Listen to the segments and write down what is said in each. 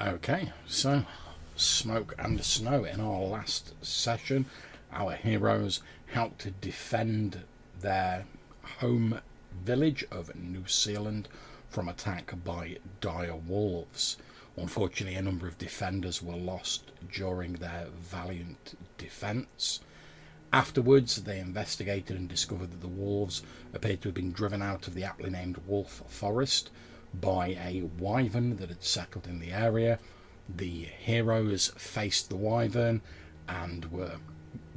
Okay, so smoke and snow. In our last session, our heroes helped to defend their home village of New Zealand from attack by dire wolves. Unfortunately, a number of defenders were lost during their valiant defence. Afterwards, they investigated and discovered that the wolves appeared to have been driven out of the aptly named Wolf Forest by a wyvern that had settled in the area. The heroes faced the wyvern and were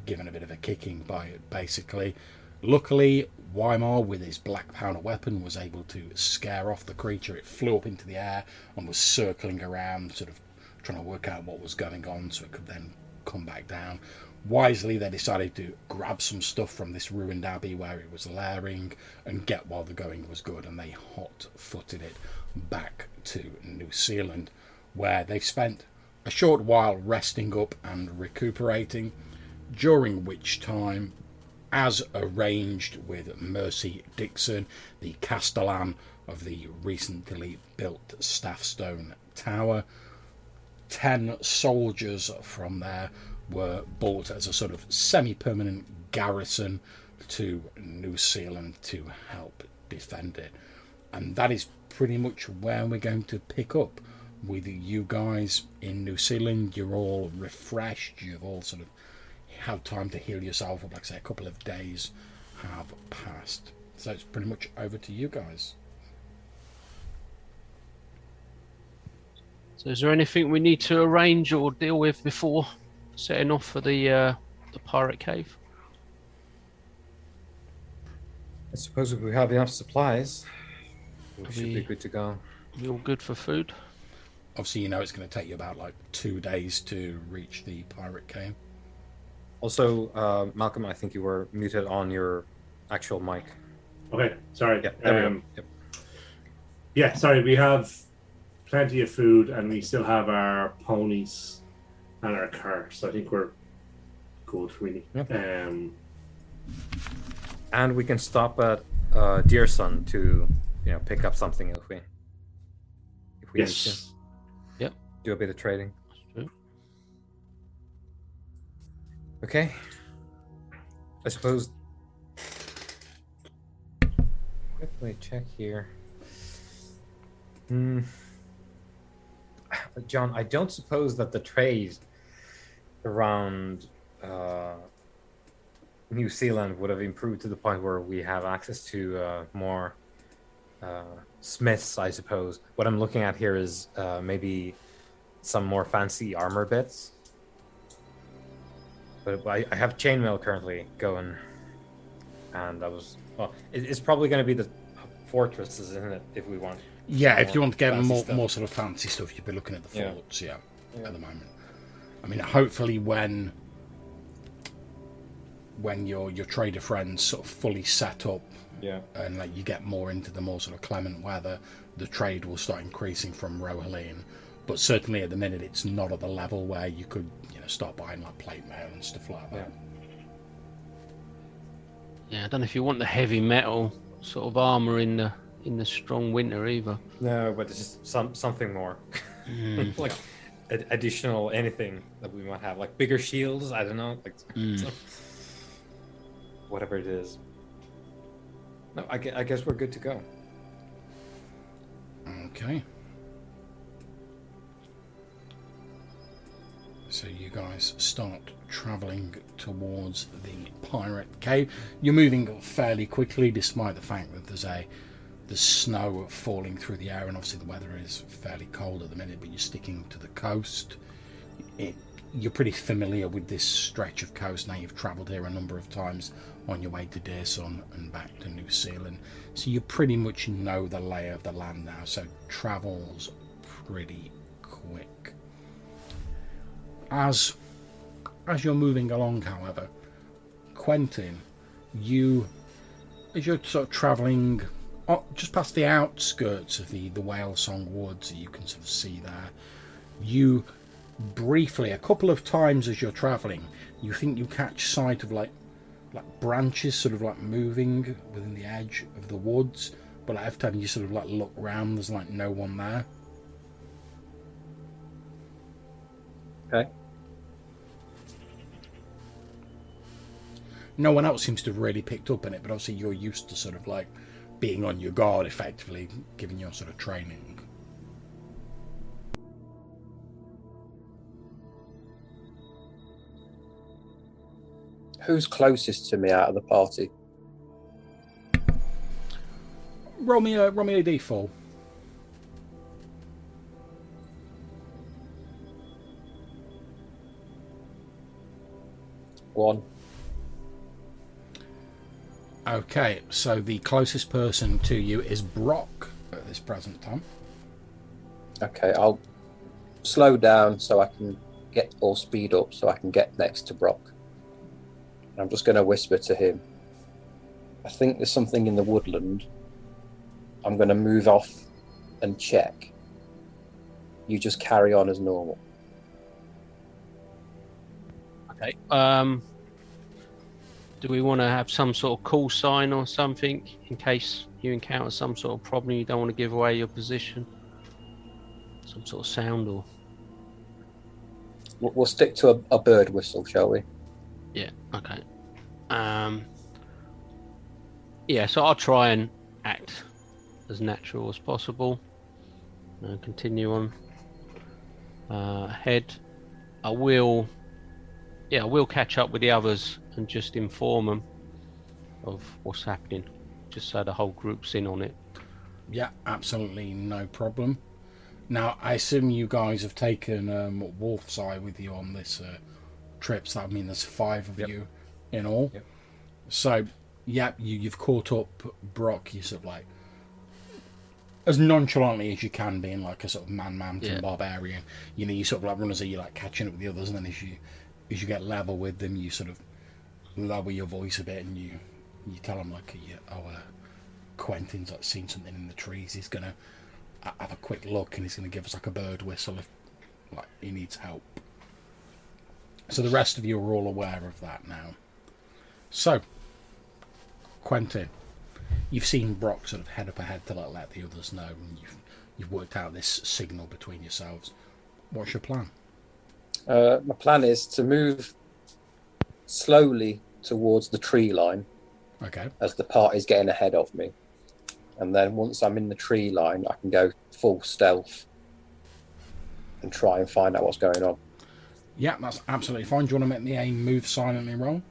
given a bit of a kicking by it, basically. Luckily, Weimar, with his black powder weapon, was able to scare off the creature. It flew up into the air and was circling around, sort of trying to work out what was going on so it could then come back down. Wisely, they decided to grab some stuff from this ruined abbey where it was lairing and get while the going was good, and they hot footed it back to New Zealand, where they've spent a short while resting up and recuperating, during which time as arranged with Mercy Dixon, the Castellan of the recently built Staffstone Tower. Ten soldiers from there were bought as a sort of semi permanent garrison to New Zealand to help defend it. And that is pretty much where we're going to pick up with you guys in New Zealand. You're all refreshed, you've all sort of had time to heal yourself, like I say, a couple of days have passed. So it's pretty much over to you guys. So, is there anything we need to arrange or deal with before setting off for the uh, the pirate cave? I suppose if we have enough supplies, we Are should we- be good to go. We all good for food? Obviously, you know it's going to take you about like two days to reach the pirate cave. Also, uh, Malcolm, I think you were muted on your actual mic. Okay, sorry. Yeah, there we Um, go. Yep. Yeah, sorry. We have plenty of food, and we still have our ponies and our car, so I think we're good, really. Yep. Um, And we can stop at uh, Deersun to, you know, pick up something if we if we need to yes. do a bit of trading. True. Okay. I suppose. Quickly check here. Hmm. John, I don't suppose that the trade around uh, New Zealand would have improved to the point where we have access to uh, more uh, smiths, I suppose. What I'm looking at here is uh, maybe some more fancy armor bits. But I, I have chainmail currently going, and I was well. It, it's probably going to be the fortresses, isn't it? If we want. Yeah, if you want to get more, stuff. more sort of fancy stuff, you'd be looking at the Yeah. forts, yeah, Yeah. at the moment. I mean, hopefully when when your your trader friends sort of fully set up Yeah. and like you get more into the more sort of clement weather, the trade will start increasing from Rohaline. But certainly at the minute, it's not at the level where you could, you know, start buying like plate mail and stuff like that. Yeah, I don't know if you want the heavy metal sort of armor in the in the strong winter either. No, but it's just some something more, Mm. like ad- additional anything that we might have, like bigger shields. I don't know, like Mm. whatever it is. No, I, I guess we're good to go. Okay. So you guys start travelling towards the pirate cave. You're moving fairly quickly, despite the fact that there's a there's snow falling through the air, and obviously the weather is fairly cold at the minute. But you're sticking to the coast. It, you're pretty familiar with this stretch of coast now. You've travelled here a number of times on your way to Deersun and back to New Zealand, so you pretty much know the lay of the land now. So travel's pretty quick. As as you're moving along, however, Quentin, you as you're sort of travelling just past the outskirts of the the Whale Song Woods, you can sort of see there. You briefly, a couple of times as you're travelling, you think you catch sight of like like branches sort of like moving within the edge of the woods, but like, every time you sort of like look round, there's like no one there. Okay. No one else seems to have really picked up on it, but obviously you're used to sort of like being on your guard, effectively, given your sort of training. Who's closest to me out of the party? Roll me a roll me a d4. One. Okay, so the closest person to you is Brock at this present time. Okay, I'll slow down so I can get or speed up so I can get next to Brock. I'm just going to whisper to him. I think there's something in the woodland. I'm going to move off and check. You just carry on as normal. Okay. Um, do we want to have some sort of call sign or something in case you encounter some sort of problem? You don't want to give away your position. Some sort of sound or We'll, we'll stick to a, a bird whistle, shall we? yeah. Okay. Um. Yeah. So I'll try and act as natural as possible. And continue on uh, ahead. I will. Yeah, I will catch up with the others and just inform them of what's happening, just so the whole group's in on it. Yeah, absolutely no problem. Now, I assume you guys have taken um, Wolf's Eye with you on this uh, trip, so I mean there's five of Yep. you in all. Yep. So, yeah, you, you've caught up Brock. You sort of like as nonchalantly as you can, being like a sort of man mountain Yeah. barbarian. You know, you sort of like run as you're like catching up with the others, and then as you as you get level with them, you sort of lower your voice a bit, and you you tell them like, yeah, oh, Quentin's like seen something in the trees. He's gonna have a quick look, and he's gonna give us like a bird whistle if like he needs help. So the rest of you are all aware of that now. So, Quentin, you've seen Brock sort of head up ahead to like, let the others know, and you've you've worked out this signal between yourselves. What's your plan? Uh, my plan is to move slowly towards the tree line Okay. as the party's getting ahead of me. And then once I'm in the tree line, I can go full stealth and try and find out what's going on. Yeah, that's absolutely fine. Do you want to make me a move silently roll?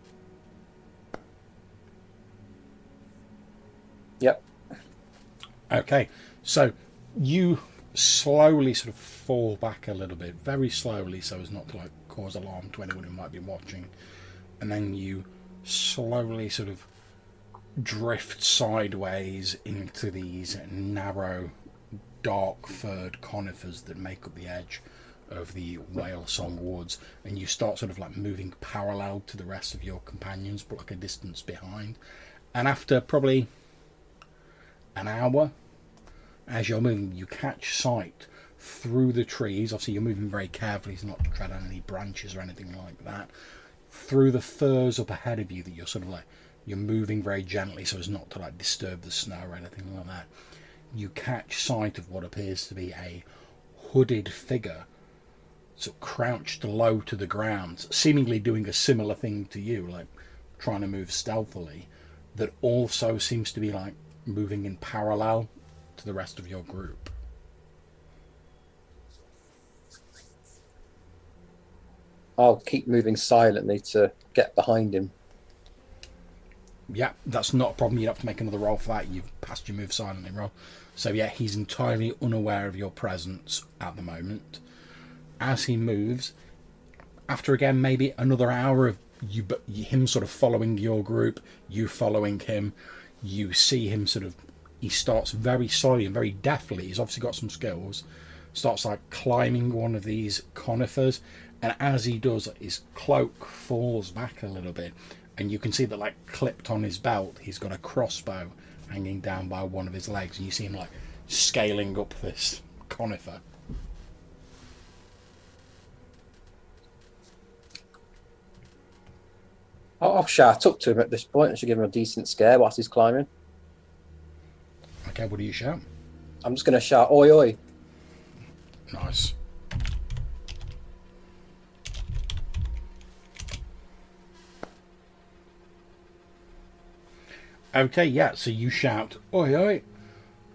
Yep. Okay, so you slowly sort of fall back a little bit, very slowly, so as not to like cause alarm to anyone who might be watching, and then you slowly sort of drift sideways into these narrow, dark furred conifers that make up the edge of the Whale Song Woods, and you start sort of like moving parallel to the rest of your companions, but like a distance behind. And after probably an hour, as you're moving, you catch sight through the trees. Obviously, you're moving very carefully, so not to tread on any branches or anything like that. Through the firs up ahead of you, that you're sort of like you're moving very gently, so as not to like disturb the snow or anything like that. You catch sight of what appears to be a hooded figure, sort of crouched low to the ground, seemingly doing a similar thing to you, like trying to move stealthily. That also seems to be like moving in parallel to the rest of your group. I'll keep moving silently to get behind him. Yeah, that's not a problem. You don't have to make another roll for that. You've passed your move silently roll. So yeah, he's entirely unaware of your presence at the moment. As he moves, after again maybe another hour of you, but him sort of following your group, you following him, you see him sort of. He starts very slowly and very deftly. He's obviously got some skills. Starts like climbing one of these conifers, and as he does, his cloak falls back a little bit, and you can see that like clipped on his belt, he's got a crossbow hanging down by one of his legs, and you see him like scaling up this conifer. I'll, I'll shout up to him at this point. I should give him a decent scare whilst he's climbing. Okay, what do you shout? I'm just going to shout, oi, oi. Nice. Okay, yeah, so you shout, oi, oi.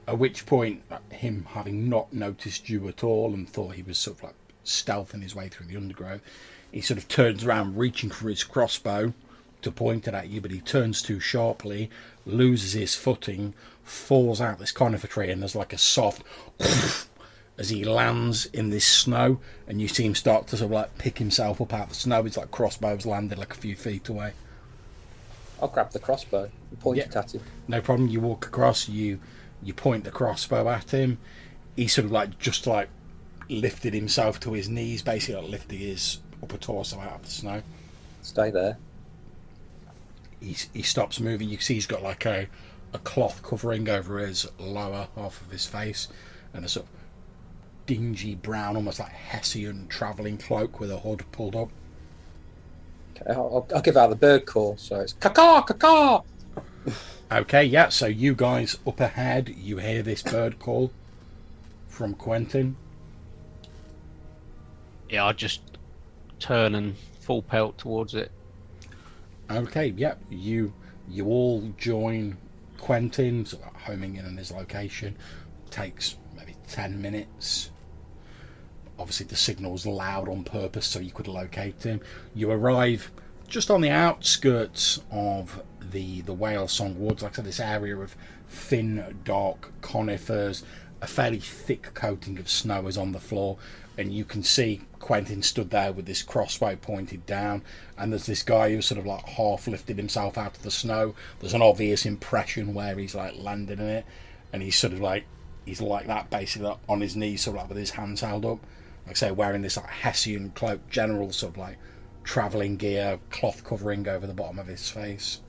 At which point, uh, him having not noticed you at all and thought he was sort of like stealthing his way through the undergrowth, he sort of turns around, reaching for his crossbow to point it at you, but he turns too sharply, loses his footing, falls out this conifer tree, and there's like a soft as he lands in this snow, and you see him start to sort of like pick himself up out of the snow. It's like crossbows landed like a few feet away. I'll grab the crossbow and point Yeah. it at him. no problem. You walk across, you you point the crossbow at him. He sort of like just like lifted himself to his knees, basically like lifting his upper torso out of the snow. Stay there. He he stops moving. You see he's got like a a cloth covering over his lower half of his face, and a sort of dingy brown, almost like Hessian travelling cloak with a hood pulled up. Okay, I'll, I'll give out the bird call. So it's caw caw. Okay, yeah. So you guys up ahead, you hear this bird call from Quentin. Yeah, I just turn and full pelt towards it. Okay, yep. You you all join Quentin, sort of homing in on his location. Takes maybe ten minutes. Obviously, the signal's loud on purpose so you could locate him. You arrive just on the outskirts of the the Whale Song Woods, like I said, this area of thin, dark conifers. A fairly thick coating of snow is on the floor, and you can see Quentin stood there with this crossbow pointed down. And there's this guy who sort of like half lifted himself out of the snow. There's an obvious impression where he's like landed in it, and he's sort of like he's like that basically on his knees, sort of like with his hands held up, like I say, wearing this like Hessian cloak, general sort of like travelling gear, cloth covering over the bottom of his face.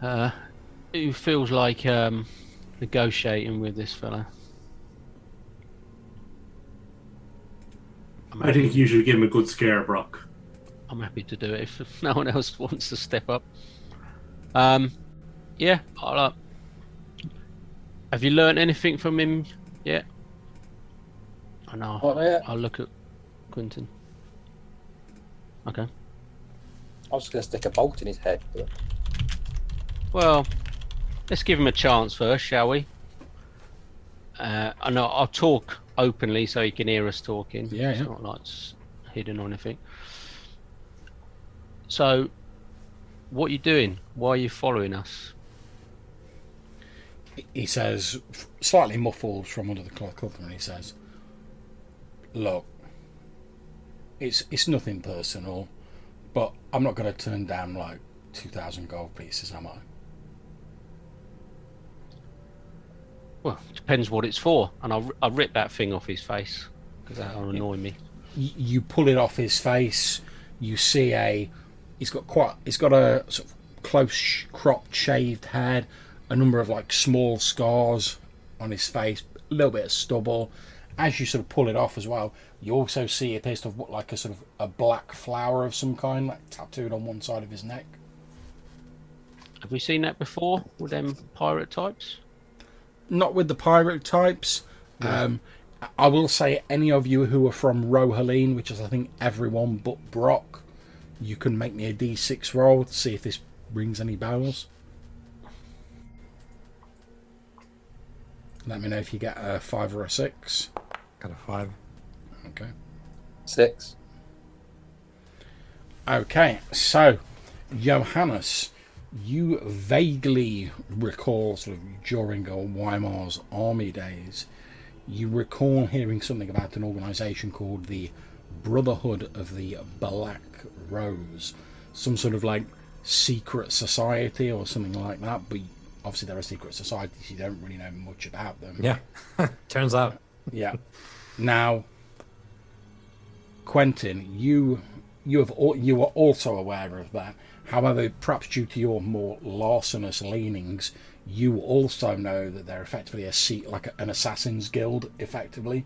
Uh, who feels like um, negotiating with this fella? I'm I happy, think you should give him a good scare, Brock. I'm happy to do it if no one else wants to step up. Um, yeah, I'll, uh, have you learned anything from him yet? I know. What, yeah? I'll look at Quentin. Okay. I was just going to stick a bolt in his head. But Well, let's give him a chance first, shall we? Uh, I know I'll talk openly so he can hear us talking. Yeah, it's yeah. not like it's hidden or anything. So, what are you doing? Why are you following us? He says, slightly muffled from under the cloth cover, and he says, "Look, it's it's nothing personal, but I'm not going to turn down like two thousand gold pieces, am I?" Well, depends what it's for, and I'll I'll rip that thing off his face because that'll annoy me. You pull it off his face. You see a. He's got quite. He's got a sort of close cropped, shaved head. A number of like small scars on his face. A little bit of stubble. As you sort of pull it off as well, you also see it appears to have looked like a sort of a black flower of some kind, like tattooed on one side of his neck. Have we seen that before with them pirate types? Not with the pirate types. Um, I will say, any of you who are from Rohaleen, which is I think everyone but Brock, you can make me a d6 roll to see if this rings any bells. Let me know if you get a five or a six. Got a five. Okay. six. Okay, so Johannes, you vaguely recall sort of during uh, Weimar's army days, you recall hearing something about an organisation called the Brotherhood of the Black Rose, some sort of like secret society or something like that. But obviously, they're a secret societies you don't really know much about them. Yeah. Turns out. Yeah. Now, Quentin, you you have al- you are also aware of that. However, perhaps due to your more larcenous leanings, you also know that they're effectively a seat like a- an assassins guild, effectively.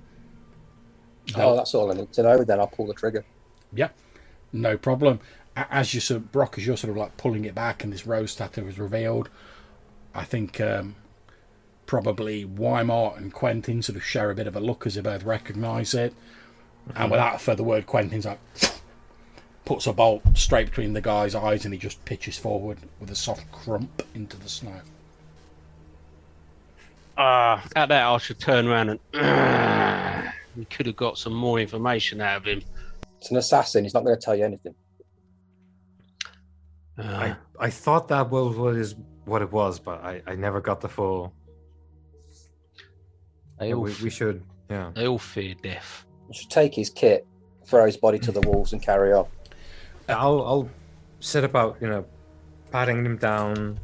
Oh, that's all I need to know. Then I'll pull the trigger. Yeah, no problem. As you sort of, Brock, as you're sort of like pulling it back and this rose tattoo is revealed, I think um, probably Weimar and Quentin sort of share a bit of a look as they both recognise it. And without a further word, Quentin's like, puts a bolt straight between the guy's eyes and he just pitches forward with a soft crump into the snow. Uh, at that, I should turn around and. we could have got some more information out of him. It's an assassin. He's not going to tell you anything. Uh, I, I thought that was what is what it was, but I, I never got the full. they, all, we, we should, yeah. they all fear death. You should take his kit, throw his body to the walls, and carry on. I'll I'll set about you know patting him down,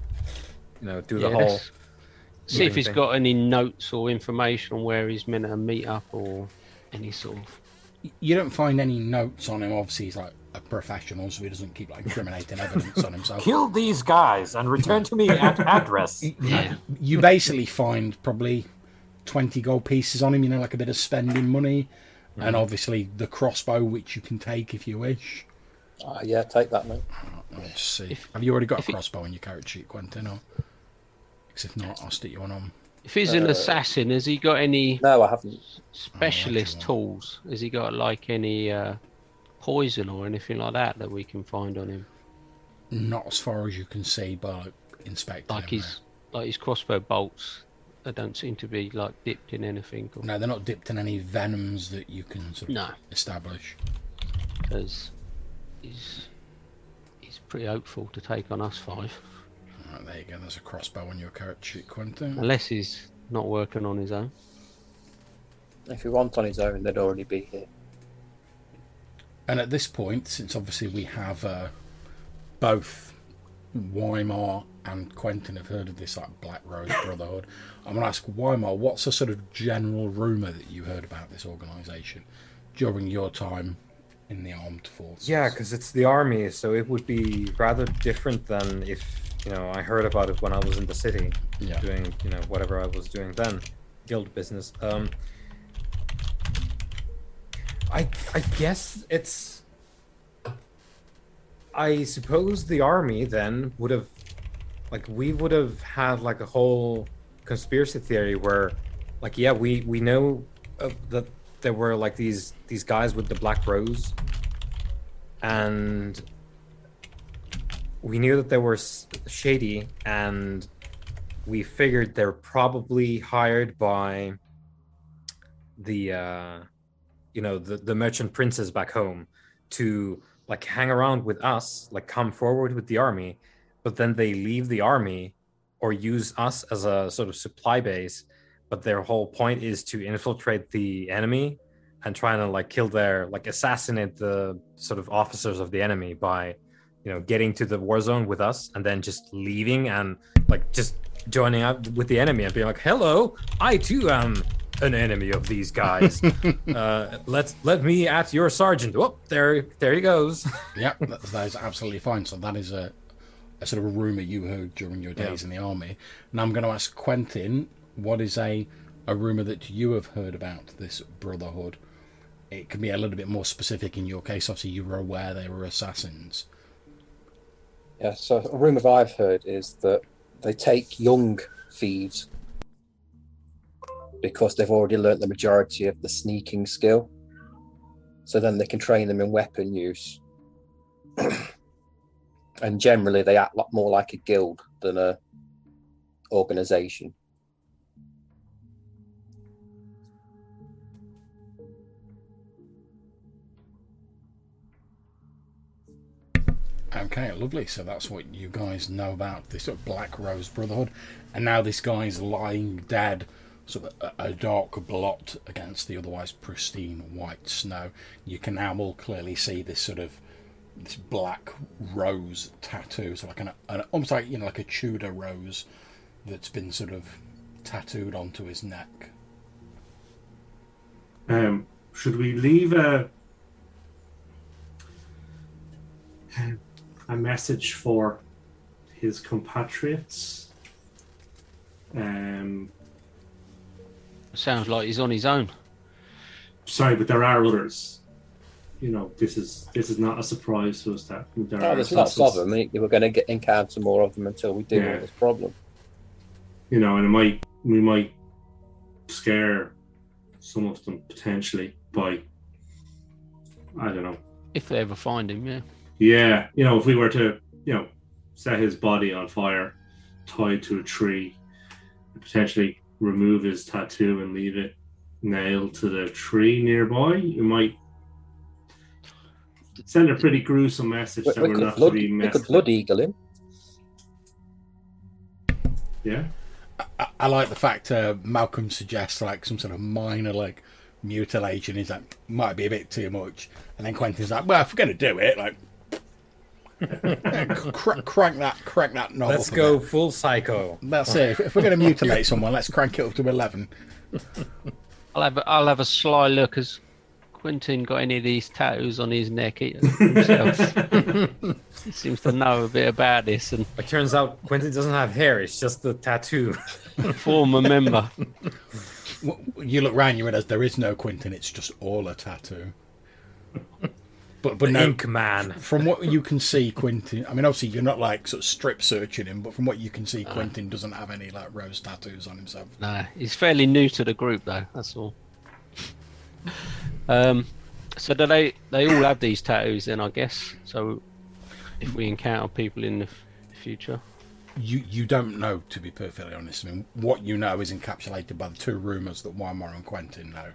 you know, do the Yeah, whole. See if he's thing. got any notes or information on where he's meant to meet up or any sort of. You don't find any notes on him. Obviously, he's like a professional, so he doesn't keep like incriminating evidence on himself. Kill these guys and return to me at address. Yeah. You basically find probably 20 gold pieces on him, you know, like a bit of spending money, and obviously the crossbow, which you can take if you wish. Ah, yeah, take that, mate. Let's see. If- Have you already got a if he- crossbow in your character sheet, Quentin? Or... 'Cause if not, I'll stick you one on. If he's an Uh, assassin, has he got any No, I haven't. specialist well. tools? Has he got like any uh, poison or anything like that that we can find on him? Not as far as you can see by inspecting Like him, his like his crossbow bolts. They don't seem to be like dipped in anything. Or, No, they're not dipped in any venoms that you can sort of No. establish. because he's he's pretty hopeful to take on us five, Right, there you go. There's a crossbow on your character sheet, Quentin. unless he's not working on his own. If he weren't on his own, they'd already be here. And at this point, since obviously we have uh, both Weimar and Quentin have heard of this like Black Rose Brotherhood, I'm going to ask Weimar, what's the sort of general rumour that you heard about this organisation during your time in the armed forces? Yeah, because it's the army, so it would be rather different than if you know I heard about it when I was in the city Yeah. doing you know whatever I was doing then, guild business. Um, I I guess it's. I suppose the army then would have, like, we would have had like a whole conspiracy theory where, like, yeah, we we know uh, that there were like these these guys with the black rose, and we knew that they were shady, and we figured they're probably hired by the uh you know the the merchant princes back home to like hang around with us like come forward with the army but then they leave the army or use us as a sort of supply base. But their whole point is to infiltrate the enemy and trying to like kill their like assassinate the sort of officers of the enemy by you know getting to the war zone with us and then just leaving and like just joining up with the enemy and being like hello i too am an enemy of these guys uh let's let me at your sergeant oh there there he goes yeah, that, that is absolutely fine. So that is a, a sort of a rumour you heard during your days in the army. Now I'm going to ask Quentin, what is a a rumour that you have heard about this brotherhood? It can be a little bit more specific in your case. Obviously, you were aware they were assassins. Yeah, so a rumour I've heard is that they take young thieves because they've already learnt the majority of the sneaking skill. So then they can train them in weapon use. and generally, they act lot more like a guild than a organization. Okay, lovely. So that's what you guys know about this sort of Black Rose Brotherhood, and now this guy's lying dead, sort of a, a dark blot against the otherwise pristine white snow. You can now all clearly see this sort of this black rose tattoo, so like an, an almost like you know like a Tudor rose that's been sort of tattooed onto his neck. Um, should we leave a a message for his compatriots? Um, Sounds like he's on his own. sorry, but there are others. You know, this is this is not a surprise to us that there are there's lots of assassins. them. We're going to get encounter more of them until we deal Yeah. with this problem. You know, and it might we might scare some of them potentially by I don't know If they ever find him, yeah. Yeah, you know, if we were to, you know, set his body on fire, tied to a tree, potentially remove his tattoo and leave it nailed to the tree nearby, you might send a pretty gruesome message We, that we we're could, not blood, to be we messed could with. blood eagle him. Yeah, I, I like the fact uh, Malcolm suggests like some sort of minor like mutilation is like might be a bit too much, and then Quentin's like, well, if we're gonna do it, like. Cr- crank that, crank that knob. Let's go bit. full psycho. That's it. If, if we're going to mutilate someone, let's crank it up to eleven. I'll have a, I'll have a sly look. Has Quentin got any of these tattoos on his neck himself? he seems to know a bit about this and It turns out Quentin doesn't have hair; it's just the tattoo. former member. W- You look round, you realise there is no Quentin. It's just all a tattoo. But but The no, Ink Man. from what you can see, Quentin. I mean, obviously you're not like sort of strip searching him, but from what you can see, Quentin doesn't have any like rose tattoos on himself. No, he's fairly new to the group though. That's all. Um, so do they? They all have these tattoos then, I guess. So if we encounter people in the f- future, You you don't know, to be perfectly honest. I mean, what you know is encapsulated by the two rumours that Weimar and Quentin know,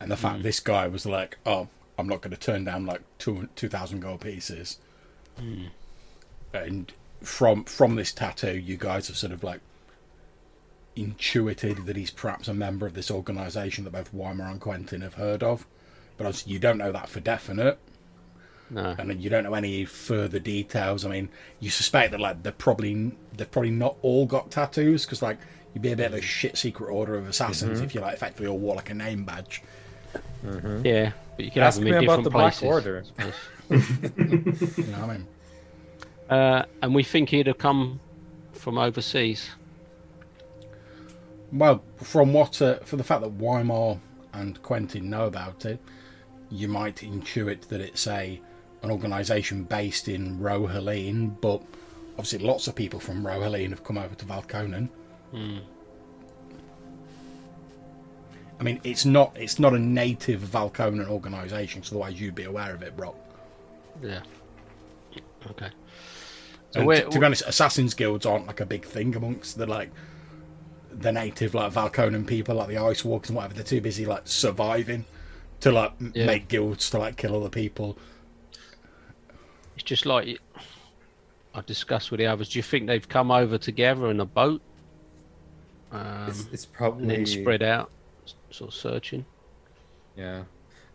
and the fact this guy was like, "Oh, I'm not going to turn down like two two thousand gold pieces," hmm. and from from this tattoo, you guys have sort of like intuited that he's perhaps a member of this organisation that both Weimar and Quentin have heard of, but obviously you don't know that for definite no. and then you don't know any further details. I mean, you suspect that like they're probably they've probably not all got tattoos because like you'd be a bit of a hmm. shit secret order of assassins if mm-hmm. you like effectively all wore like a name badge. Yeah, but you can Ask have them me in about different the Black places. Order. I. You know what I mean? Uh, and we think he'd have come from overseas. Well, from what uh, for the fact that Weimar and Quentin know about it, you might intuit that it's a an organisation based in Rohaleen, but obviously lots of people from Rohaleen have come over to Valkonen. I mean, it's not it's not a native Valkonen organisation, so otherwise you'd be aware of it, Brock. Yeah. Okay. So And to, to be honest, assassins guilds aren't like a big thing amongst the like the native like Valkonen people, like the Ice Walkers and whatever. They're too busy like surviving to like Yeah. make guilds to like kill other people. it's just like I discussed with the others. Do you think they've come over together in a boat um, It's, it's and probably then spread out, s- sort of searching? Yeah,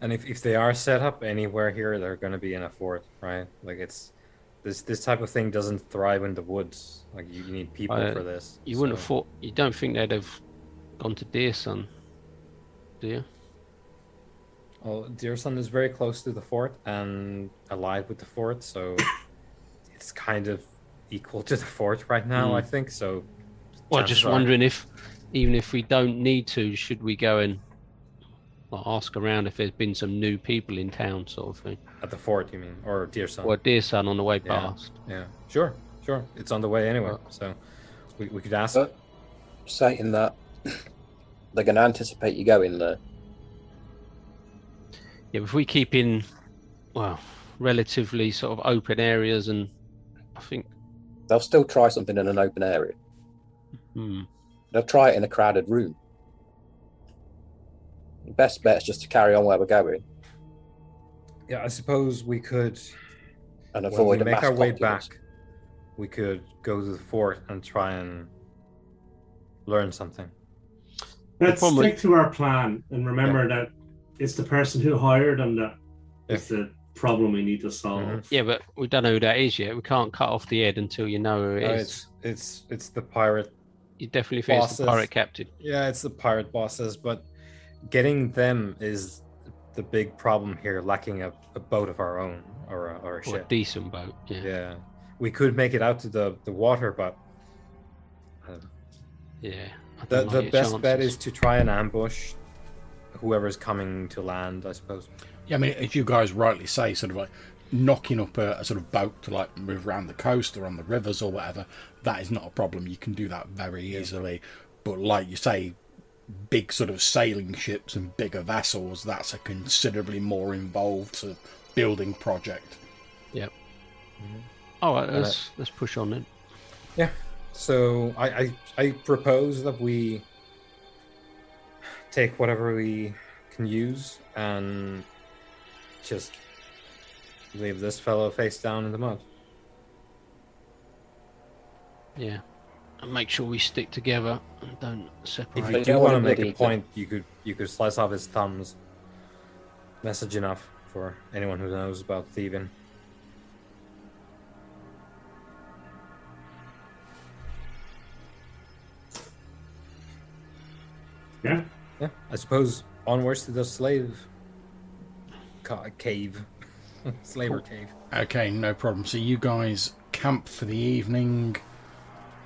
and if, if they are set up anywhere here, they're going to be in a fort, right? Like it's this this type of thing doesn't thrive in the woods. Like you, you need people Uh, for this. You wouldn't have thought. You don't think they'd have gone to Deersun, do you? Well, Deersun is very close to the fort and allied with the fort, so it's kind of equal to the fort right now. I think so. Well, just are- wondering if, even if we don't need to, should we go and like, ask around if there's been some new people in town, sort of thing? at the fort, you mean, or Deersun? Or Deersun on the way Yeah. past? Yeah, sure, sure. It's on the way anyway, so we, we could ask. But saying that, they're going to anticipate you going there. Yeah, if we keep in, well, relatively sort of open areas, and I think, They'll still try something in an open area. hmm, They'll try it in a crowded room. The best bet is just to carry on where we're going Yeah, I suppose we could and when avoid we a make mass our way populace. back, we could go to the fort and try and learn something. let's problem stick to our plan and remember that it's the person who hired them that is the problem we need to solve. Mhm. yeah, but we don't know who that is yet. We can't cut off the head until you know who it No, is. it's it's it's the pirate. You definitely think it's the pirate captain. Yeah, it's the pirate bosses, but getting them is the big problem here. Lacking a, a boat of our own or a, or a Or a decent boat. Yeah. Yeah, we could make it out to the the water, but uh, Yeah. The don't the best your bet is to try and ambush whoever's coming to land. I suppose. Yeah, I mean, as you guys rightly say, sort of like knocking up a, a sort of boat to like move around the coast or on the rivers or whatever, that is not a problem. You can do that very easily. But like you say, big sort of sailing ships and bigger vessels, that's a considerably more involved sort of building project. Yep. Mm-hmm. All right, let's let's push on then. Yeah. So I, I I propose that we take whatever we can use and just leave this fellow face down in the mud. Yeah. And make sure we stick together and don't separate. If you They do don't want to wanna make a bleed, point, you could you could slice off his thumbs. Message enough for anyone who knows about thieving. Yeah. Yeah, I suppose onwards to the slave ca- cave, slaver cave. Okay, no problem. So you guys camp for the evening.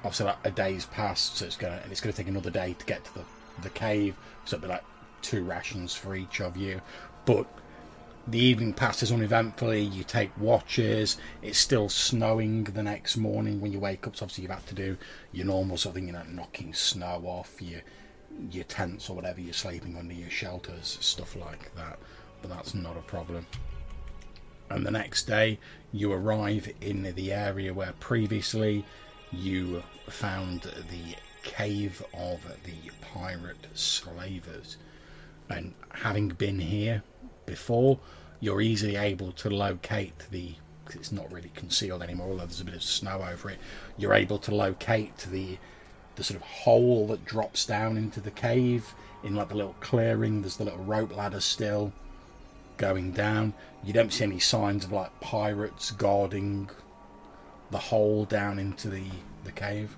Obviously, like a day's passed, so it's gonna and it's gonna take another day to get to the the cave. So it'll be like two rations for each of you. But the evening passes uneventfully. You take watches. It's still snowing the next morning when you wake up. So obviously, you've had to do your normal sort of thing, you know, knocking snow off your your tents or whatever you're sleeping under, your shelters, stuff like that. But that's not a problem and the next day you arrive in the area where previously you found the cave of the pirate slavers. And having been here before you're easily able to locate the it's not really concealed anymore although there's a bit of snow over it you're able to locate the the sort of hole that drops down into the cave in like the little clearing. There's the little rope ladder still going down. You don't see any signs of like pirates guarding the hole down into the the cave.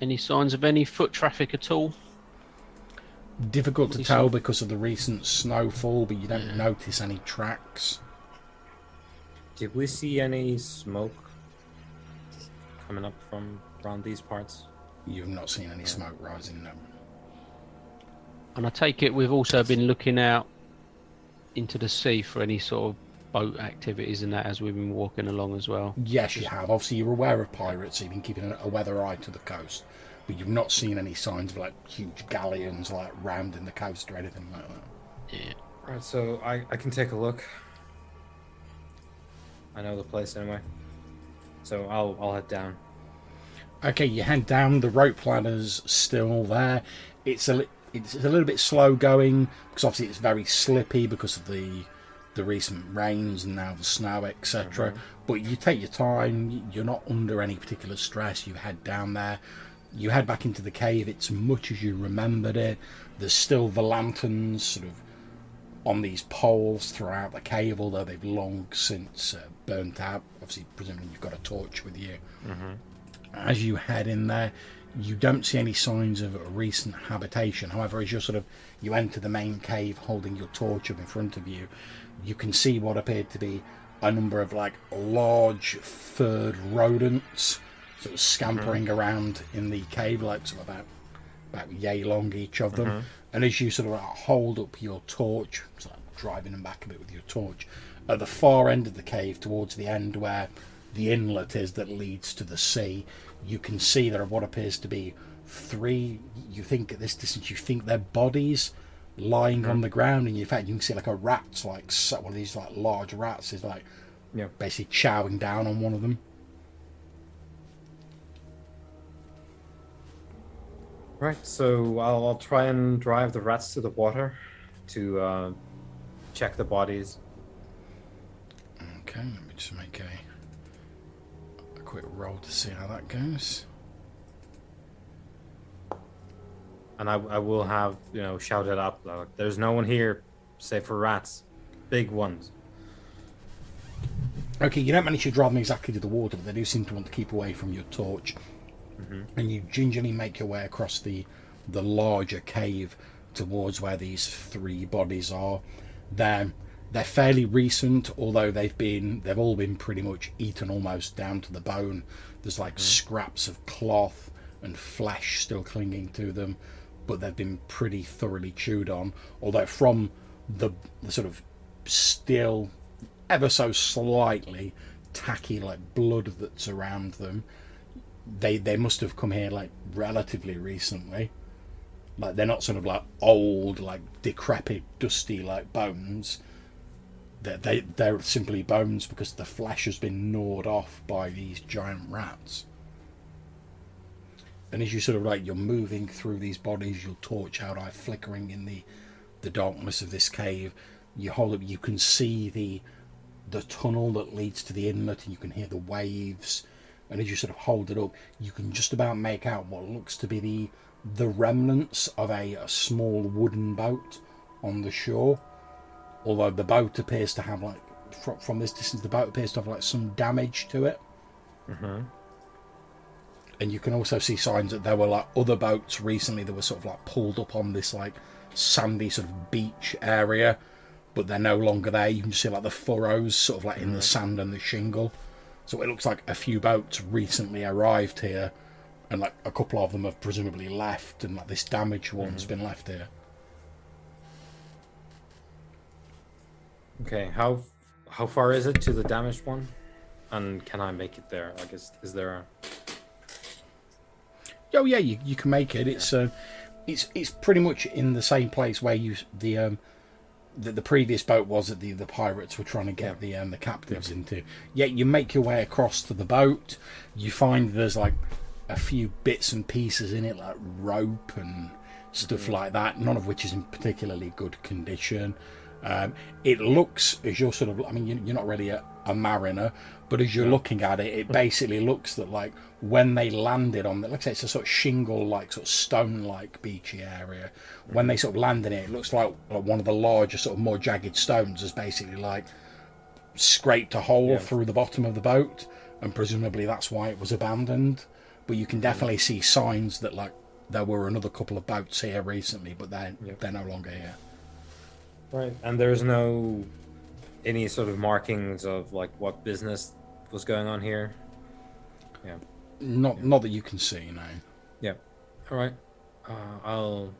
Any signs of any foot traffic at all? Difficult to tell see- because of the recent snowfall, but you don't Yeah. notice any tracks. Did we see any smoke coming up from around these parts? You've not seen any smoke rising. No. And I take it we've also been looking out into the sea for any sort of boat activities and that as we've been walking along as well. Yes, you have. Obviously, you're aware of pirates. So you've been keeping a a weather eye to the coast, but you've not seen any signs of like huge galleons like rounding the coast or anything like that. Yeah. Alright, so I, I can take a look. I know the place anyway. So I'll I'll head down. Okay, you head down. The rope ladder's still there. It's a li- it's a little bit slow going because obviously it's very slippy because of the the recent rains and now the snow, etc. But you take your time. You're not under any particular stress. You head down there. You head back into the cave. It's much as you remembered it. There's still the lanterns sort of on these poles throughout the cave, although they've long since uh, burnt out. Obviously, presumably you've got a torch with you as you head in there, you don't see any signs of recent habitation. However, as you're sort of you enter the main cave holding your torch up in front of you, you can see what appeared to be a number of like large furred rodents sort of scampering mm-hmm. around in the cave, like sort of about about yay long each of them. Mm-hmm. And as you sort of like, hold up your torch, sort of driving them back a bit with your torch, at the far end of the cave, towards the end where the inlet is that leads to the sea, you can see there are what appears to be three. You think at this distance, you think they're bodies lying on the ground, and in fact, you can see like a rat's like one of these like large rats is like Yeah. basically chowing down on one of them. Right, so I'll, I'll try and drive the rats to the water to uh, check the bodies. Okay, let me just make a quick roll to see how that goes. And I, I will have, you know, shouted it up. Like, There's no one here save for rats. Big ones. Okay, you don't manage to drive them exactly to the water, but they do seem to want to keep away from your torch. Mm-hmm. And you gingerly make your way across the the larger cave towards where these three bodies are. They're they're fairly recent, although they've been they've all been pretty much eaten almost down to the bone. There's like mm. scraps of cloth and flesh still clinging to them, but they've been pretty thoroughly chewed on. Although from the, the sort of still ever so slightly tacky like blood that's around them they they must have come here like relatively recently like they're not sort of like old like decrepit dusty like bones they're, they, they're simply bones because the flesh has been gnawed off by these giant rats. And as you sort of like you're moving through these bodies, your torch out eye flickering in the the darkness of this cave. You hold up, you can see the the tunnel that leads to the inlet, and you can hear the waves. And as you sort of hold it up, you can just about make out what looks to be the the remnants of a, a small wooden boat on the shore. Although the boat appears to have like from, from this distance, the boat appears to have like some damage to it. Mm-hmm. and you can also see signs that there were like other boats recently that were sort of like pulled up on this like sandy sort of beach area but they're no longer there. You can just see like the furrows sort of like in the sand and the shingle. So it looks like a few boats recently arrived here and like a couple of them have presumably left and like this damaged one's been left here Okay, how how far is it to the damaged one? And can I make it there? I guess is there a Oh yeah, you, you can make it. It's uh, it's it's pretty much in the same place where you the um the, the previous boat was that the the pirates were trying to get the um the captives into. Yeah, you make your way across to the boat. You find there's like a few bits and pieces in it, like rope and stuff like that. None of which is in particularly good condition. Um, it looks as you're sort of, I mean, you- you're not really a, a mariner, but as you're looking at it, it basically looks that like when they landed on the, like I say, it's a sort of shingle, like sort of stone like beachy area. When they sort of landed in it, it looks like, like one of the larger, sort of more jagged stones has basically like scraped a hole Yeah. through the bottom of the boat, and presumably that's why it was abandoned. But you can definitely see signs that like there were another couple of boats here recently, but they're Yep. they're no longer here. Right? And there's no any sort of markings of like what business was going on here. Yeah. Not not that you can see now. Yeah. All right. Uh, I'll.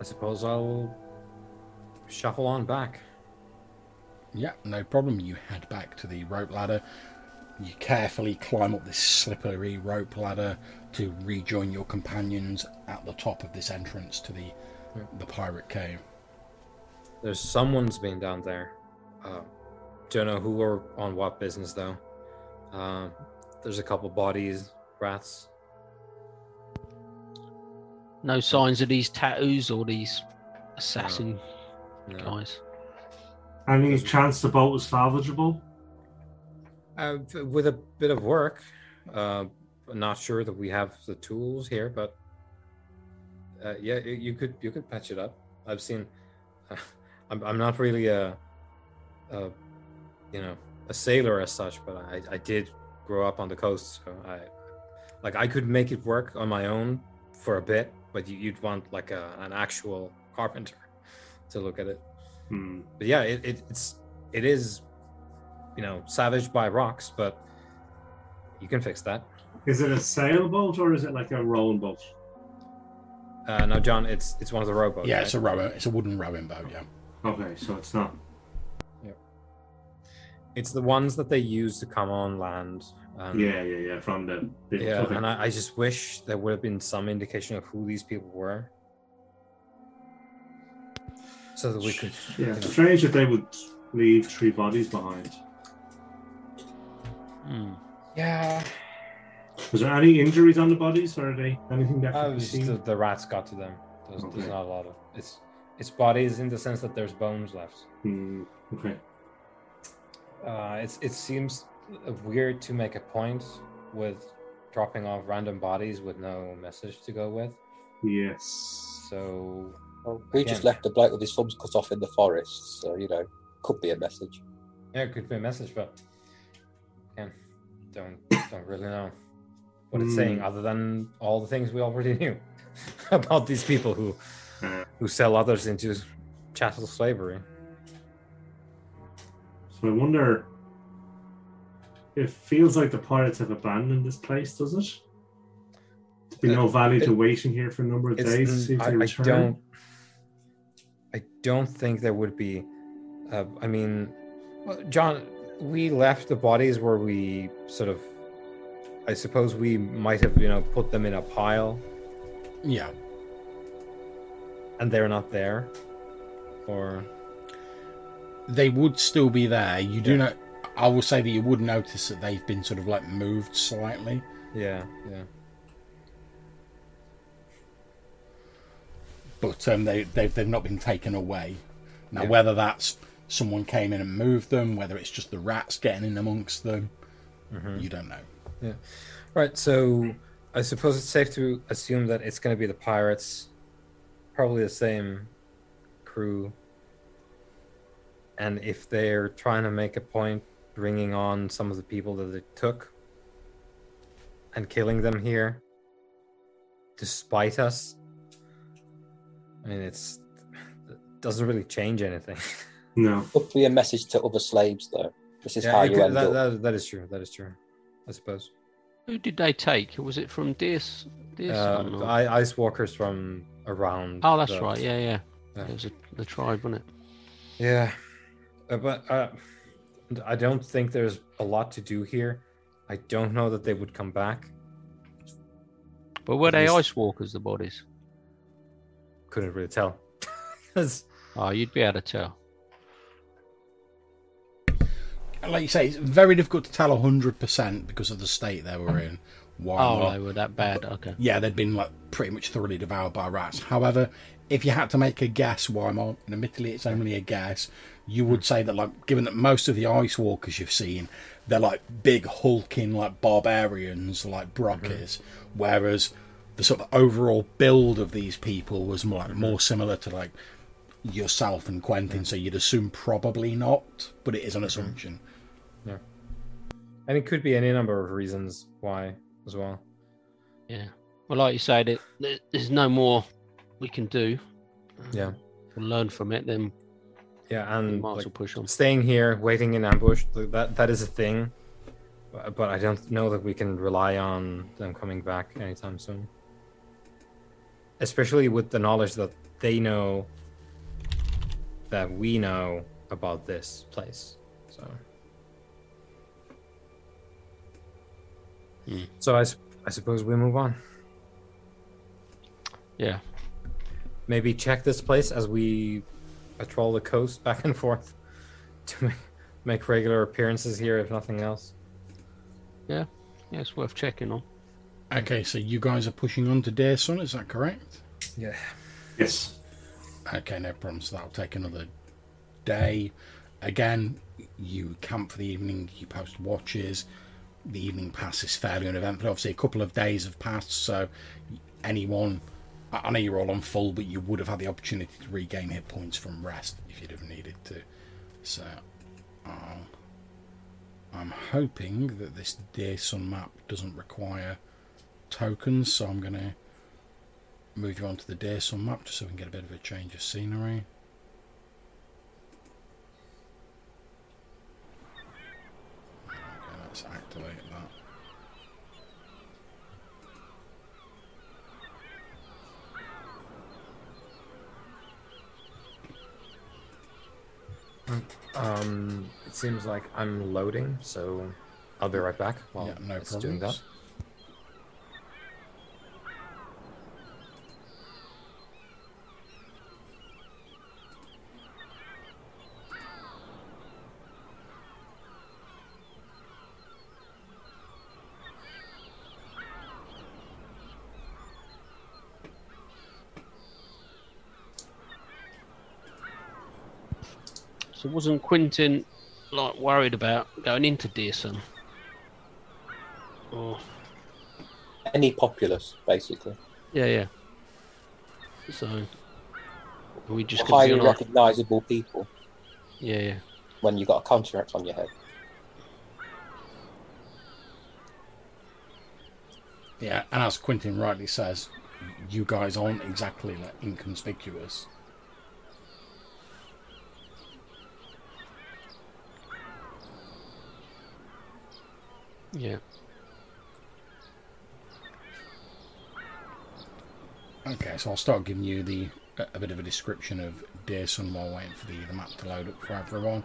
I suppose I'll shuffle on back. Yeah, no problem. You head back to the rope ladder. You carefully climb up this slippery rope ladder to rejoin your companions at the top of this entrance to the Yeah. the pirate cave. There's someone's been down there. Uh, don't know who or on what business though. Um, there's a couple bodies, rats. No signs of these tattoos or these assassin No. guys. Any chance the boat was salvageable? Uh, with a bit of work, uh, I'm not sure that we have the tools here, but uh, yeah, you could you could patch it up. I've seen. I'm I'm not really a, a, you know, a sailor as such, but I I did grow up on the coast, so I, like I could make it work on my own for a bit, but you, you'd want like a, an actual carpenter to look at it Hmm. but yeah, it, it it's it is, you know, savaged by rocks, but you can fix that. Is it a sailboat or is it like a rowing boat? Uh, no, John, it's it's one of the rowboats. yeah, right? it's a row. It's a wooden rowing boat. Yeah. Okay, so it's not. Yeah. it's the ones that they use to come on land. Um, Yeah, yeah, yeah. From the. the yeah, okay. and I, I just wish there would have been some indication of who these people were, so that we could. Yeah, strange that they would leave three bodies behind. Hmm. Yeah, Was there any injuries on the bodies, or are they anything that uh, could be seen? the, the rats got to them. There's, there's not a lot of it's it's bodies in the sense that there's bones left. Hmm, okay. Uh, it's it seems weird to make a point with dropping off random bodies with no message to go with. Yes. So Well, we just left a bloke with his thumbs cut off in the forest, so you know, could be a message. yeah, it could be a message, but again, don't don't really know what it's Hmm. saying other than all the things we already knew about these people who Uh, who sell others into chattel slavery. so I wonder. It feels like the pirates have abandoned this place, does it? To be Uh, no value to waiting here for a number of days to see if I, they I return. don't. I don't think there would be. Uh, I mean, John, we left the bodies where we sort of. I suppose we might have, you know, put them in a pile, Yeah. and they're not there. or They would still be there. You do Yeah. know. I will say that you would notice that they've been sort of like moved slightly. yeah, yeah. but um, they, they've, they've not been taken away. Now, Yeah. whether that's someone came in and moved them, whether it's just the rats getting in amongst them, Mm-hmm. you don't know. Right, so I suppose it's safe to assume that it's going to be the pirates, probably the same crew. And if they're trying to make a point bringing on some of the people that they took and killing them here to spite us, I mean, it's it doesn't really change anything. No. Could be a message to other slaves, though. This is Yeah, how you could- end that, up. that- that is true. That is true. I suppose. Who did they take? Was it from Deers? Deers Uh, I, ice walkers from around. Oh, that's the- right. Yeah, yeah. Yeah. It was a, the tribe, wasn't it? Yeah, uh, but uh, I don't think there's a lot to do here. I don't know that they would come back. But were At they least- ice walkers? The bodies? Couldn't really tell. Oh, you'd be able to tell. Like you say, it's very difficult to tell 100% because of the state they were in. Why Oh, not? they were that bad. Okay. Yeah, they'd been like pretty much thoroughly devoured by rats. However, if you had to make a guess, why not? And admittedly, it's only a guess. You would hmm. say that, like, given that most of the ice walkers you've seen, they're like big hulking like barbarians, like Brock is, mm-hmm. whereas the sort of overall build of these people was more like, more mm-hmm. similar to like yourself and Quentin. Mm. So you'd assume probably not, but it is an mm-hmm. assumption. And it could be any number of reasons why as well. Yeah. Well, like you said, it, there's no more we can do. Yeah, We'll learn from it, then yeah, and like, push on. staying here, waiting in ambush, that that is a thing. But, but I don't know that we can rely on them coming back anytime soon. Especially with the knowledge that they know that we know about this place. Mm. So. I, So I, s- I suppose we move on. Yeah. Maybe check this place as we patrol the coast back and forth to make, make regular appearances here, if nothing else. Yeah, it's worth checking on. Okay, so you guys are pushing on to Deersun, is that correct? Yeah. Yes. Okay, no problems. That'll take another day. Again, you camp for the evening, you post watches. The evening pass is fairly uneventful. Obviously, a couple of days have passed, so anyone. I know you're all on full, but you would have had the opportunity to regain hit points from rest if you'd have needed to. So, I'll, I'm hoping that this Deersun map doesn't require tokens, so I'm going to move you onto the Deersun map just so we can get a bit of a change of scenery. Okay, let's activate that. Um, it seems like I'm loading, so I'll be right back while yeah, no it's problems. doing that. So wasn't Quentin like worried about going into Deersun? Or Any populace, basically. yeah, yeah. So are we just Or highly recognisable people Yeah, yeah. when you've got a contract on your head. Yeah, and as Quentin rightly says, you guys aren't exactly like, inconspicuous. Yeah. Okay, so I'll start giving you the a, bit of a description of Deersun while waiting for the, the map to load up for everyone.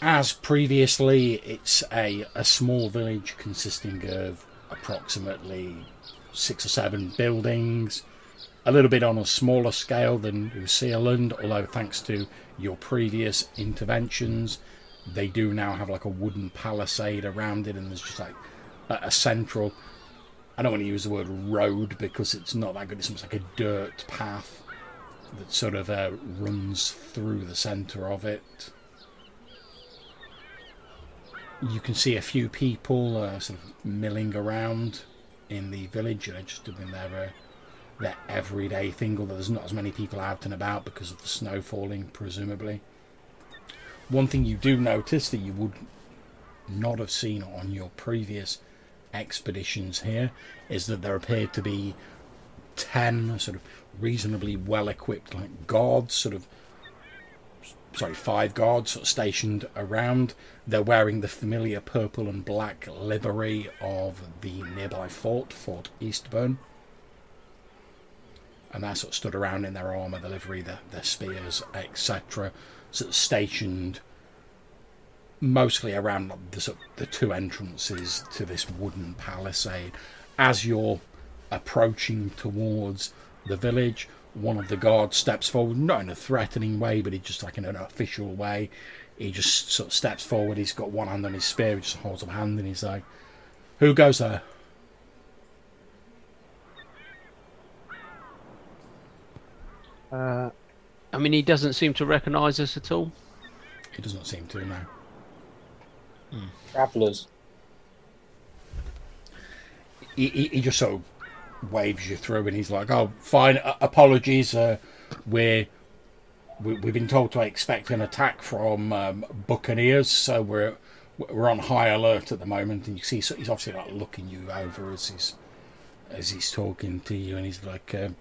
As previously, it's a, a small village consisting of approximately six or seven buildings. a little bit on a smaller scale than New Zealand, although thanks to your previous interventions, they do now have like a wooden palisade around it, and there's just like a, a central. I don't want to use the word road because it's not that good. It's almost like a dirt path that sort of uh, runs through the centre of it. You can see a few people uh, sort of milling around in the village. Just doing their uh, their everyday thing, although there's not as many people out and about because of the snow falling, presumably. One thing you do notice that you would not have seen on your previous expeditions here is that there appear to be 10 sort of reasonably well equipped like guards sort of sorry five guards sort of stationed around they're wearing the familiar purple and black livery of the nearby fort fort eastburn and they're sort of stood around in their armour, their livery, their, their spears, etc. Sort of stationed mostly around the, sort of, the two entrances to this wooden palisade. As you're approaching towards the village, one of the guards steps forward, not in a threatening way, but he just like in an official way. He just sort of steps forward. He's got one hand on his spear, he just holds up a hand, and he's like, "Who goes there?" Uh, I mean, he doesn't seem to recognise us at all. He doesn't seem to now. Travellers. he, he, he just sort of waves you through and he's like, "Oh, fine. Uh, apologies. Uh, we're we, we've been told to expect an attack from um, buccaneers, so we're we're on high alert at the moment." And you see, so he's obviously like looking you over as he's as he's talking to you, and he's like, um,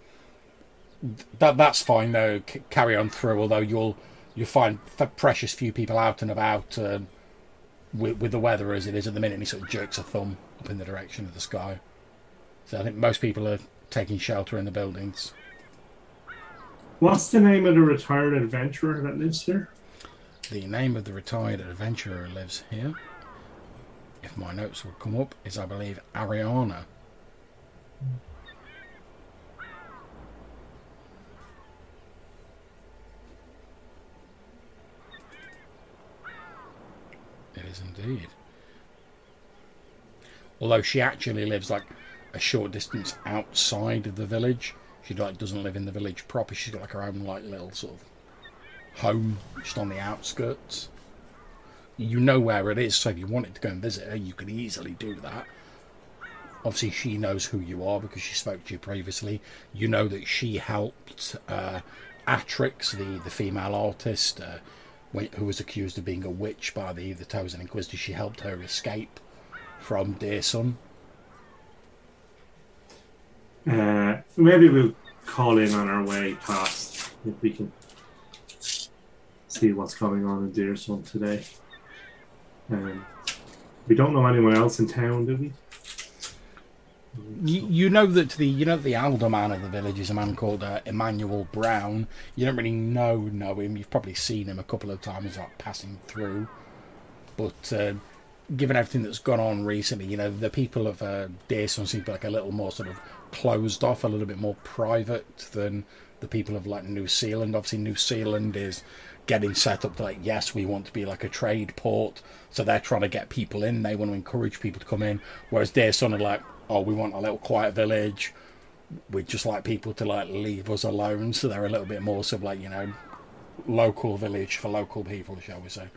"That that's fine though. C- carry on through. Although you'll you'll find f- precious few people out and about." Um, with, with the weather as it is at the minute, and he sort of jerks a thumb up in the direction of the sky. So I think most people are taking shelter in the buildings. What's the name of the retired adventurer that lives here? The name of the retired adventurer who lives here, if my notes will come up, is I believe Ariana. It is indeed. Although she actually lives like a short distance outside of the village. She like doesn't live in the village proper. She's got like her own like little sort of home just on the outskirts. You know where it is, so if you wanted to go and visit her, you could easily do that. Obviously, she knows who you are because she spoke to you previously. You know that she helped uh, Atrix, the, the female artist, uh, who was accused of being a witch by the the Tozen Inquisitor. She helped her escape from Deersun. Uh, maybe we'll call in on our way past if we can see what's going on in Deersun today. Um, we don't know anyone else in town, do we? You, you know that the you know the alderman of the village is a man called uh, Emmanuel Brown. You don't really know know him. You've probably seen him a couple of times, like passing through. But uh, given everything that's gone on recently, you know the people of uh, Deersun seem to be like a little more sort of closed off, a little bit more private than the people of like New Zealand. Obviously, New Zealand is getting set up to like yes, we want to be like a trade port, so they're trying to get people in. They want to encourage people to come in. Whereas are like, oh, we want a little quiet village. We'd just like people to like leave us alone. So they're a little bit more sort of like you know, local village for local people, shall we say?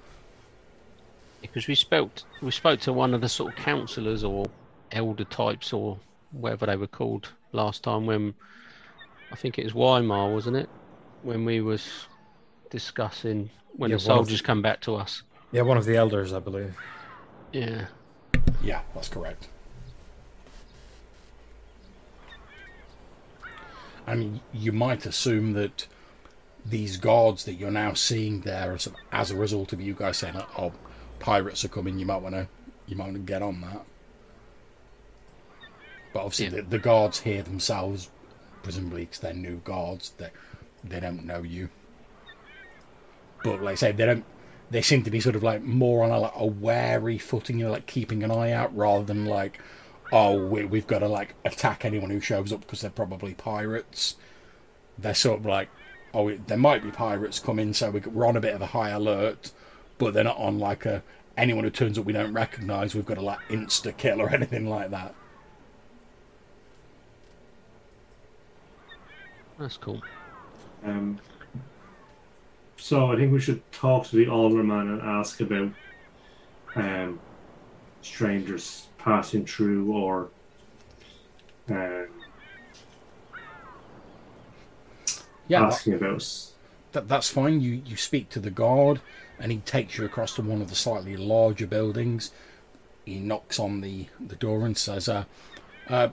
Because we spoke we spoke to one of the sort of councillors or elder types or whatever they were called last time when I think it was Weimar, wasn't it? When we was discussing when Yeah, the one of- soldiers come back to us. Yeah, one of the elders, I believe. Yeah. Yeah, that's correct. I mean, you might assume that these guards that you're now seeing there are sort of, as a result of you guys saying, "Oh, pirates are coming," you might want to you might want to get on that. But obviously, Yeah. the, the guards here themselves, presumably because they're new guards, they they don't know you. But like I say, they don't. They seem to be sort of like more on a, like, a wary footing, you know, like keeping an eye out rather than like, oh, we, we've got to like attack anyone who shows up because they're probably pirates. they're sort of like, oh, there might be pirates coming, so we- we're on a bit of a high alert, but they're not on like a anyone who turns up we don't recognise. We've got to like insta kill or anything like that. That's cool. Um, so I think we should talk to the alderman and ask about um, strangers passing through or um, Yeah, that- asking about that, that's fine. You you speak to the guard, and he takes you across to one of the slightly larger buildings. He knocks on the, the door and says, uh, uh,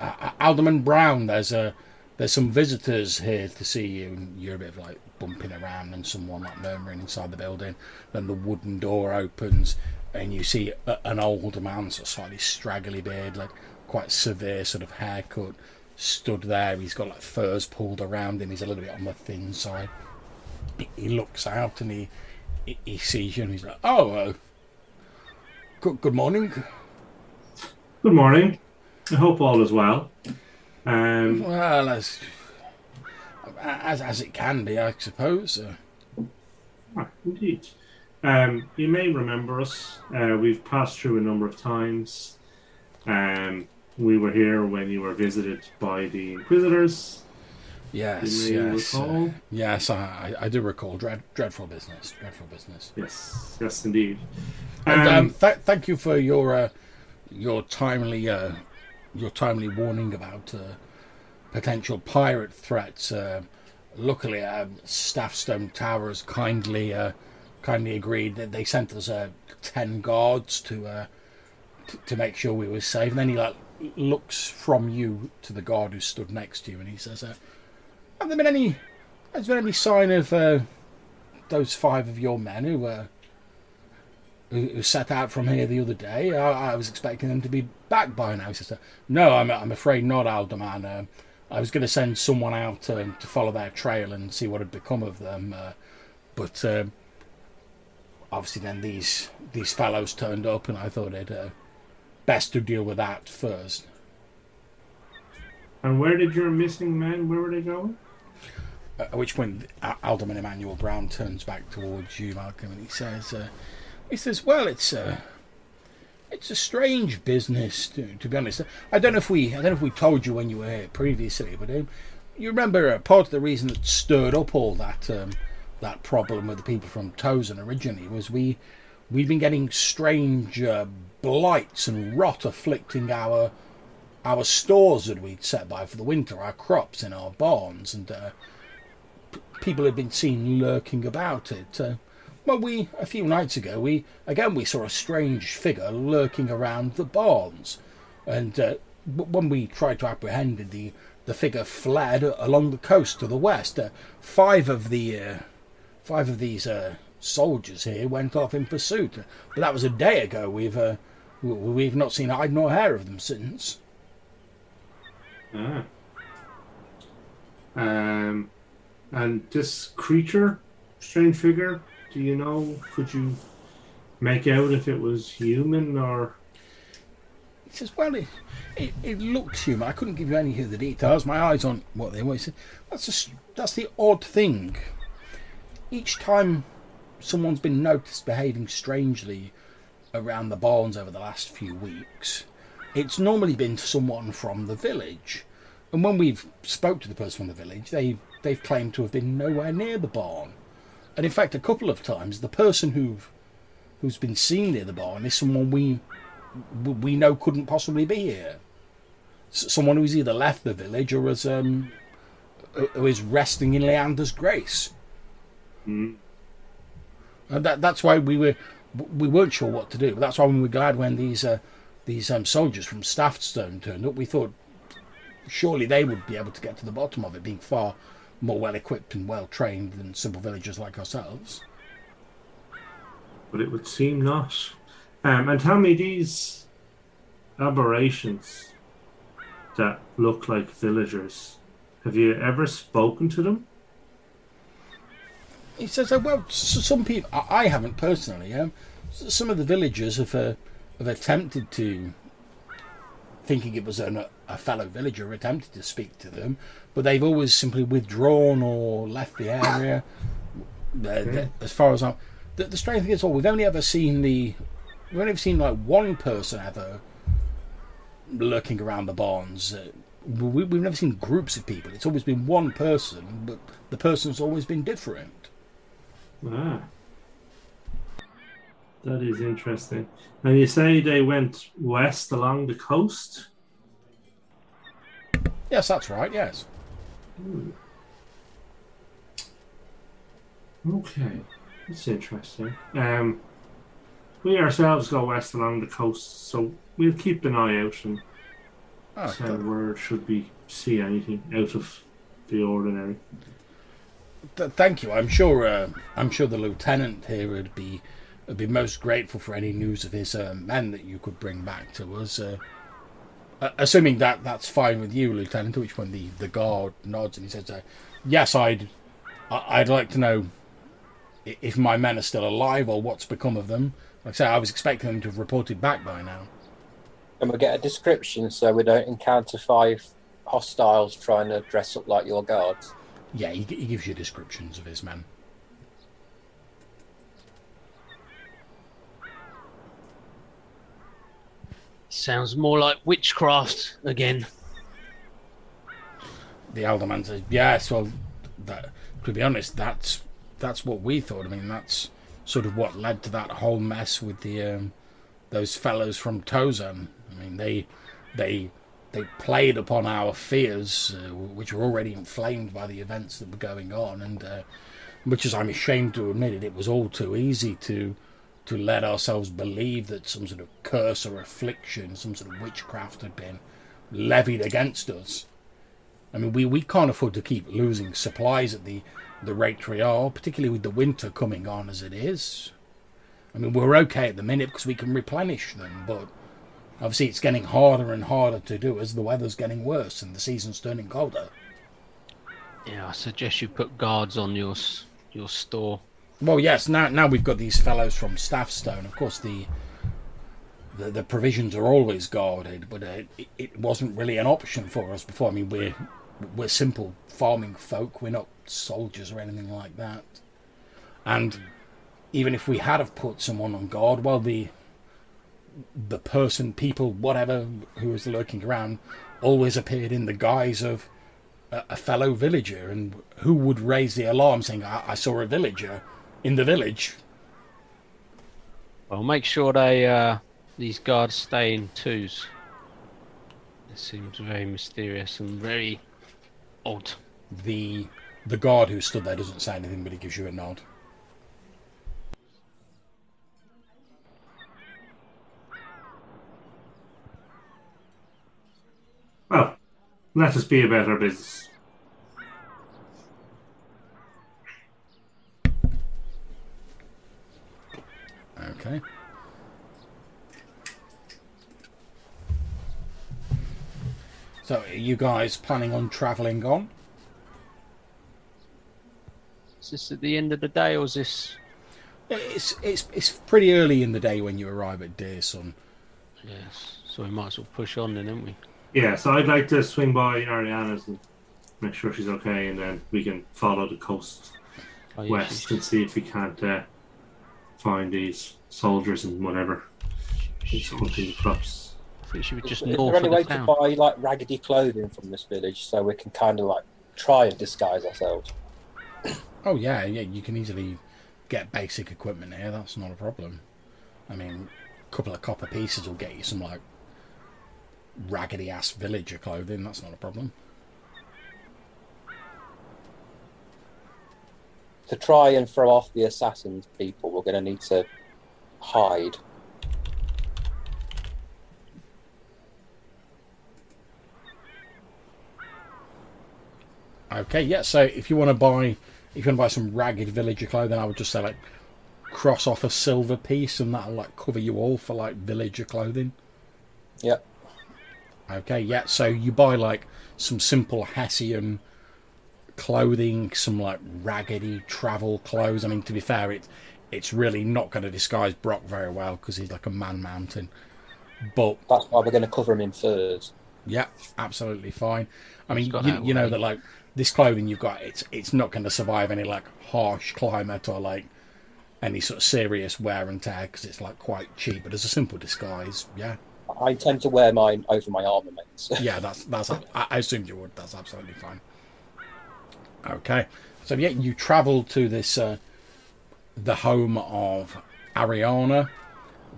uh, "Alderman Brown, there's a there's some visitors here to see you." And you're a bit of like bumping around, and someone like murmuring inside the building. Then the wooden door opens, and you see a, an old man, sort of slightly straggly beard, like quite severe sort of haircut, stood there. He's got like furs pulled around him. He's a little bit on the thin side. He, he looks out and he, he he sees you and he's like, "Oh, uh, good good morning." Good morning. I hope all is well. Um, Well, as as as it can be, I suppose. Uh, indeed. Um, you may remember us. Uh, we've passed through a number of times. Um, we were here when you were visited by the Inquisitors. yes, yes, uh, yes. I, I do recall dread, dreadful business, dreadful business. Yes, yes, indeed. And um, Um, th- thank you for your uh, your timely uh, your timely warning about uh, potential pirate threats. Uh, luckily, uh, Staffstone Towers kindly uh, kindly agreed that they sent us uh, ten guards to, uh, t- to make sure we were safe. And then he like looks from you to the guard who stood next to you, and he says, uh, "Have there been any? Has there been any sign of uh, those five of your men who uh, who, who set out from here the other day. I, I was expecting them to be back by now. He says, "No, I'm, I'm afraid not, Alderman. I was going to send someone out um, to follow their trail and see what had become of them, uh, but obviously then these these fellows turned up, and I thought it uh, best to deal with that first. and where did your missing men? Where were they going? At which point, Al- Alderman Emmanuel Brown turns back towards you, Malcolm, and he says, uh, "He says, well, it's a, it's a strange business, to, to be honest. I don't know if we, I don't know if we told you when you were here previously, but um, you remember uh, part of the reason that stirred up all that, um, that problem with the people from Tozen originally was we, we've been getting strange uh, blights and rot afflicting our." Our stores that we'd set by for the winter, our crops in our barns, and uh, people had been seen lurking about it. Uh, well, we a few nights ago, we again we saw a strange figure lurking around the barns, and uh, when we tried to apprehend it, the the figure fled along the coast to the west. Uh, five of the uh, five of these uh, soldiers here went off in pursuit, but that was a day ago. We've uh, we've not seen hide nor hair of them since. Ah. Um, and this creature, strange figure, do you know? Could you make out if it was human or? He says, "Well, it, it, it looked human. I couldn't give you any of the details. My eyes on what they were." He said, "That's just that's the odd thing. Each time someone's been noticed behaving strangely around the barns over the last few weeks, it's normally been someone from the village. And when we've spoke to the person from the village, they they've claimed to have been nowhere near the barn. And in fact, a couple of times, the person who who's been seen near the barn is someone we we know couldn't possibly be here. Someone who's either left the village or is um, who is resting in Leander's grace. Hmm. And that that's why we were we weren't sure what to do. But that's why we were glad when these uh, these um, soldiers from Staffstone turned up. We thought surely they would be able to get to the bottom of it, being far more well equipped and well trained than simple villagers like ourselves. But it would seem not. Um, and tell me these aberrations that look like villagers. Have you ever spoken to them? He says, oh, well, s- some people, I haven't personally, um, s- some of the villagers have, uh, have attempted to thinking it was an, a fellow villager, attempted to speak to them, but they've always simply withdrawn or left the area. The- as far as I'm, the, the strange thing is, well, we've only ever seen the, we've only ever seen like one person ever lurking around the barns. Uh, we, we've never seen groups of people. It's always been one person, but the person's always been different. Ah. That is interesting. And you say they went west along the coast? Yes, that's right. Yes. Okay. That's interesting. Um we ourselves go west along the coast, so we'll keep an eye out and Oh, send word should we see anything out of the ordinary. Th- thank you. I'm sure. Uh, I'm sure the lieutenant here would be would be most grateful for any news of his uh, men that you could bring back to us. Uh, assuming that that's fine with you, Lieutenant. To which one the the guard nods and he says, uh, "Yes, I'd I'd like to know if my men are still alive or what's become of them. Like I say, I was expecting them to have reported back by now. And we get a description so we don't encounter five hostiles trying to dress up like your guards. Yeah, he, he gives you descriptions of his men. Sounds more like witchcraft again. the elder man says, "Yes, well, that, to be honest, that's that's what we thought. I mean, that's sort of what led to that whole mess with the um, those fellows from Tozan. I mean, they they they played upon our fears, uh, which were already inflamed by the events that were going on, and uh, as I'm ashamed to admit it, it was all too easy to." To let ourselves believe that some sort of curse or affliction, some sort of witchcraft had been levied against us. I mean, we, we can't afford to keep losing supplies at the, the rate we are, particularly with the winter coming on as it is. I mean, we're okay at the minute because we can replenish them, but obviously it's getting harder and harder to do as the weather's getting worse and the season's turning colder. Yeah, I suggest you put guards on your your store. Well, yes, now now we've got these fellows from Staffstone. Of course, the the, the provisions are always guarded, but uh, it, it wasn't really an option for us before. I mean, we're we're simple farming folk. We're not soldiers or anything like that. And even if we had have put someone on guard, well, the the person, people, whatever who was lurking around, always appeared in the guise of a, a fellow villager, and who would raise the alarm saying, I, "I saw a villager in the village"? Well, make sure they uh, these guards stay in twos. It seems very mysterious and very odd. The the guard who stood there doesn't say anything, but he gives you a nod. Well, let us be about our business. Okay. So, are you guys planning on travelling on? Is this at the end of the day, or is this? It's it's it's pretty early in the day when you arrive at Deersun. Yes. So we might as well push on then, don't we? Yeah, so I'd like to swing by Ariana's and make sure she's okay, and then we can follow the coast Oh, yeah, west she- and see if we can't uh, find these soldiers and whatever. she- These hunting crops. I think she was just Is there any way the to buy like raggedy clothing from this village so we can kind of like try and disguise ourselves? Oh yeah, yeah. You can easily get basic equipment here. That's not a problem. I mean, a couple of copper pieces will get you some like raggedy ass villager clothing. That's not a problem. To try and throw off the assassins people, we're going to need to hide. Okay, yeah. So if you want to buy, if you want to buy some ragged villager clothing, I would just say like cross off a silver piece, and that'll like cover you all for like villager clothing. Yep. Okay, yeah. So you buy like some simple Hessian clothing, some like raggedy travel clothes. I mean, to be fair, it it's really not going to disguise Brock very well because he's like a man mountain. but That's why we're going to cover him in furs. yeah, absolutely fine. I mean, you, you know that like this clothing you've got, it's it's not going to survive any like harsh climate or like any sort of serious wear and tear because it's like quite cheap. But as a simple disguise, yeah, I tend to wear mine over my armaments. yeah, that's that's. I, assumed you would. That's absolutely fine. Okay, so yeah, you travel to this uh, the home of Ariana,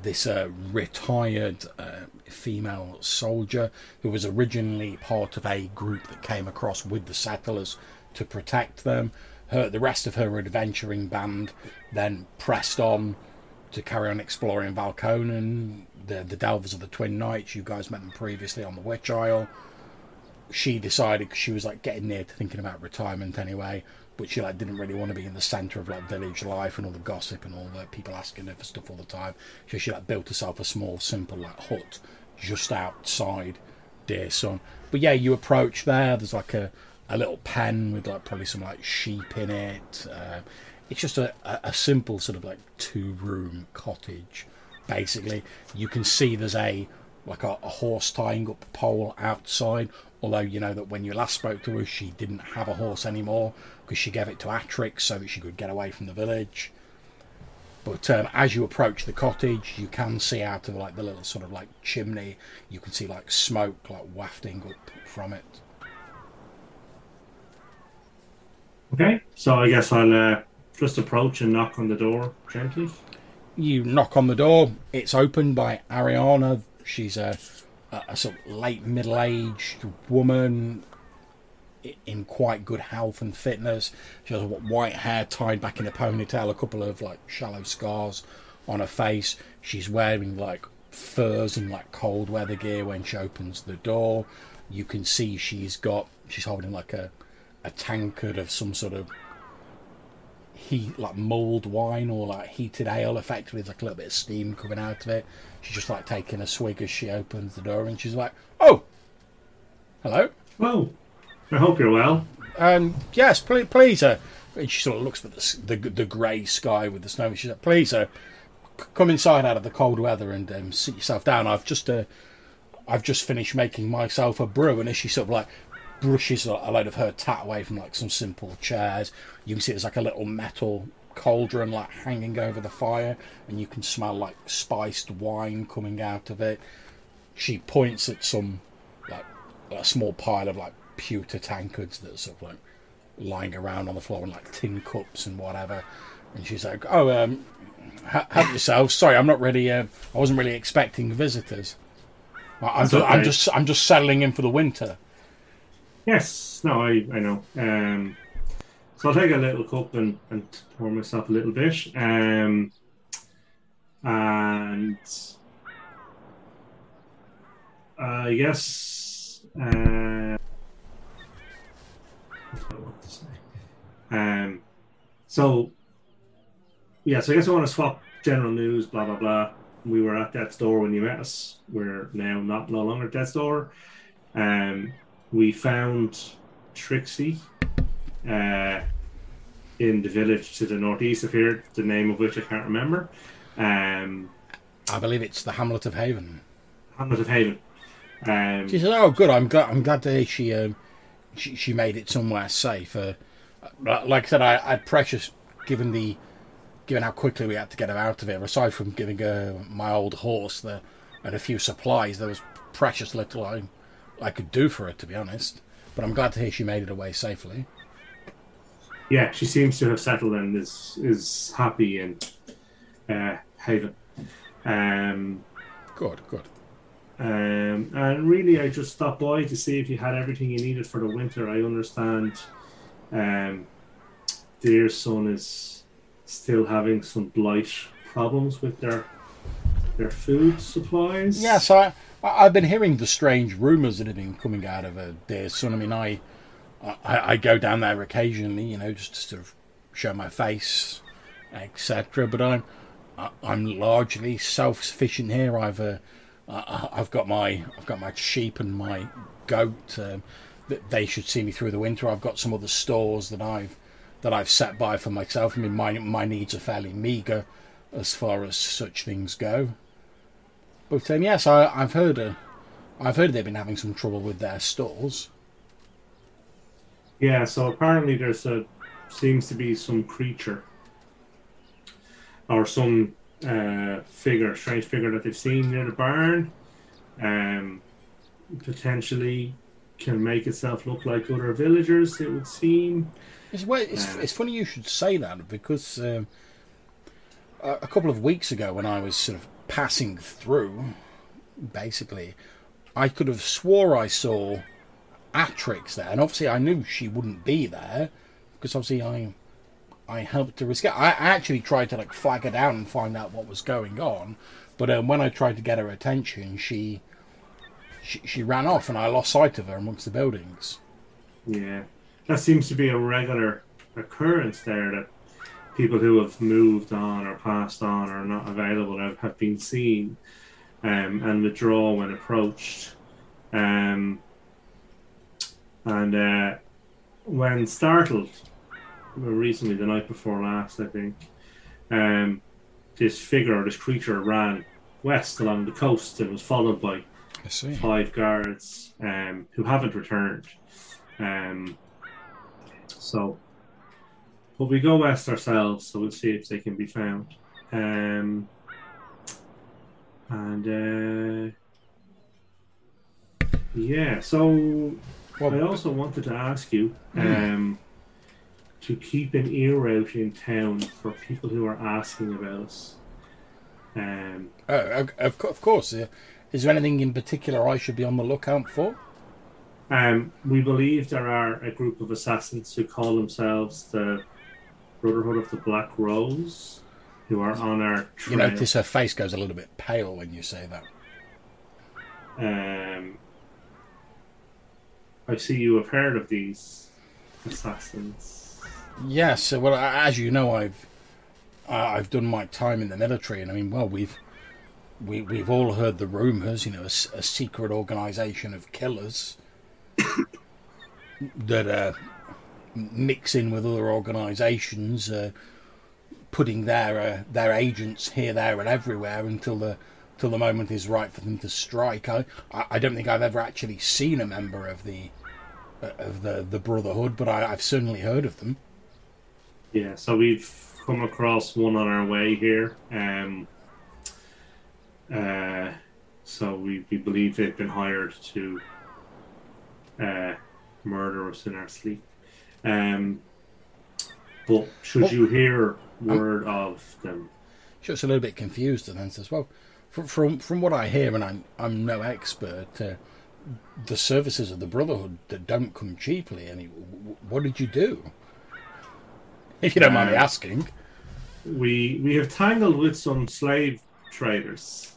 this uh, retired uh, female soldier who was originally part of a group that came across with the settlers to protect them. Her, the rest of her adventuring band then pressed on to carry on exploring Valconan, the the Delvers of the Twin Knights. You guys met them previously on the Witch Isle. She decided 'cause she was like getting near to thinking about retirement anyway, but she like didn't really want to be in the centre of like village life and all the gossip and all the people asking her for stuff all the time. So she like built herself a small, simple like hut just outside Deersun. But yeah, you approach there. There's like a a little pen with like probably some like sheep in it. Uh, it's just a, a, a simple sort of like two room cottage. Basically, you can see there's a like a, a horse tying up a pole outside. Although you know that when you last spoke to her, she didn't have a horse anymore because she gave it to Atrix so that she could get away from the village. But um, as you approach the cottage, you can see out of like the little sort of like chimney, you can see like smoke like wafting up from it. Okay, so I guess I'll uh, just approach and knock on the door gently. You knock on the door. It's opened by Ariana. She's a, a, a sort of late middle-aged woman in quite good health and fitness. She has white hair tied back in a ponytail, a couple of like shallow scars on her face. She's wearing like furs and like cold weather gear when she opens the door. You can see she's got she's holding like a a tankard of some sort of heat like mulled wine or like heated ale effectively there's like a little bit of steam coming out of it. She's just like taking a swig as she opens the door and she's like oh hello? Oh, I hope you're well. um yes please, please uh, and she sort of looks at the, the, the grey sky with the snow and she's like please uh, c- come inside out of the cold weather and um, sit yourself down. I've just uh, i've just finished making myself a brew. And as she sort of like brushes a a load of her tat away from like some simple chairs. You can see there's like a little metal cauldron like hanging over the fire, and you can smell like spiced wine coming out of it. She points at some like a small pile of like pewter tankards that sort of like lying around on the floor and like tin cups and whatever. And she's like, "Oh, um, ha- help yourself. Sorry, I'm not really. Uh, I wasn't really expecting visitors. I'm just, I'm just, I'm just settling in for the winter." Yes, no, I, I know. Um, so I'll take a little cup and, and pour myself a little bit. Um, and I guess. Uh, to say? Um, so, yeah, so I guess I want to swap general news, blah, blah, blah. We were at Death's Door when you met us. We're now not no longer at Death's Door. Um, we found Trixie uh, in the village to the northeast of here, the name of which I can't remember. Um, I believe it's the Hamlet of Haven. Hamlet of Haven. Um, She said, "Oh, good. I'm glad. I'm glad to hear she um, she, she made it somewhere safe." Uh, like I said, I, I had precious given the given how quickly we had to get her out of here. Aside from giving her my old horse the, and a few supplies, there was precious little I I could do for her, to be honest. But I'm glad to hear she made it away safely. yeah, she seems to have settled and is is happy in uh, Haven. Um, Good, good. Um, and really, I just stopped by to see if you had everything you needed for the winter. I understand um, Deersun is still having some blight problems with their their food supplies. Yes, I, I I've been hearing the strange rumours that have been coming out of a dear. I mean, I, I I go down there occasionally, you know, just to sort of show my face, etc. But I'm I- I'm largely self-sufficient here. I've uh, I- I've got my I've got my sheep and my goat. Um, that they should see me through the winter. I've got some other stores that I've that I've set by for myself. I mean, my my needs are fairly meagre as far as such things go. But um, yes, I, I've heard. Uh, I've heard they've been having some trouble with their stores. Yeah, so apparently there's a seems to be some creature or some uh, figure, strange figure that they've seen near the barn. Um, potentially can make itself look like other villagers. It would seem. It's, well, it's, Yeah. it's funny you should say that because um, a, a couple of weeks ago, when I was sort of passing through, basically, I could have swore I saw Atrix there, and obviously I knew she wouldn't be there because obviously I I helped her escape. I actually tried to like flag her down and find out what was going on, but um, when I tried to get her attention, she. She, she ran off and I lost sight of her amongst the buildings. Yeah, that seems to be a regular occurrence there that people who have moved on or passed on or not available have, have been seen um, and withdraw when approached. Um, and uh, when startled, recently, the night before last, I think, um, this figure or this creature ran west along the coast and was followed by five guards um, who haven't returned. Um, so, but we go west ourselves, so we'll see if they can be found. Um, and uh, yeah, so Well, I also wanted to ask you um, to keep an ear out in town for people who are asking about us. Um, Oh, of, of course. Uh, is there anything in particular I should be on the lookout for? Um, we believe there are a group of assassins who call themselves the Brotherhood of the Black Rose, who are on our You notice her face goes a little bit pale when you say that. Um, I see you have heard of these assassins. Yes. uh, Well, as you know, I've I- I've done my time in the military, and I mean, well, we've we we've all heard the rumours. You know, a secret organisation of killers that uh, mix in with other organisations, uh, putting their uh, their agents here, there, and everywhere until the till the moment is right for them to strike. I I I don't think I've ever actually seen a member of the uh, of the the Brotherhood, but I, I've certainly heard of them. Yeah, so we've come across one on our way here. Um, uh, so we, we believe they've been hired to uh, murder us in our sleep. Um, but should Well- you hear word of them, She was a little bit confused and then says, "Well, from from, from what I hear, and I'm I'm no expert, uh, the services of the Brotherhood that don't come cheaply. And what did you do? If you don't mind me Uh, asking." we we have tangled with some slave traders,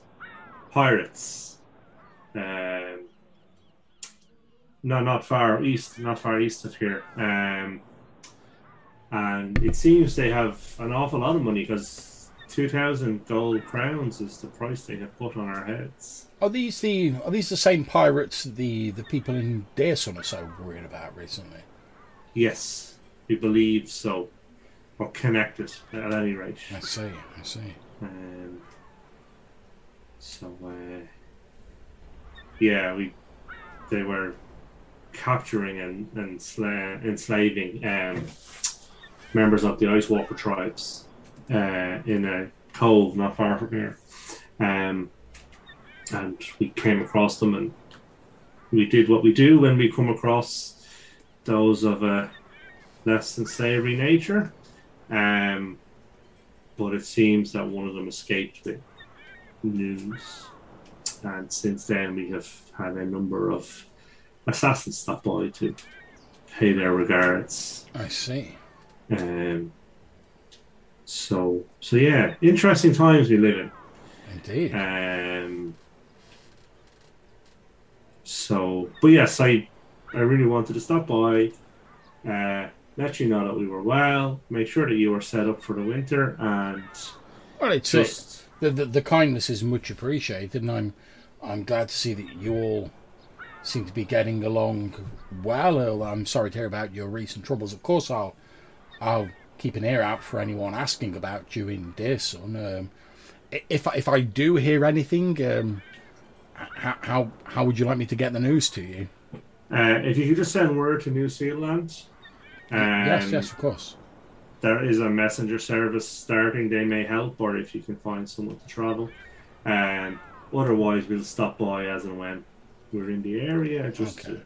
pirates. Um, no, not far east, not far east of here. Um, and it seems they have an awful lot of money because two thousand gold crowns is the price they have put on our heads. Are these the are these the same pirates the the people in Deersun are so worried about recently? Yes, we believe so, or connected at any rate. I see, I see. Um, so uh, yeah, we they were capturing and and sla- enslaving um, members of the Ice Walker tribes uh, in a cove not far from here, um, and we came across them and we did what we do when we come across those of a less than savory nature. Um, but it seems that one of them escaped the news. And since then, we have had a number of assassins stop by to pay their regards. I see. Um, so, so yeah, interesting times we live in. Indeed. Um, so, but yes, I, I really wanted to stop by, uh, let you know that we were well, make sure that you were set up for the winter, and well, it's just the, the the kindness is much appreciated, and I'm I'm glad to see that you all seem to be getting along well. Earl. I'm sorry to hear about your recent troubles. Of course, I'll I'll keep an ear out for anyone asking about you in Deersun. Um, if I- if I do hear anything, um, how how how would you like me to get the news to you? Uh, if you could just send word to New Zealand, um, yes, yes, of course. there is a messenger service starting. They may help, or if you can find someone to travel. Um, otherwise, we'll stop by as and when we're in the area. Just Okay.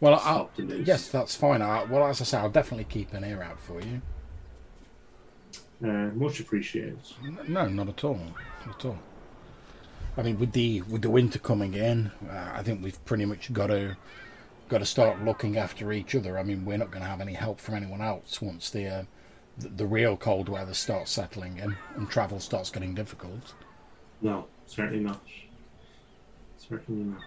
Well, I'll, yes, that's fine. I, well, as I say, I'll definitely keep an ear out for you. uh, much appreciated. No, not at all. Not at all. I mean, with the with the winter coming in, uh, I think we've pretty much got to got to start looking after each other. I mean, we're not going to have any help from anyone else once the, uh, the the real cold weather starts settling in and travel starts getting difficult. No, certainly not. Certainly not.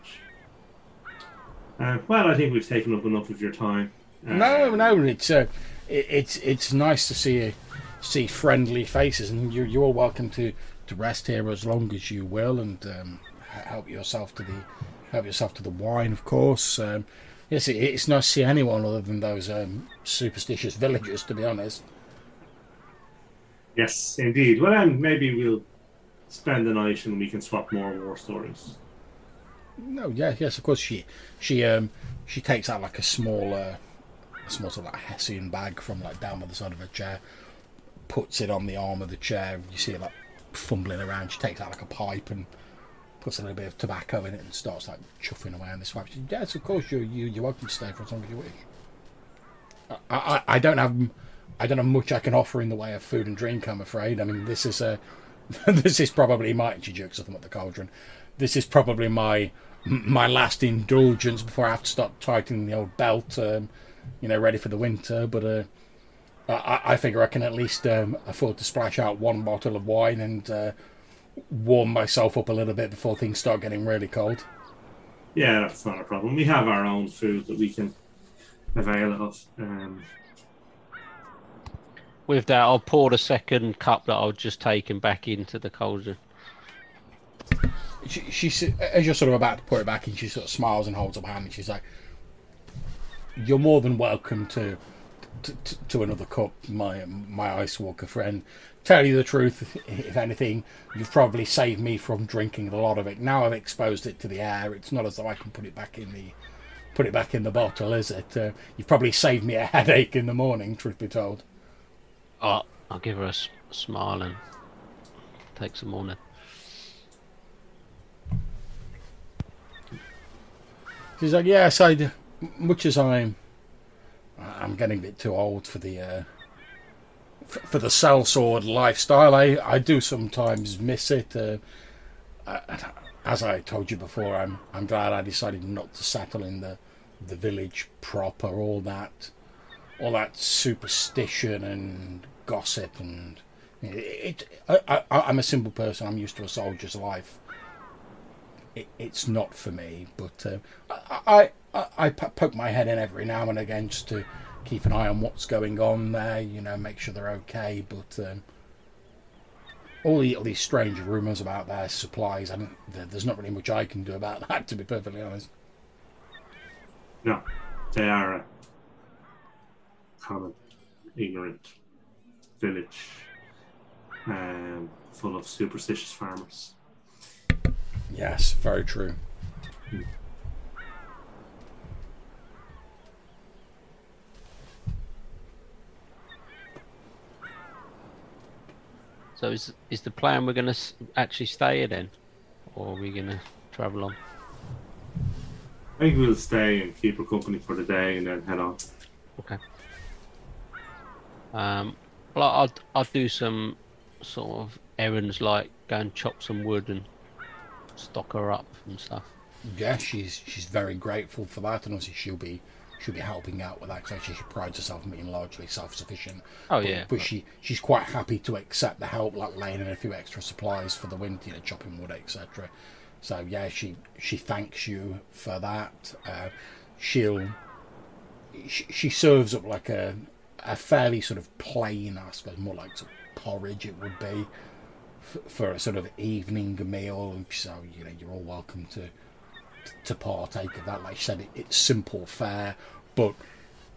Uh, well, I think we've taken up enough of your time. No, Um, no, it's uh, it, it's it's nice to see see friendly faces, and you're you're welcome to, to rest here as long as you will, and um, help yourself to the help yourself to the wine, of course. Um, yes, it, it's nice to see anyone other than those um, superstitious villagers, to be honest. Yes, indeed. Well, then maybe we'll spend the night and we can swap more war stories. No, yeah, yes, of course. She she um she takes out like a small a small sort of like hessian bag from like down by the side of her chair, puts it on the arm of the chair. You see her like fumbling around. She takes out like a pipe and puts a little bit of tobacco in it and starts like chuffing away on this pipe. She yes, of course you you you're welcome to stay for as long as you wish. I, I I don't have I don't have much I can offer in the way of food and drink. I'm afraid. I mean, this is a this is probably my she jerks them at the cauldron. This is probably my my last indulgence before I have to start tightening the old belt. Um, you know, ready for the winter. But uh, I, I figure I can at least um, afford to splash out one bottle of wine and uh, warm myself up a little bit before things start getting really cold. Yeah, that's not a problem. We have our own food that we can avail of. Um, With that, I'll pour the second cup that I've just taken back into the cauldron. She, she's as you're sort of about to put it back in, she sort of smiles and holds up her hand, and she's like, "You're more than welcome to." To, to, to another cup, my my ice walker friend. Tell you the truth, if anything, you've probably saved me from drinking a lot of it. Now I've exposed it to the air. It's not as though I can put it back in the put it back in the bottle, is it? Uh, you've probably saved me a headache in the morning. Truth be told. Oh, I'll give her a s- smile and take some more She's like, yes, I. Much as I'm, I'm getting a bit too old for the, uh, for the sellsword lifestyle. I, I do sometimes miss it. Uh, as I told you before, I'm, I'm glad I decided not to settle in the, the village proper. All that, all that superstition and gossip and it. it I, I, I'm a simple person. I'm used to a soldier's life it, it's not for me. But uh, I, I, I po- poke my head in every now and again just to keep an eye on what's going on there. You know, make sure they're okay. But um, all, the, all these strange rumours about their supplies, I there's not really much I can do about that, to be perfectly honest. no, they are a common, ignorant village um, full of superstitious farmers. Yes, very true. So is is the plan we're going to actually stay here then, or are we going to travel on? I think we'll stay and keep her company for the day and then head on. Okay. Um, well, I'll I'll do some sort of errands like go and chop some wood and stock her up and stuff. Yeah, she's she's very grateful for that, and obviously she'll be she'll be helping out with that. Because actually, she prides herself on being largely self-sufficient. Oh but, yeah. but she she's quite happy to accept the help, like laying in a few extra supplies for the winter, you know, chopping wood, etc. So yeah, she she thanks you for that. Uh, she'll she, she serves up like a a fairly sort of plain, I suppose, more like sort of porridge it would be for a sort of evening meal. So you know, you're all welcome to to partake of that. Like I said, it, it's simple fare, but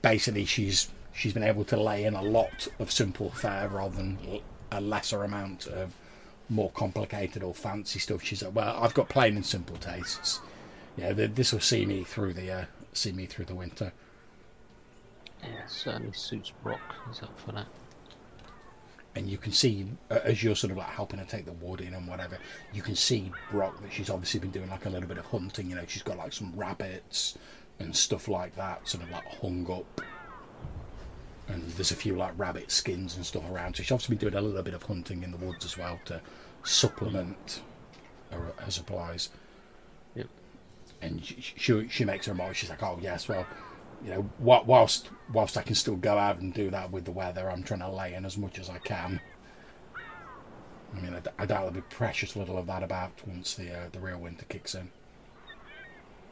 basically she's she's been able to lay in a lot of simple fare rather than a lesser amount of more complicated or fancy stuff, she's like, well, I've got plain and simple tastes. Yeah, th- this will see me through the uh, see me through the winter. Yeah, certainly suits Brock. He's up for that. And you can see uh, as you're sort of like helping her take the wood in and whatever you can see brock that she's obviously been doing like a little bit of hunting you know she's got like some rabbits and stuff like that sort of like hung up. And there's a few like rabbit skins and stuff around. So she's obviously been doing a little bit of hunting in the woods as well to supplement her, her supplies. Yep. and she, she, she makes her remark she's like oh yes well you know, whilst whilst I can still go out and do that with the weather, I'm trying to lay in as much as I can. I mean, I doubt there'll be precious little of that about once the uh, the real winter kicks in.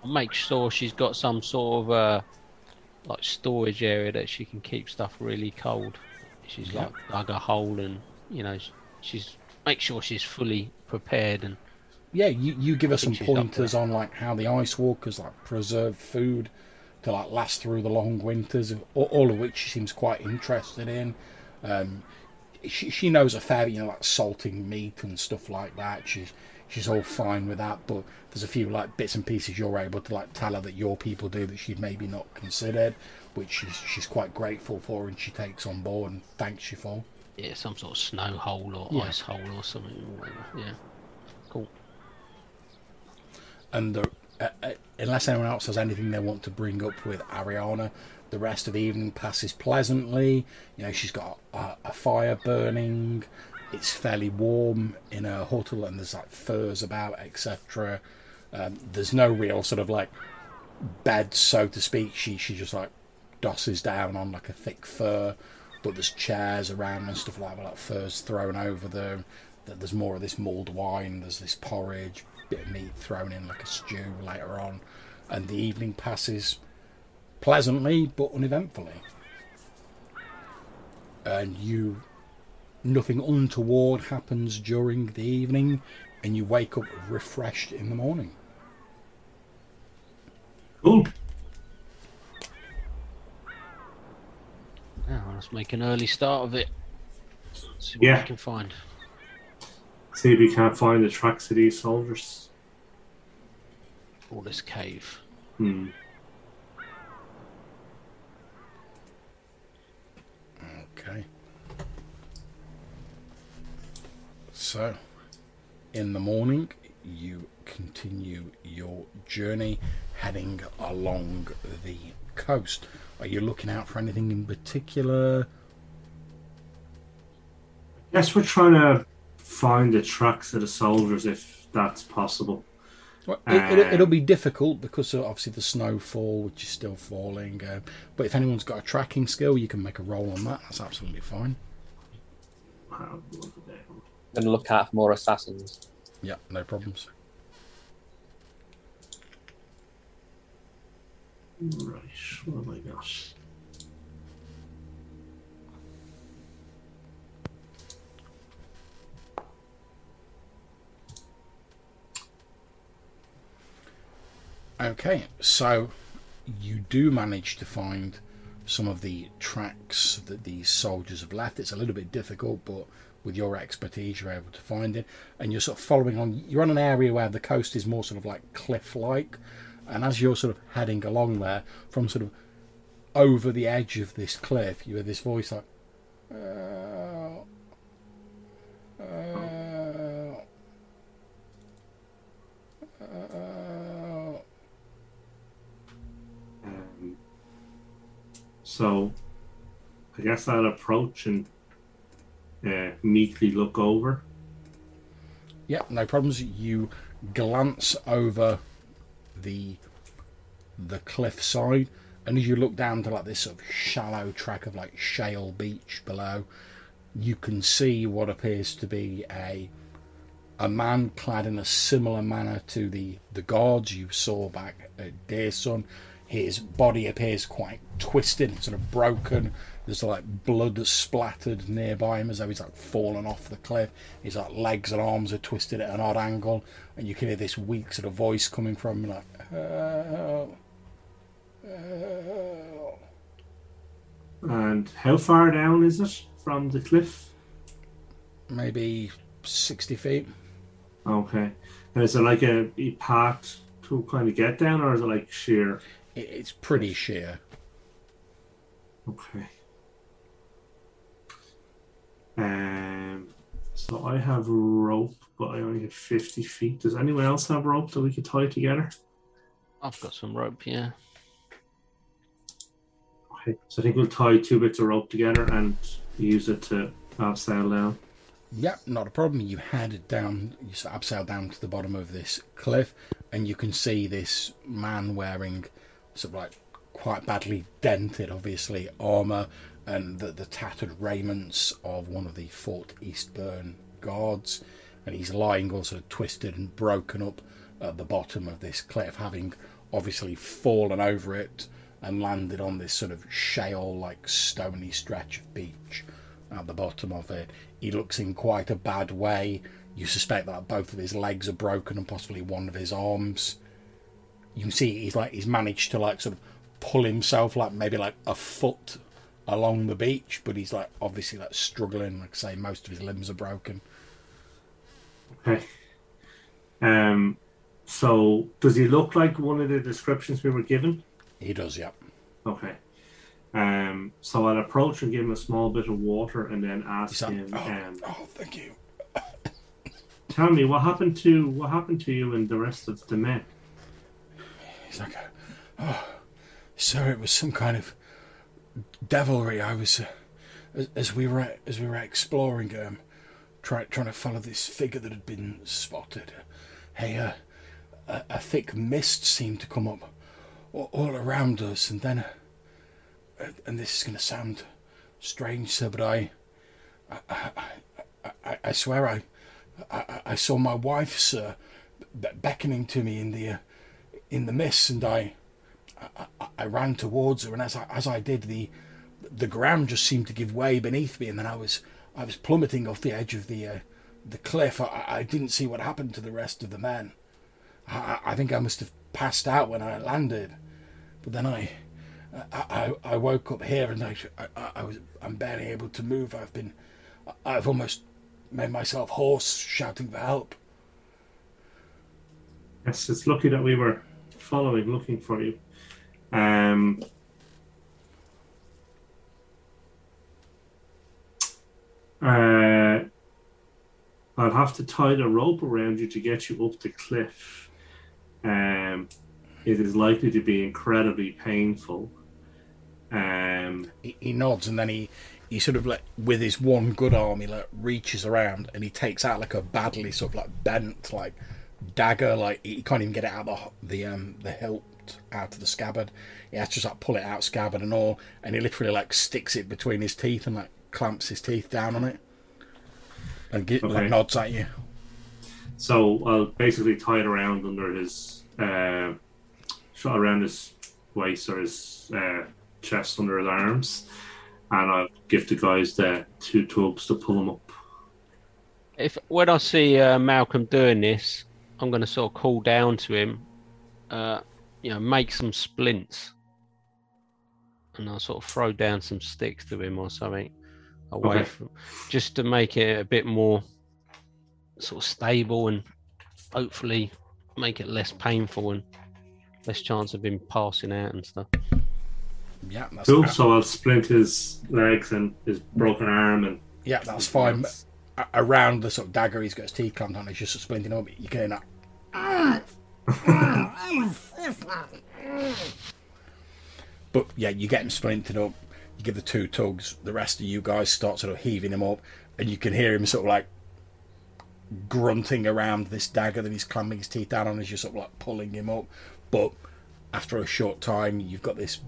I'll make sure she's got some sort of uh, like storage area that she can keep stuff really cold. She's Yeah. like dug a hole and you know she's make sure she's fully prepared and Yeah, you, you give us some think she's up for pointers on like how the ice walkers like preserve food to like last through the long winters, all, of which she seems quite interested in. Um, she she knows a fair, you know, like salting meat and stuff like that. She's she's all fine with that, but there's a few like bits and pieces you're able to like tell her that your people do that she'd maybe not considered, which she's she's quite grateful for and she takes on board and thanks you for. yeah some sort of snow hole or Yeah. ice hole or something. or whatever. Yeah, cool. and the, uh, uh, unless anyone else has anything they want to bring up with Ariana, the rest of the evening passes pleasantly. You know, she's got a, a fire burning. It's fairly warm in her huddle, and there's like furs about, etc. Um, there's no real sort of like bed, so to speak. She she just like dosses down on like a thick fur, but there's chairs around and stuff like that, like furs thrown over them. There's more of this mulled wine. There's this porridge, bit of meat thrown in like a stew later on, and the evening passes pleasantly but uneventfully. And you, nothing untoward happens during the evening, and you wake up refreshed in the morning. Cool. Now let's make an early start of it. See what Yeah. we can find. See if we can't find the tracks of these soldiers. Or this cave. Hmm. Okay. So, in the morning, you continue your journey heading along the coast. Are you looking out for anything in particular? Guess we're trying to find the tracks of the soldiers if that's possible. Well, it, it, Uh, it'll be difficult because obviously the snowfall, which is still falling. Uh, but if anyone's got a tracking skill, you can make a roll on that. That's absolutely fine. I'll look at that. I'm gonna look out for more assassins. Yeah, no problems. Right, what have I Okay, so you do manage to find some of the tracks that these soldiers have left. It's a little bit difficult, but with your expertise, you're able to find it. And you're sort of following on. You're on an area where the coast is more sort of like cliff-like, and as you're sort of heading along there, from sort of over the edge of this cliff, you hear this voice like. "Uh, uh, uh, Um, so, I guess I'll approach and uh, meekly look over. Yeah, no problems. You glance over the the cliff side, and as you look down to like this sort of shallow track of like shale beach below, you can see what appears to be a a man clad in a similar manner to the the guards you saw back at Deersun. His body appears quite twisted, sort of broken. There's like blood splattered nearby him as though he's like fallen off the cliff. His like legs and arms are twisted at an odd angle, and you can hear this weak sort of voice coming from him, like, "Help, help." And how far down is it from the cliff? maybe sixty feet. Okay. And is it like a, a path to kind of get down, or is it like sheer? It, it's pretty sheer. Okay. Um. So I have rope, but I only have fifty feet. Does anyone else have rope that we could tie together? I've got some rope, yeah. Okay. So I think we'll tie two bits of rope together and use it to abseil down. Yep, not a problem. You head down, you abseil down to the bottom of this cliff, and you can see this man wearing sort of like quite badly dented, obviously, armour and the, the tattered raiments of one of the Fort Eastburn guards. And he's lying all sort of twisted and broken up at the bottom of this cliff, having obviously fallen over it and landed on this sort of shale like stony stretch of beach at the bottom of it. He looks in quite a bad way. You suspect that both of his legs are broken and possibly one of his arms. You can see he's like he's managed to like sort of pull himself like maybe like a foot along the beach, but he's like obviously like struggling. Like I say, most of his limbs are broken. Okay. Um. So does he look like one of the descriptions we were given? He does, yeah. Okay. Um. So I'll approach and give him a small bit of water, and then ask like, him. oh, Um, oh, thank you. tell me what happened to what happened to you and the rest of the men. He's like, oh, sir, it was some kind of devilry. I was, uh, as, as we were as we were exploring, um, try, trying to follow this figure that had been spotted. Hey, uh, a, a thick mist seemed to come up all, all around us, and then, uh, and this is going to sound strange, sir, but I, I, I, I, I swear I, I, I saw my wife, sir, beckoning to me in the. In the mist, and I, I, I- ran towards her, and as I, as I did, the the ground just seemed to give way beneath me, and then I was I was plummeting off the edge of the uh, the cliff. I, I didn't see what happened to the rest of the men. I, I- think I must have passed out when I landed, but then I. I, I, I woke up here and I, I was I'm barely able to move. I've been I've almost made myself hoarse shouting for help. Yes, it's lucky that we were following, looking for you. Um. Uh, I'll have to tie the rope around you to get you up the cliff. Um, it is likely to be incredibly painful. Um, he, he nods and then he he sort of like with his one good arm he like reaches around and he takes out like a badly sort of like bent like dagger like he can't even get it out of the the um the hilt out of the scabbard. He has to just like pull it out scabbard and all and he literally like sticks it between his teeth and like clamps his teeth down on it. And gi- like, nods at you. So I'll basically tie it around under his, uh, shot around his waist or his uh, chest under his arms, and I'll give the guys the two tugs to pull him up. If when I see uh, Malcolm doing this, I'm going to sort of call down to him, uh, you know, make some splints, and I'll sort of throw down some sticks to him or something away Okay. from, just to make it a bit more sort of stable and hopefully make it less painful and less chance of him passing out and stuff. yeah that's Cool. So I'll splint his legs and his broken arm and. yeah that's fine A- around the sort of dagger he's got his teeth clamped on it's just splinting up you can hear that But yeah, you get him splintered up. You give the two tugs. The rest of you guys start sort of heaving him up, and you can hear him sort of like grunting around this dagger that he's clamping his teeth down on as you're sort of like pulling him up. But after a short time, you've got this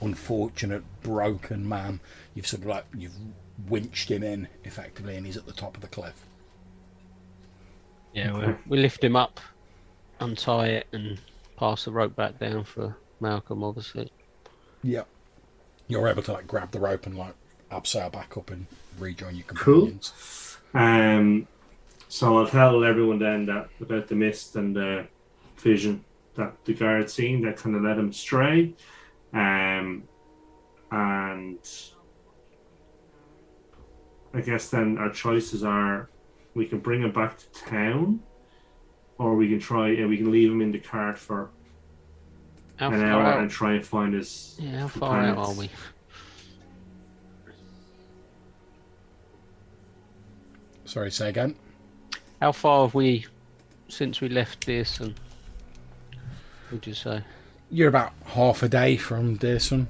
unfortunate broken man. You've sort of like you've winched him in effectively, and he's at the top of the cliff. Yeah, we we lift him up, untie it, and pass the rope back down for Malcolm, obviously. Yeah, you're able to like grab the rope and like abseil back up and rejoin your Cool. Um, so I'll tell everyone then that about the mist and the vision that the guard seen that kind of led him astray. Um, and I guess then our choices are we can bring him back to town, or we can try and we can leave him in the cart for How an hour out? and try and find his. Yeah, how far out are we? Sorry, say again. How far have we since we left this? And would you say? You're about half a day from Deersun.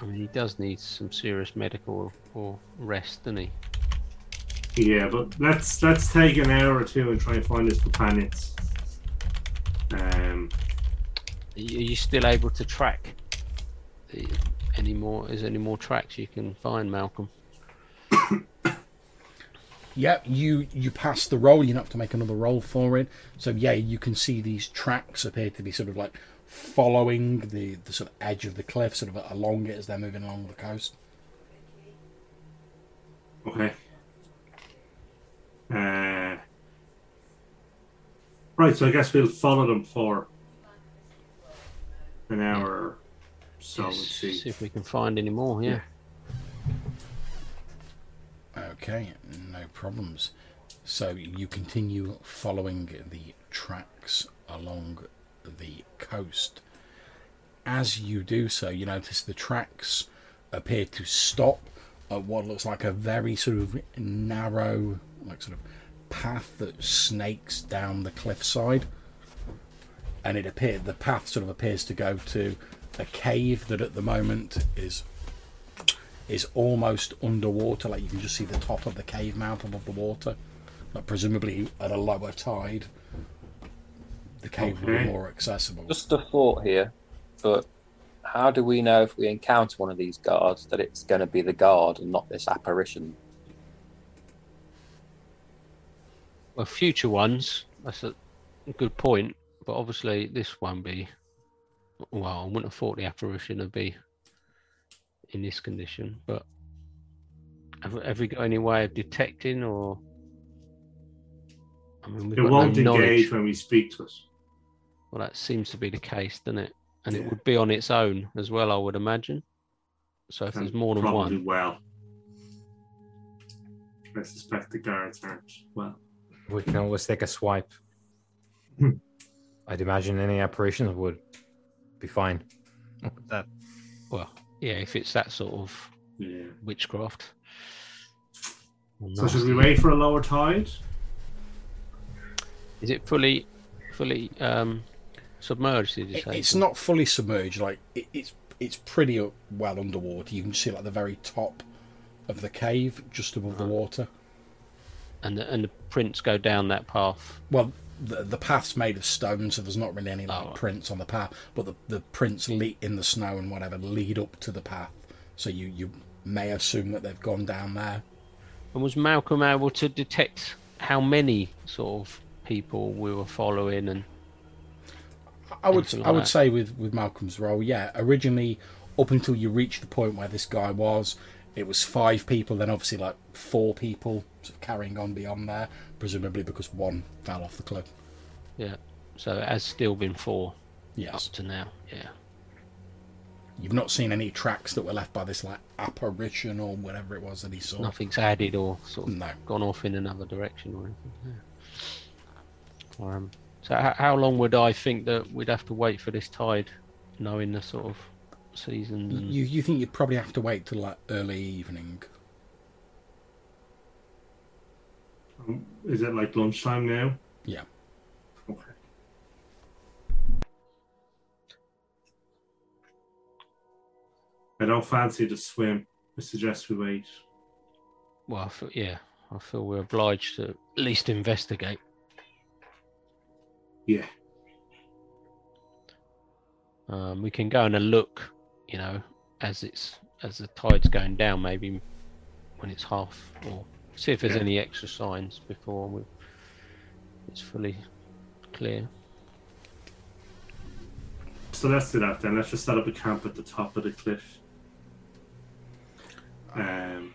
I mean, he does need some serious medical or rest, doesn't he? Yeah, but let's let's take an hour or two and try and find his companions. Um, Are you still able to track the, any more? Is there any more tracks you can find, Malcolm? Yep, you you pass the roll. You don't have to make another roll for it. So yeah, you can see these tracks appear to be sort of like following the, the sort of edge of the cliff, sort of along it as they're moving along the coast. okay. Uh, right, so I guess we'll follow them for an hour or so and Yes, see. see if we can find any more. Yeah. Okay, no problems. So you continue following the tracks along the coast. As you do so, you notice the tracks appear to stop at what looks like a very sort of narrow, like sort of path that snakes down the cliffside. And it appeared the path sort of appears to go to a cave that at the moment is is almost underwater. Like you can just see the top of the cave mouth above the water. But presumably at a lower tide, the cave will be Okay. more accessible. Just a thought here, but how do we know if we encounter one of these guards that it's going to be the guard and not this apparition? Well, future ones. That's a good point. But obviously, this won't be. Well, I wouldn't have thought the apparition would be in this condition. But have, have we got any way of detecting or? I mean, we've It won't no knowledge. engage when we speak to it. Well, that seems to be the case, doesn't it? And it would be on its own as well, I would imagine. So if and there's more than probably one, well. I suspect the guards aren't well. We can always take a swipe. Hmm. I'd imagine any apparitions would be fine. That well, yeah, if it's that sort of Yeah. witchcraft. or So should we wait for a lower tide? Is it fully, fully um, submerged? Did you It- say? it's not fully submerged. Like it, it's it's pretty well underwater. You can see like the very top of the cave, just above the ah. water. And the, and the prints go down that path. Well, the the path's made of stone, so there's not really any like Oh. prints on the path. But the the prints lead in the snow and whatever lead up to the path. So you you may assume that they've gone down there. And was Malcolm able to detect how many sort of people we were following? And I would Anything I would that. say with with Malcolm's role, yeah. Originally, up until you reach the point where this guy was, it was five people. Then obviously like four people sort of carrying on beyond there, presumably because one fell off the cliff. yeah, so it has still been four Yes, up to now. Yeah. you've not seen any tracks that were left by this like apparition or whatever it was that he saw. Nothing's added or sort of No. gone off in another direction or anything. Yeah. Um, so h- how long would I think that we'd have to wait for this tide, knowing the sort of seasons? And... You you think you'd probably have to wait till like early evening? Um, Is it like lunchtime now? Yeah. Okay. I don't fancy the swim. I suggest we wait. Well, I feel, yeah, I feel we're obliged to at least investigate. Yeah. Um, we can go and look, you know, as it's as the tide's going down, maybe when it's half, or see if there's Yeah. any extra signs before we, it's fully clear. So let's do that then. Let's just set up a camp at the top of the cliff. Um,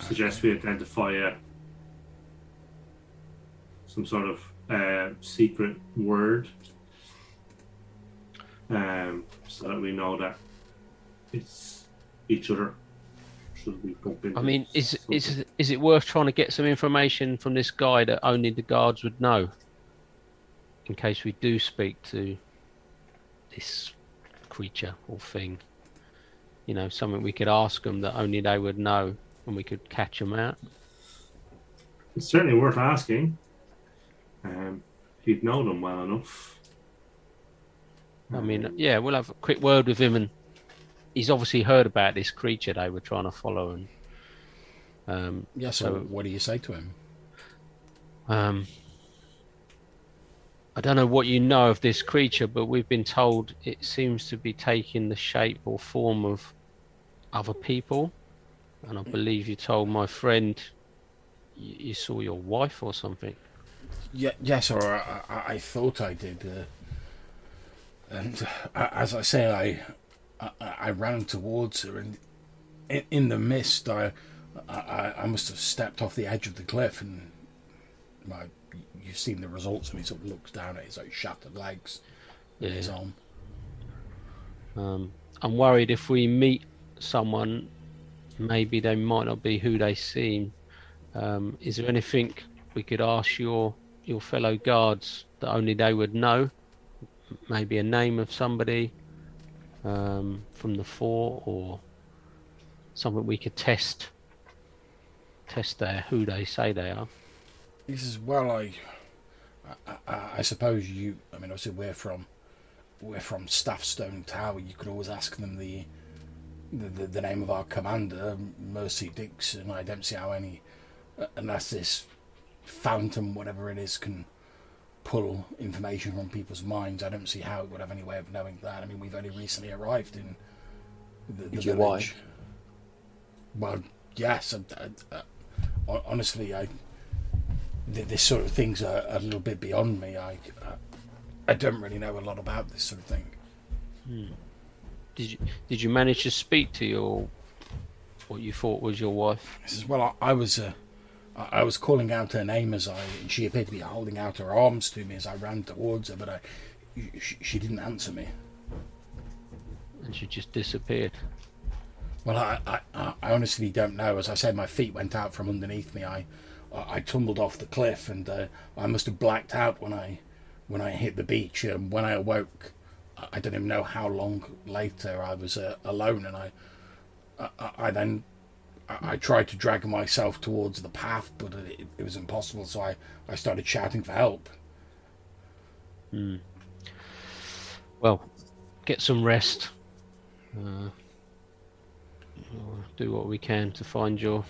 suggest we identify a, some sort of uh, secret word, um, so that we know that it's each other. should we bump I mean, is something. is is it worth trying to get some information from this guy that only the guards would know, in case we do speak to this creature or thing? You know, something we could ask them that only they would know, and we could catch them out. It's certainly worth asking. Um, if you'd know them well enough. I mean, yeah, we'll have a quick word with him, and he's obviously heard about this creature they were trying to follow, and um, Yeah, so, So- what do you say to him? Um, I don't know what you know of this creature, but we've been told it seems to be taking the shape or form of other people. And I believe you told my friend you, you saw your wife or something. Yeah, yes, or I, I, I thought I did. Uh, and uh, as I say, I, I I ran towards her, and in, in the mist, I, I I must have stepped off the edge of the cliff, and my, you've seen the results. And he sort of looks down at his like shattered legs with his arm. Um, I'm worried if we meet someone, maybe they might not be who they seem. Um, is there anything we could ask your your fellow guards that only they would know? Maybe a name of somebody um, from the fort or something we could test test their who they say they are. This is "Well, I, I, I, I suppose you. I mean, obviously, we're from, we're from Staffstone Tower. You could always ask them the, the, the, the name of our commander, Mercy Dixon. I don't see how any, uh, unless this phantom, whatever it is, can pull information from people's minds. I don't see how it would have any way of knowing that. I mean, we've only recently arrived in the, the village. wife? Well, yes. I, I, I, honestly, I th- this sort of things are a little bit beyond me. I, I I don't really know a lot about this sort of thing. Did you did you manage to speak to your what you thought was your wife? Says, "Well, I, I was uh, I, was calling out her name as I, and she appeared to be holding out her arms to me as I ran towards her, but I, she, she didn't answer me. And she just disappeared. Well, I, I, I- honestly don't know. As I said, my feet went out from underneath me. I, I tumbled off the cliff, and uh, I must have blacked out when I, when I hit the beach. And when I awoke, I- don't even know how long later I was uh, alone, and I, I- I then, I, I tried to drag myself towards the path, but it, it was impossible. So I, I started shouting for help. Well, get some rest. Uh, we'll do what we can to find your.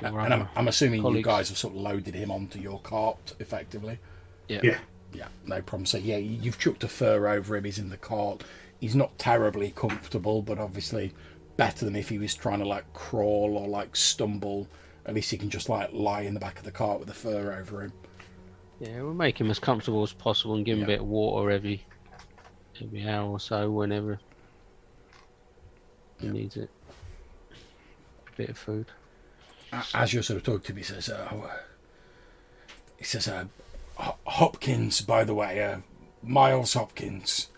your And I'm, I'm assuming you guys have sort of loaded him onto your cart effectively. yeah. Yeah. Yeah, no problem. So yeah, you've chucked a fur over him. He's in the cart. He's not terribly comfortable, but obviously better than if he was trying to like crawl or like stumble. At least he can just like lie in the back of the cart with the fur over him. Yeah, we'll make him as comfortable as possible and give him Yeah. a bit of water every every hour or so, whenever he Yeah. needs it. A bit of food. As you're sort of talking to me, he says, uh, "He says, uh, Hopkins, by the way, uh, Miles Hopkins."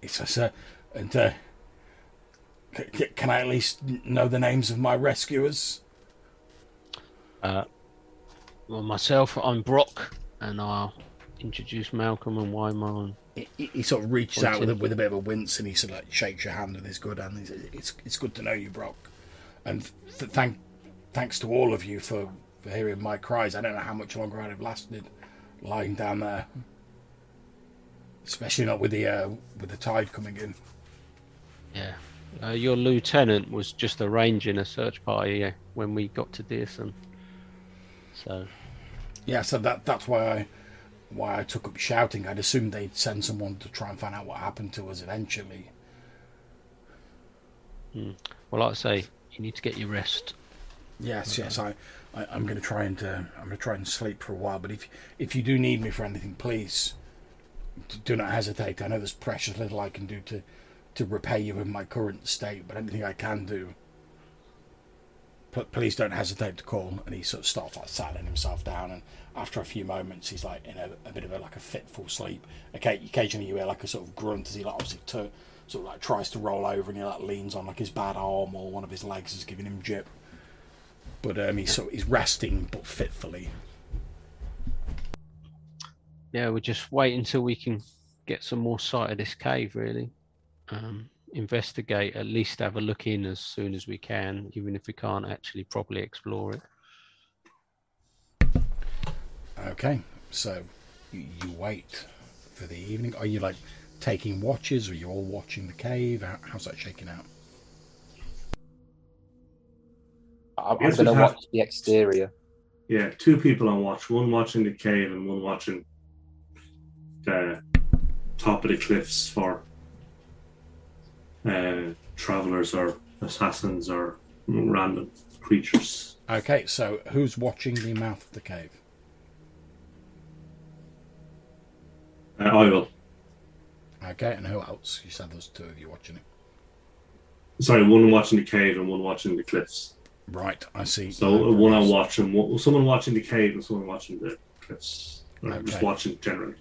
He says, uh, "And uh, c- can I at least know the names of my rescuers?" Uh, well, myself, I'm Brock, and I'll introduce Malcolm and Weimar. And, he, he- he sort of reaches out with a, with a bit of a wince and he sort of like shakes your hand with his good hand. He says, "It's it's good to know you, Brock, and th- thank thanks to all of you for, for hearing my cries. I don't know how much longer I'd have lasted lying down there, especially not with the uh, with the tide coming in. yeah. Uh, your lieutenant was just arranging a search party uh, when we got to Deersun. So, Yeah, so that that's why I why I took up shouting. I'd assumed they'd send someone to try and find out what happened to us eventually. well, like I say, you need to get your rest. Yes, yes, I, I I'm going to try and uh, I'm going to try and sleep for a while. But if if you do need me for anything, please do not hesitate. I know there's precious little I can do to to repay you in my current state, but anything I can do, "P- Please don't hesitate to call. And he sort of starts like settling himself down. And after a few moments, he's like in a, a bit of a like a fitful sleep. Okay, occasionally you hear like a sort of grunt as he like obviously to, sort of like tries to roll over and he like leans on like his bad arm or one of his legs is giving him jip. But um, he's sort he's resting but fitfully. Yeah, we'll just wait until we can get some more sight of this cave, really. Um, investigate, at least have a look in as soon as we can, even if we can't actually properly explore it. Okay, so you, you wait for the evening. Are you like taking watches? Are you all watching the cave? How, how's that shaking out? I'm, I'm Yes, going to watch the exterior. Yeah, two people on watch. One watching the cave and one watching the top of the cliffs for uh, travelers or assassins or random creatures. Okay, so who's watching the mouth of the cave? Uh, I will. Okay, and who else? You said there's two of you watching it. Sorry, one watching the cave and one watching the cliffs. Right, I see. So No one on worries. watch and one, someone watching the cave and someone watching the cliffs. Or just watching generally.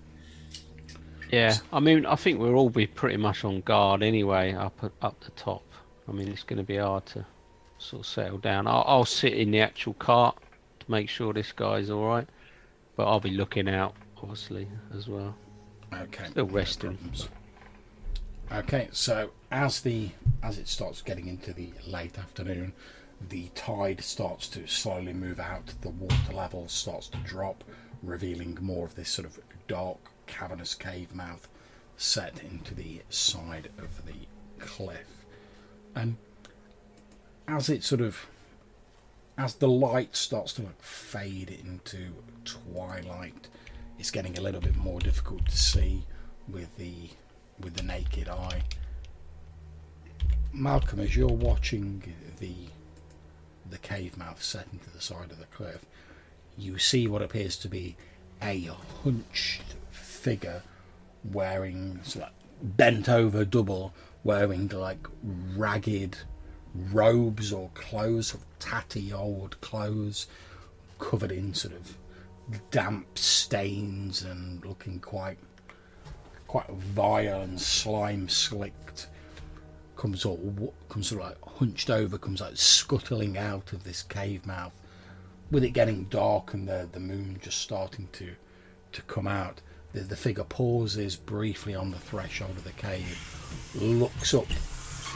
Yeah, I mean, I think we'll all be pretty much on guard anyway, up up the top. I mean, it's going to be hard to sort of settle down. I'll, I'll sit in the actual cart to make sure this guy's all right, but I'll be looking out, obviously, as well. Okay. Still resting. problems. Okay, so as the as it starts getting into the late afternoon, the tide starts to slowly move out. The water level starts to drop, revealing more of this sort of dark, cavernous cave mouth set into the side of the cliff. And as it sort of as the light starts to like fade into twilight, it's getting a little bit more difficult to see with the with the naked eye. Malcolm, as you're watching the the cave mouth set into the side of the cliff, you see what appears to be a hunched figure wearing sort of bent over double, wearing like ragged robes or clothes, sort of tatty old clothes, covered in sort of damp stains and looking quite quite vile and slime slicked comes of, comes sort of like hunched over comes like scuttling out of this cave mouth. With it getting dark and the the moon just starting to to come out the, the figure pauses briefly on the threshold of the cave looks up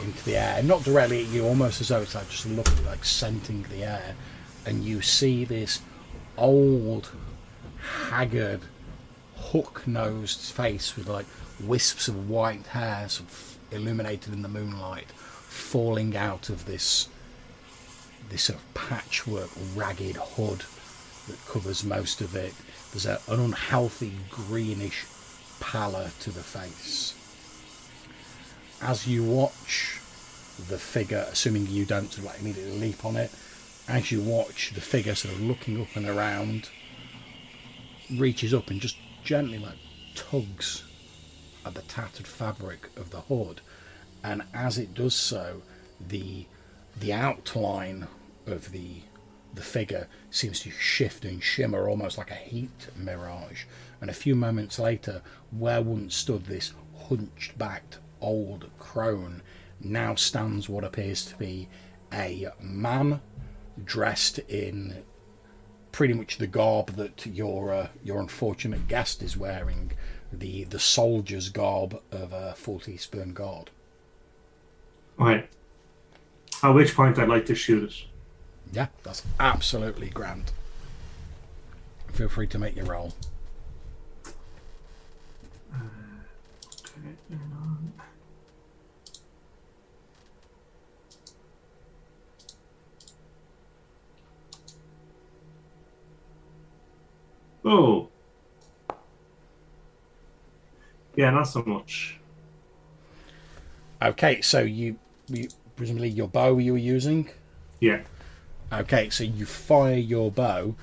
into the air not directly at you almost as though it's like just looking like scenting the air and you see this old haggard hook-nosed face with like wisps of white hair sort of illuminated in the moonlight falling out of this this sort of patchwork ragged hood that covers most of it there's a, an unhealthy greenish pallor to the face. As you watch the figure assuming you don't sort of like immediately leap on it as you watch the figure sort of looking up and around reaches up and just gently like tugs at the tattered fabric of the hood. And as it does so the the outline of the the figure seems to shift and shimmer almost like a heat mirage and a few moments later where once stood this hunched backed old crone now stands what appears to be a man dressed in pretty much the garb that your uh, your unfortunate guest is wearing, the the soldier's garb of a Fort Eastburn guard. Alright. At which point I'd like to shoot it. Yeah, that's absolutely grand. Feel free to make your roll. Uh, oh. Yeah, not so much. Okay, so you, you presumably your bow you were using. Yeah. Okay, so you fire your bow.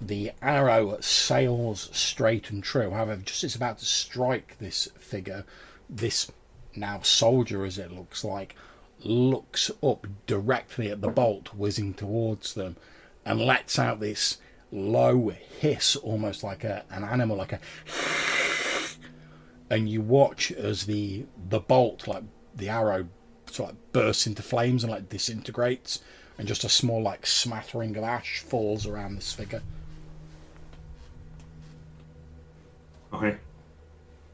The arrow sails straight and true. However, just as it's about to strike this figure, this now soldier, as it looks like, looks up directly at the bolt whizzing towards them and lets out this low hiss, almost like a, an animal, like a. And you watch as the the bolt, like the arrow, sort of bursts into flames and like disintegrates, and just a small like smattering of ash falls around this figure. Okay.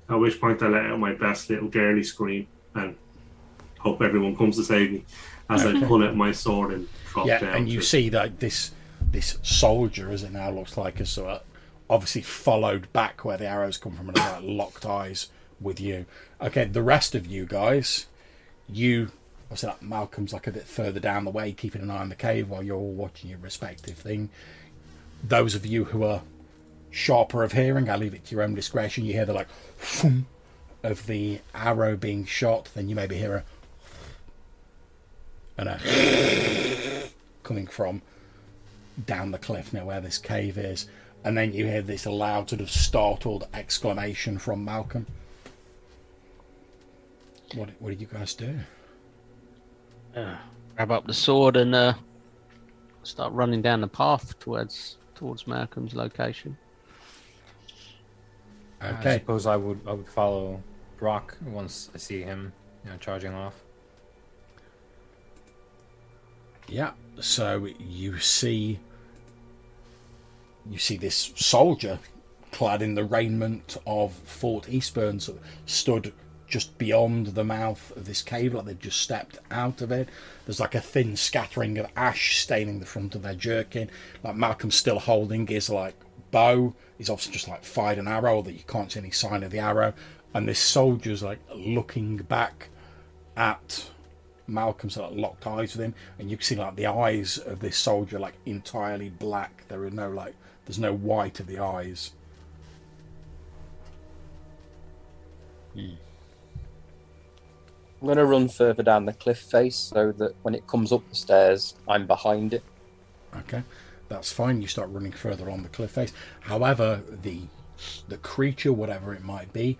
At which point I let out my best little girly scream and hope everyone comes to save me as I pull out my sword and drop yeah, down. and you see that this this soldier, as it now looks like, is sort of obviously followed back where the arrows come from and like locked eyes with you. Okay, the rest of you guys, you obviously like Malcolm's like a bit further down the way, keeping an eye on the cave while you're all watching your respective thing. Those of you who are sharper of hearing, I leave it to your own discretion. You hear the like of the arrow being shot, then you maybe hear a and a coming from down the cliff near where this cave is, and then you hear this loud sort of startled exclamation from Malcolm. What what did you guys do? Grab up the sword and uh, start running down the path towards towards Malcolm's location. I suppose I would I would follow Brock once I see him, you know, charging off. yeah. So you see, you see this soldier clad in the raiment of Fort Eastburn, sort of stood just beyond the mouth of this cave, like they've just stepped out of it. There's like a thin scattering of ash staining the front of their jerkin. Like Malcolm's still holding his like bow. He's obviously just like fired an arrow that you can't see any sign of the arrow. And this soldier's like looking back at Malcolm, sort of locked eyes with him, and you can see like the eyes of this soldier like entirely black. There are no like, there's no white of the eyes. I'm going to run further down the cliff face so that when it comes up the stairs, I'm behind it. Okay, that's fine. You start running further on the cliff face. However, the the creature, whatever it might be,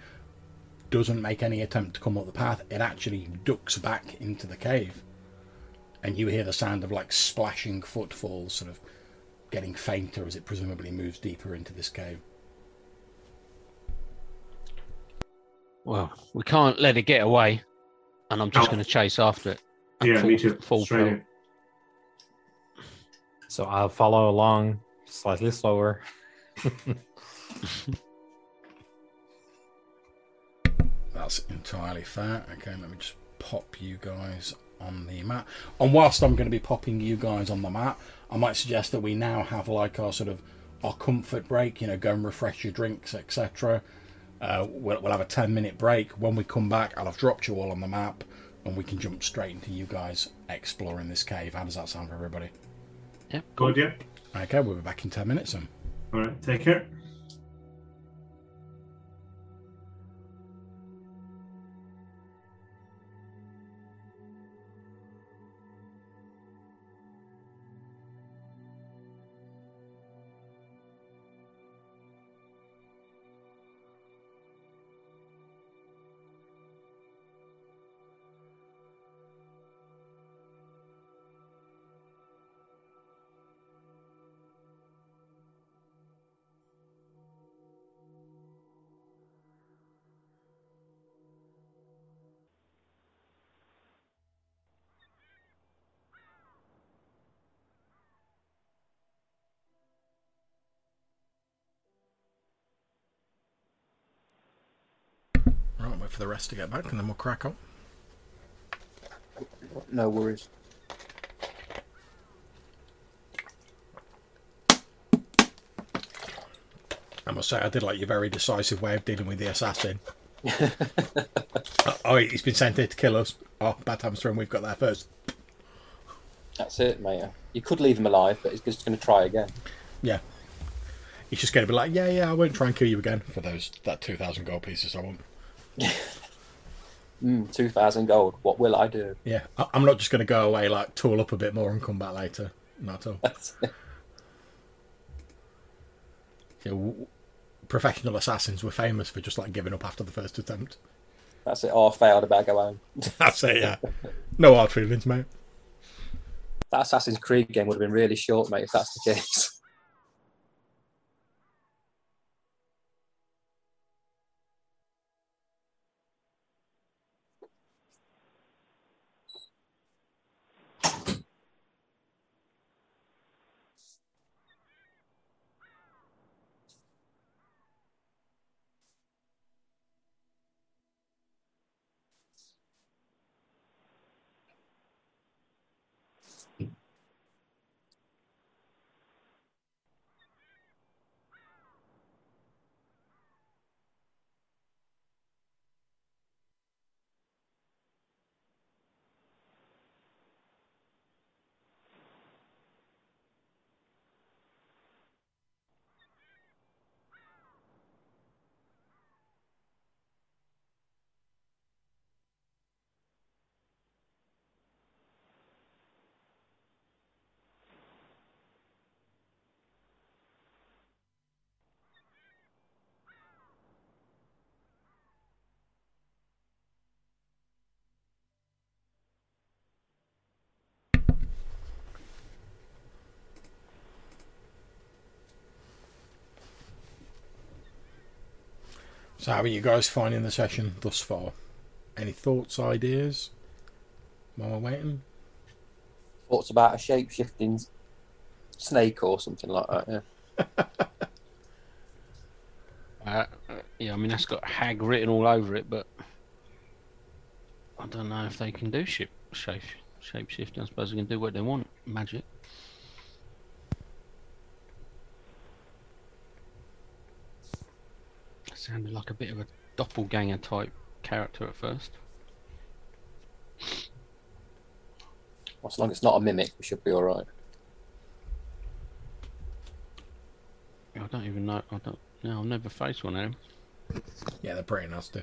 doesn't make any attempt to come up the path. It actually ducks back into the cave, and you hear the sound of like splashing footfalls, sort of getting fainter as it presumably moves deeper into this cave. Well, we can't let it get away, and I'm just No. going to chase after it. Yeah, full- me too. Full Straight in. So I'll follow along slightly slower. That's entirely fair. Okay, let me just pop you guys on the map. And whilst I'm going to be popping you guys on the map, I might suggest that we now have like our sort of our comfort break. You know, go and refresh your drinks, etc. Uh, we'll, we'll have a 10 minute break. When we come back, I'll have dropped you all on the map, and we can jump straight into you guys exploring this cave. How does that sound for everybody? Yep. Good, yeah. Okay, we'll be back in 10 minutes. Then. All right, take care. For the rest to get back, and then we'll crack on. No worries. I must say, I did like your very decisive way of dealing with the assassin. Oh, oh, he's been sent here to kill us. Oh, bad times for him. We've got there first. That's it, mate. You could leave him alive, but he's just going to try again. Yeah. He's just going to be like, yeah, yeah, I won't try and kill you again for those that two thousand gold pieces. I won't. Mm, 2,000 gold. What will I do? Yeah, I- I'm not just going to go away like tool up a bit more and come back later. Not at all. That's it. Yeah, w- professional assassins were famous for just like giving up after the first attempt. That's it. I failed. I better go home. That's it, yeah. No hard feelings, mate. That Assassin's Creed game would have been really short, mate, if that's the case. So, how are you guys finding the session thus far? Any thoughts, ideas? While we're waiting? Thoughts about a shape shifting snake or something like that, yeah. Uh, yeah, I mean that's got hag written all over it, but I don't know if they can do ship shape shape shifting. I suppose they can do what they want. Magic. Sounded like a bit of a doppelganger type character at first. Well, as long as it's not a mimic, we should be alright. I don't even know. I don't. No, I've never faced one of them. Yeah, they're pretty nasty.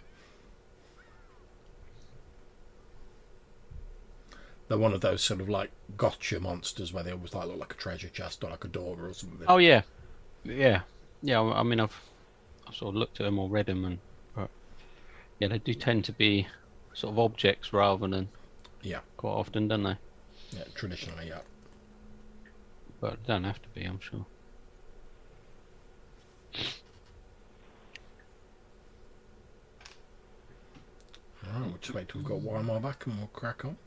They're one of those sort of like gotcha monsters where they always like look like a treasure chest or like a door or something. Oh yeah, yeah, yeah. I I mean, I've I've sort of looked at them or read them, and but yeah, they do tend to be sort of objects rather than Yeah, quite often, don't they? yeah, traditionally, yeah. But they don't have to be, I'm sure. Alright, we'll just wait till we've got one more back and we'll crack on.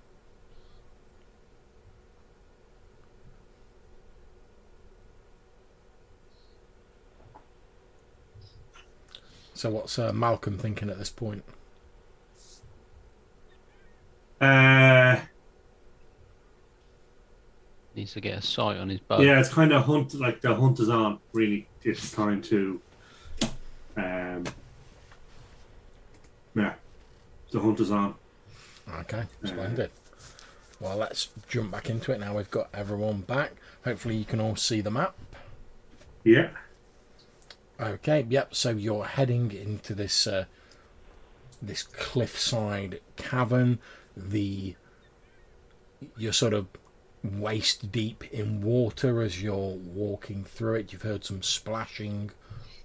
So, what's uh, Malcolm thinking at this point? Uh, Needs to get a sight on his bow. yeah, it's kind of hunt like the hunters aren't Really, it's time to. Um, yeah, the hunt is on. Okay, splendid. Well, let's jump back into it now. We've got everyone back. Hopefully, you can all see the map. Yeah. Okay, yep. So you're heading into this uh, this cliffside cavern. The you're sort of waist deep in water as you're walking through it. You've heard some splashing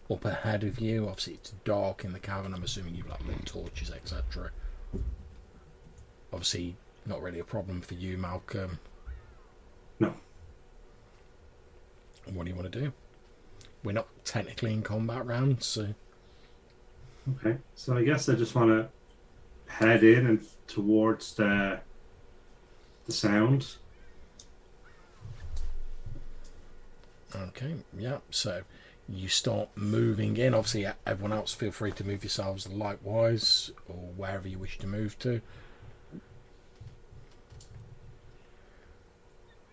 up ahead of you. Obviously, it's dark in the cavern. I'm assuming you've like lit torches, etc. Obviously, not really a problem for you, Malcolm. No. What do you want to do? We're not technically in combat rounds, so Okay. So I guess I just want to head in and towards the the sound. Okay, yeah. So you start moving in. Obviously, everyone else feel free to move yourselves likewise or wherever you wish to move to.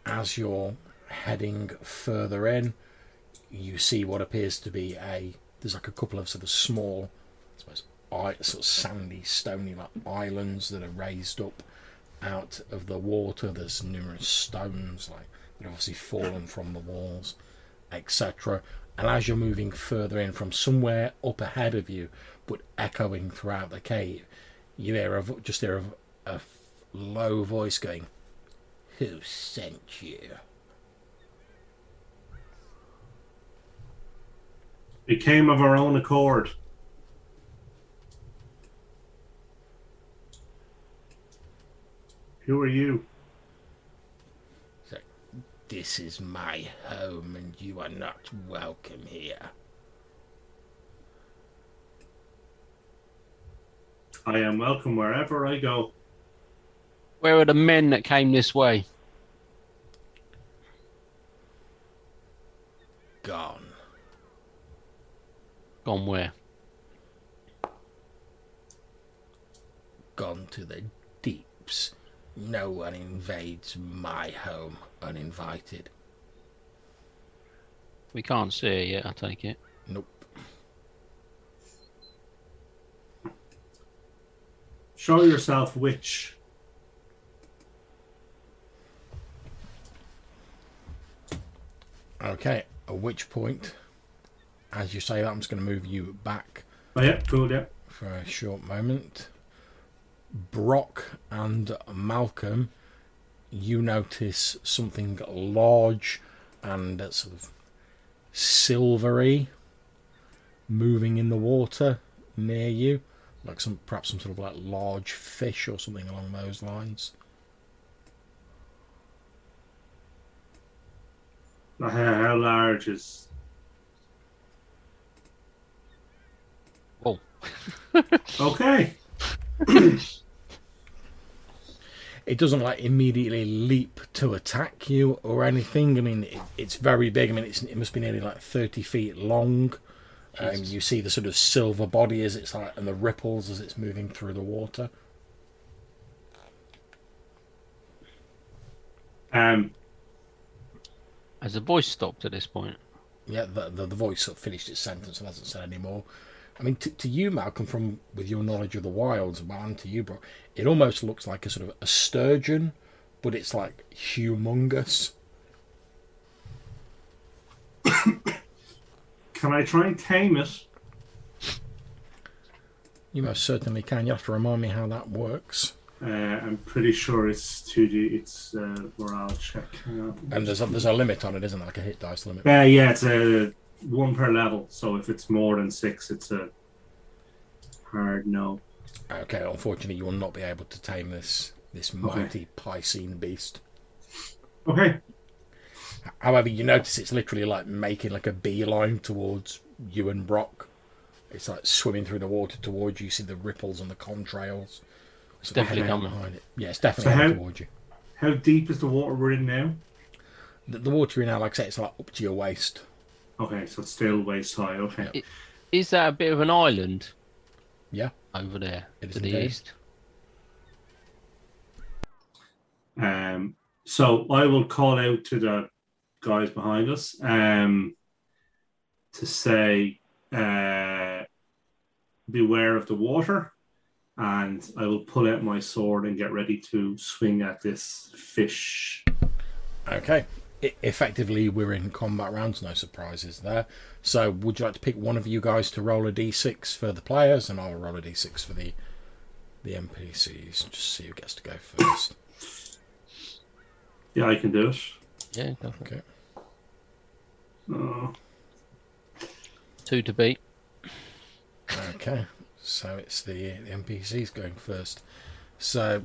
As you're heading further in, you see what appears to be a. There's like a couple of sort of small, I suppose, sort of sandy, stony like islands that are raised up out of the water. There's numerous stones like that have obviously fallen from the walls etc. And as you're moving further in from somewhere up ahead of you, but echoing throughout the cave, you hear a, just hear a, a low voice going, "Who sent you?" It came of our own accord. Who are you? This is my home, and you are not welcome here. I am welcome wherever I go. Where are the men that came this way? Gone where? Gone to the deeps. No one invades my home uninvited. We can't see it yet, I take it. Nope. Show yourself, witch. Okay, at which point, as you say that, I'm just going to move you back Oh, yeah, cool, yeah. for a short moment. Brock and Malcolm, you notice something large and sort of silvery moving in the water near you, like some perhaps some sort of like large fish or something along those lines. How large is. Oh. Okay. it doesn't like immediately leap to attack you or anything. I mean, it, it's very big. I mean, it's, it must be nearly like thirty feet long. Um, you see the sort of silver body as it's like, and the ripples as it's moving through the water. Um, Has the voice stopped at this point? Yeah, the the, the voice sort of finished its sentence and hasn't said any more. I mean, to, to you, Malcolm, from with your knowledge of the wilds, well, and to you, Brock, it almost looks like a sort of a sturgeon, but it's like humongous. can I try and tame it? You most certainly can. You have to remind me how that works. Uh, I'm pretty sure it's 2D. It's uh, morale check. On. And there's a, there's a limit on it, isn't there? Like a hit dice limit. Uh, yeah, it's a one per level. So if it's more than six, it's a hard no. Okay, unfortunately, you will not be able to tame this this mighty Piscine beast. Okay. However, you notice it's literally like making like a beeline towards you and Brock. It's like swimming through the water towards you. You see the ripples and the contrails. It's definitely coming. behind it. Yeah, it's definitely So how- towards you. How deep is the water we're in now? The, the water in now, like I say, it's like up to your waist. Okay, so it's still waist high. Okay. Yeah. Is that a bit of an island Yeah, over there It is to the indeed. east? Um, so I will call out to the guys behind us um, to say, uh, beware of the water. And I will pull out my sword and get ready to swing at this fish. Okay. I, effectively, we're in combat rounds. No surprises there. So, would you like to pick one of you guys to roll a d6 for the players, and I'll roll a d6 for the the NPCs. Just see who gets to go first. Yeah, I can do it. Yeah, go for it. Okay. Oh, Two to beat. Okay. So it's the the NPCs going first. So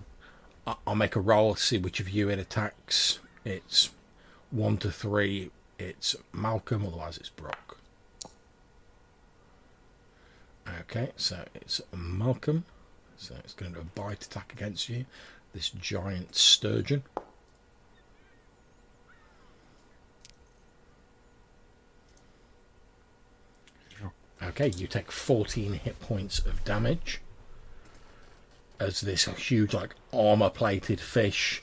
I- I'll make a roll. To see which of you it attacks. It's one to three. It's Malcolm. Otherwise, it's Brock. Okay. So it's Malcolm. So it's going to bite attack against you. This giant sturgeon. Okay, you take 14 hit points of damage as this huge, like armor plated fish,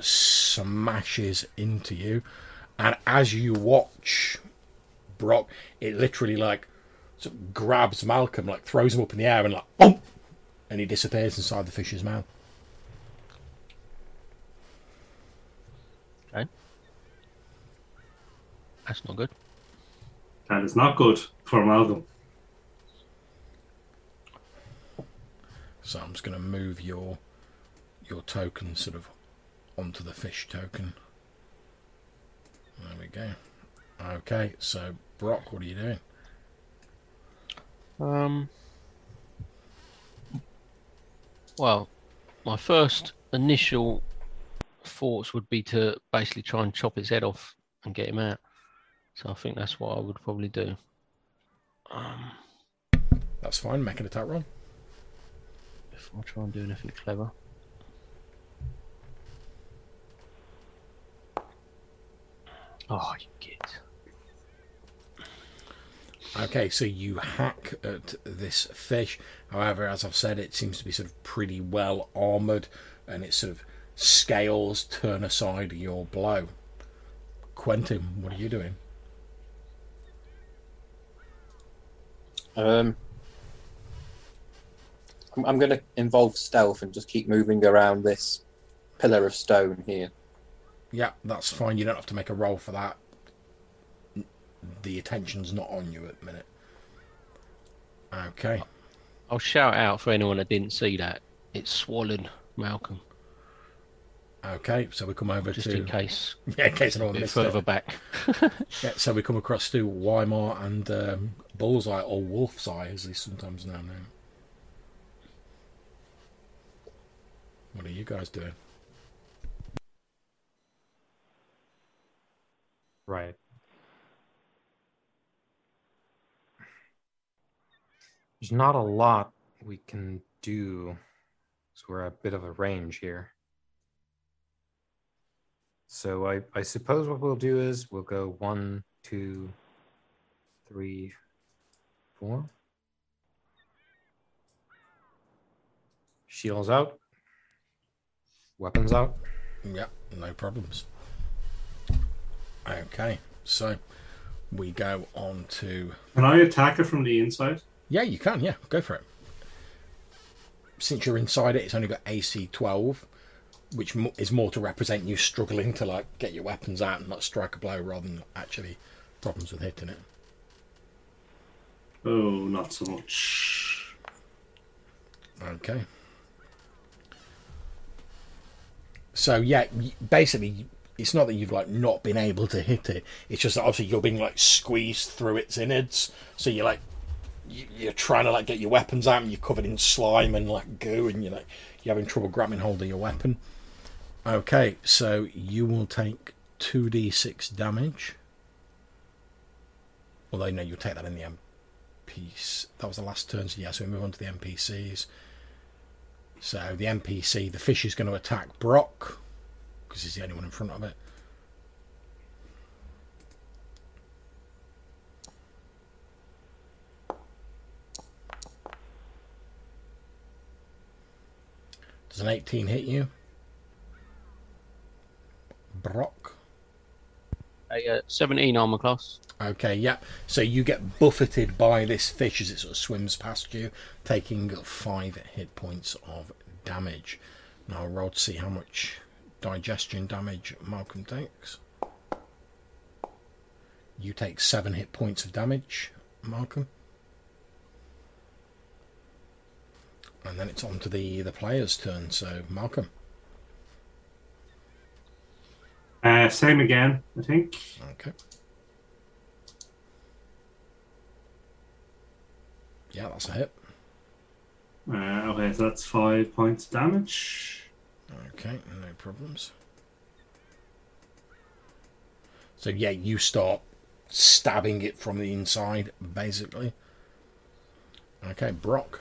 smashes into you. And as you watch Brock, it literally like sort of grabs Malcolm, like throws him up in the air, and like, boom! And he disappears inside the fish's mouth. Okay. That's not good. that is not good for Malcolm. So I'm just going to move your your token sort of onto the fish token. There we go. Okay, so Brock, what are you doing? Um. Well, my first initial thoughts would be to basically try and chop his head off and get him out. So I think that's what I would probably do. Um, That's fine. Make an attack roll. before I try and do anything clever. Oh, you git. Okay, so you hack at this fish. However, as I've said, it seems to be sort of pretty well armored, and its sort of scales turn aside your blow. Quentin, what are you doing? Um, I'm, I'm going to involve stealth and just keep moving around this pillar of stone here. Yeah, that's fine. You don't have to make a roll for that. The attention's not on you at the minute. Okay. I'll shout out for anyone that didn't see that. It's swallowed Malcolm, Okay, so we come over just to in case. yeah, in case anyone missed further it. back. Yeah, so we come across to Weimar and um, Bullseye, or Wolf's Eye, as he's sometimes known now. What are you guys doing? Right. There's not a lot we can do. So we're a bit of a range here. So I, I suppose what we'll do is we'll go one, two, three, four. Shields out. Weapons out. Yeah, no problems. Okay, so we go on to. Can I attack it from the inside? Yeah, you can. Yeah, go for it. Since you're inside it, it's only got AC 12, which is more to represent you struggling to like get your weapons out and not strike a blow, rather than actually problems with hitting it. Oh, not so much. Okay. So yeah, basically, it's not that you've like not been able to hit it. It's just that obviously you're being like squeezed through its innards. So you're like, you're trying to like get your weapons out, and you're covered in slime and like goo, and you're like you're having trouble grabbing hold of your weapon. Okay, so you will take two d six damage. Although no, you'll take that in the NPC. That was the last turn. So yeah, so we move on to the NPCs. So the NPC, the fish is going to attack Brock because he's the only one in front of it. Does an 18 hit you? Brock? A uh, 17 armor class. Okay, yeah. So you get buffeted by this fish as it sort of swims past you, taking five hit points of damage. Now I'll roll to see how much digestion damage Malcolm takes. You take seven hit points of damage, Malcolm. And then it's on to the, the player's turn, so Malcolm. Uh, same again, I think. Okay. Yeah, that's a hit. Uh, okay, so that's five points of damage. Okay, no problems. So yeah, you start stabbing it from the inside, basically. Okay, Brock.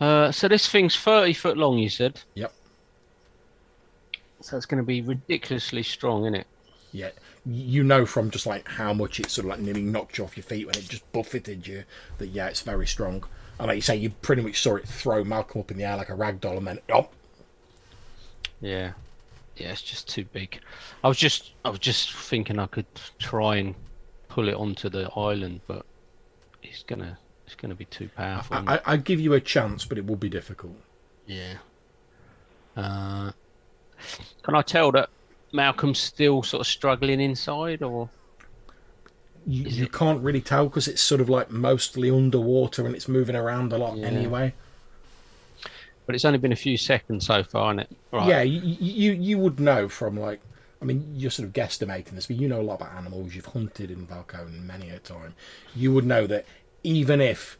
Uh, so this thing's 30 foot long, you said? Yep. So it's going to be ridiculously strong, isn't it? Yeah, you know from just like how much it sort of like nearly knocked you off your feet when it just buffeted you that yeah, it's very strong. And like you say, you pretty much saw it throw Malcolm up in the air like a rag doll, and then oh, Yeah. Yeah, it's just too big. I was just I was just thinking I could try and pull it onto the island, but it's gonna it's gonna be too powerful. I. I, I'd give you a chance, but it will be difficult. Yeah. Uh, can I tell that Malcolm's still sort of struggling inside, or You, you can't really tell because it's sort of like mostly underwater and it's moving around a lot Yeah. anyway. but it's only been a few seconds so far, isn't it? Right. Yeah, you, you you would know from like, I mean, you're sort of guesstimating this, but you know a lot about animals. You've hunted in Valcone many a time. You would know that even if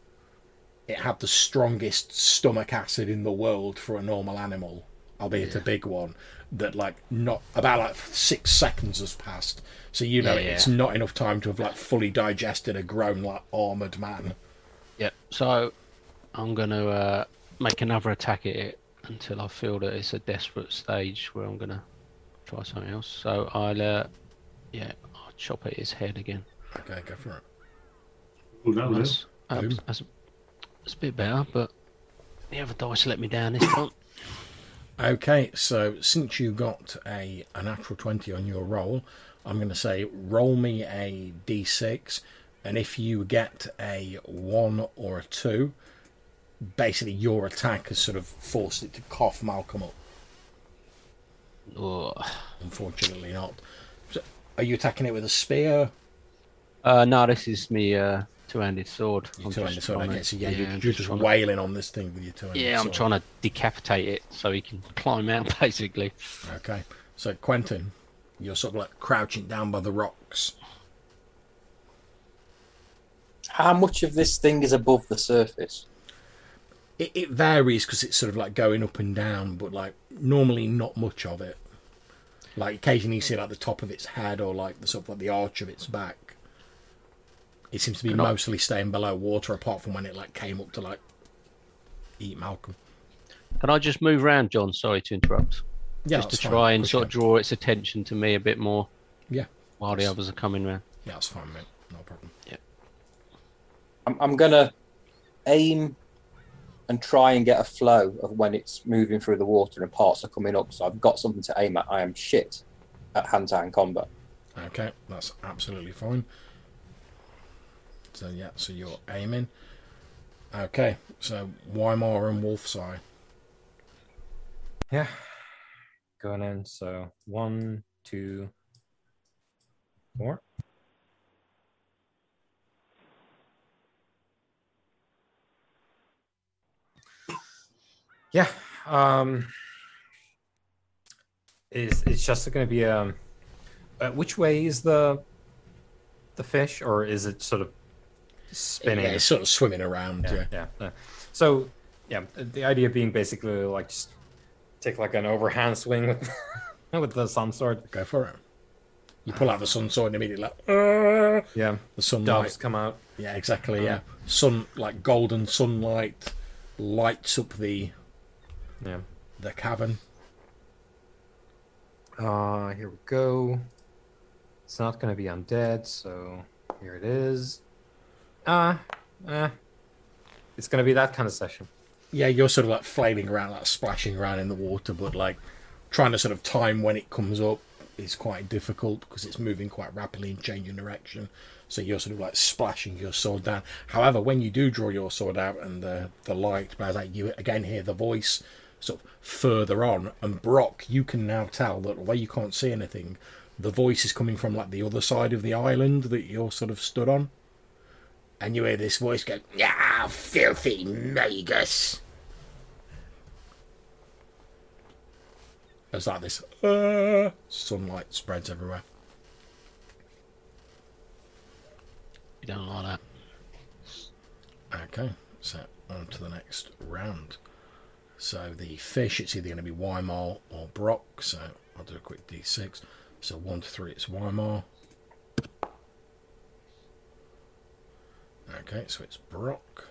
it had the strongest stomach acid in the world for a normal animal, albeit a big one. That like not about like six seconds has passed, so you know Yeah, yeah. it's not enough time to have like fully digested a grown like armored man. Yep. So I'm going to uh, make another attack at it until I feel that it's a desperate stage where I'm going to try something else. So I'll, uh, yeah, I'll chop at his head again. Okay, go for it. Ooh, that was. That's, that's, that's, that's a bit better, but the other dice let me down this time. Okay, so since you got a, a natural 20 on your roll, I'm going to say roll me a d6, and if you get a 1 or a 2, basically your attack has sort of forced it to cough Malcolm up. Ugh. Unfortunately, not. So, are you attacking it with a spear? Uh, no, this is me uh, two-handed sword. You I'm two just sword, okay, to- so yeah, you're, you're just to- wailing on this thing with your two-handed sword. Yeah, I'm trying to decapitate it so he can climb out, basically. Okay, so Quentin, you're sort of like crouching down by the rocks. How much of this thing is above the surface? It, it varies because it's sort of like going up and down, but like normally not much of it. Like occasionally you see like the top of its head or like the sort of like the arch of its back. It seems to be Can I- mostly staying below water, apart from when it like came up to like eat Malcolm. Can I just move around, John? Sorry to interrupt. Yeah, just to that's fine. try and Push sort of draw its attention to me a bit more Yeah, while the others are coming round. yeah, that's fine, mate. No problem. Yeah, I'm, I'm gonna aim and try and get a flow of when it's moving through the water and parts are coming up. So I've got something to aim at. I am shit at hand-to-hand combat. Okay, that's absolutely fine. So yeah, so you're aiming. Okay, so Weimar and Wolf's Eye. Yeah. Going in. So one, two, four. Yeah. Um. Is it's just going to be um. Uh, which way is the the fish, or is it sort of spinning? Yeah, it's sort of swimming around. Yeah. yeah, yeah, yeah. So, yeah, the idea being basically like just take like an overhand swing with with the sun sword. Go for it. You pull out the sun sword and immediately like Yeah, the sunlight. doves come out. Yeah, exactly. Yeah, sun like golden sunlight lights up the Yeah. the cavern. Uh, here we go. It's not going to be undead, so here it is. Ah, uh, it's going to be that kind of session. Yeah, you're sort of like flailing around, like splashing around in the water, but like trying to sort of time when it comes up is quite difficult because it's moving quite rapidly and changing direction. So you're sort of like splashing your sword down. However, when you do draw your sword out and the the light blares out, you again hear the voice sort of further on. And Brock, you can now tell that although you can't see anything, the voice is coming from like the other side of the island that you're sort of stood on. And you hear this voice go, "Ah, filthy Magus." There's like this uh, sunlight spreads everywhere. You don't like that. Okay, so on to the next round. So the fish, it's either going to be Weimar or Brock. So I'll do a quick d6. So one to three, it's Weimar. Okay, so it's Brock.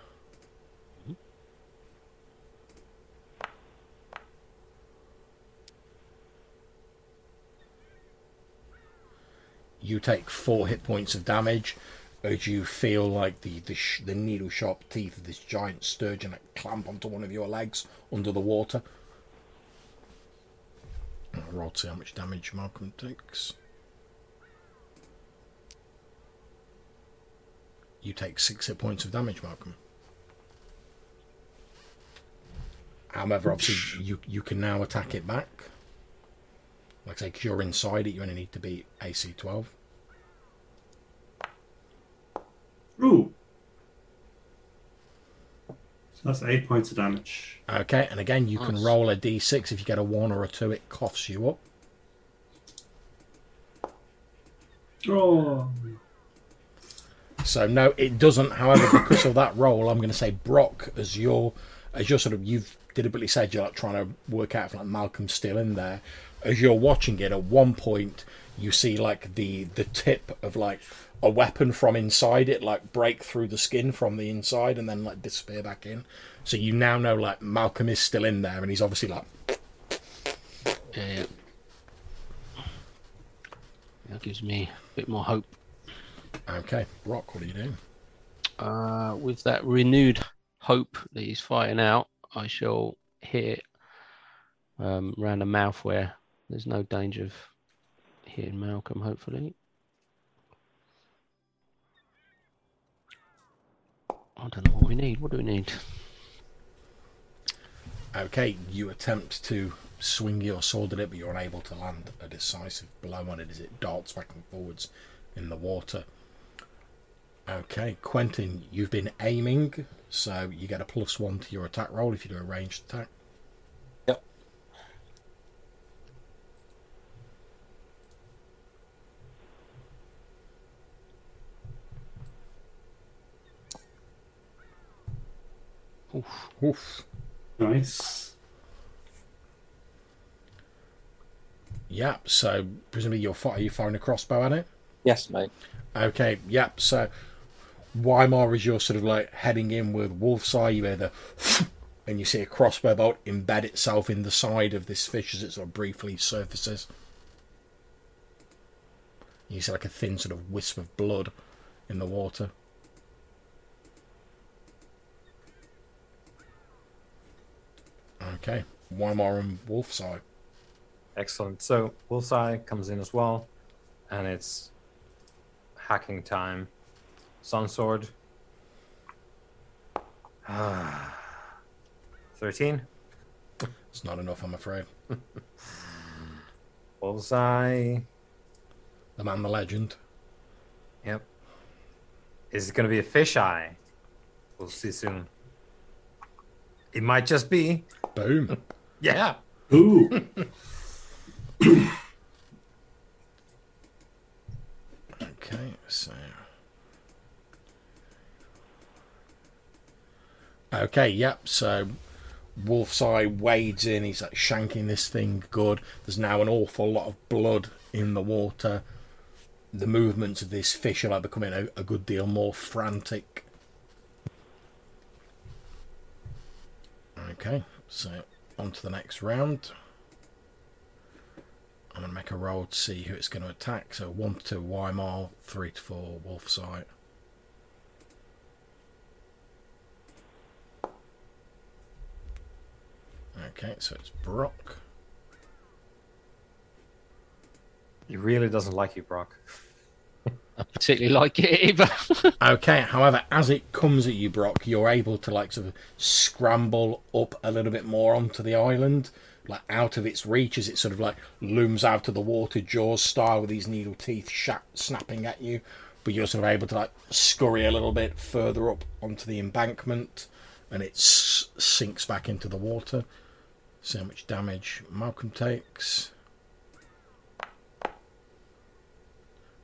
You take four hit points of damage as you feel like the the, sh- the needle sharp teeth of this giant sturgeon clamp onto one of your legs under the water. I'll roll to see how much damage Malcolm takes. You take six hit points of damage, Malcolm. However, obviously, you, you can now attack it back. Like I say, 'cause you're inside it, you only need to be AC 12. Ooh. So that's eight points of damage. Okay, and again, you can roll a d6. If you get a 1 or a 2, it coughs you up. Oh. So no, it doesn't. However, because of that roll, I'm going to say Brock as your as your sort of you've deliberately said you're like trying to work out if like Malcolm's still in there. As you're watching it, at one point you see like the the tip of like a weapon from inside it like break through the skin from the inside and then like disappear back in. So you now know like Malcolm is still in there and he's obviously like Yeah. That gives me a bit more hope. okay, Brock, what are you doing? Uh, with that renewed hope that he's fighting out, I shall hit um, round the mouth where there's no danger of hitting Malcolm, hopefully. I don't know what we need. What do we need? Okay, you attempt to swing your sword at it, but you're unable to land a decisive blow on it as it darts back and forwards in the water. Okay, Quentin, you've been aiming, so you get a plus one to your attack roll if you do a ranged attack. Oof. Oof. Nice. Yep, so presumably you're, fi- are you firing a crossbow at it? Yes, mate. Okay, yep, so Weimar is you're sort of like heading in with Wolf's Eye, you hear the and you see a crossbow bolt embed itself in the side of this fish as it sort of briefly surfaces. You see like a thin sort of wisp of blood in the water. Okay, Weimar and Wolf's Eye. Excellent. So Wolf's Eye comes in as well, and it's hacking time. Sun Sword. Thirteen. It's not enough, I'm afraid. Wolf's Eye. The man, the legend. Yep. Is it going to be a fish eye? We'll see soon. It might just be. Boom. Yeah. Ooh. Okay, so. Okay, yep, so Wolf's Eye wades in, he's like shanking this thing good. There's now an awful lot of blood in the water. The movements of this fish are like becoming a, a good deal more frantic. Okay, so on to the next round. I'm going to make a roll to see who it's going to attack. So 1 to Weimar, 3 to 4 Wolf's Eye. Okay, so it's Brock. He really doesn't like you, Brock. I particularly like it either. Okay, however, as it comes at you, Brock, you're able to like sort of scramble up a little bit more onto the island, like out of its reach as it sort of like looms out of the water, jaws style with these needle teeth sha- snapping at you. But you're sort of able to like scurry a little bit further up onto the embankment, and it s- sinks back into the water. See how much damage Malcolm takes.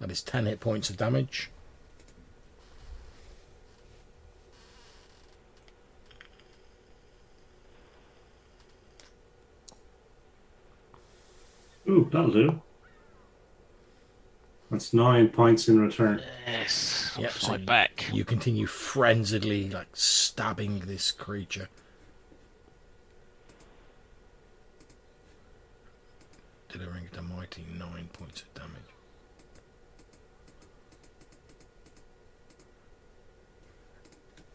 That is 10 hit points of damage. Ooh, that'll do. That's nine points in return. yes. Yep, Yep, so fight you- back. You continue frenziedly, like stabbing this creature. Delivering it a mighty nine points of damage.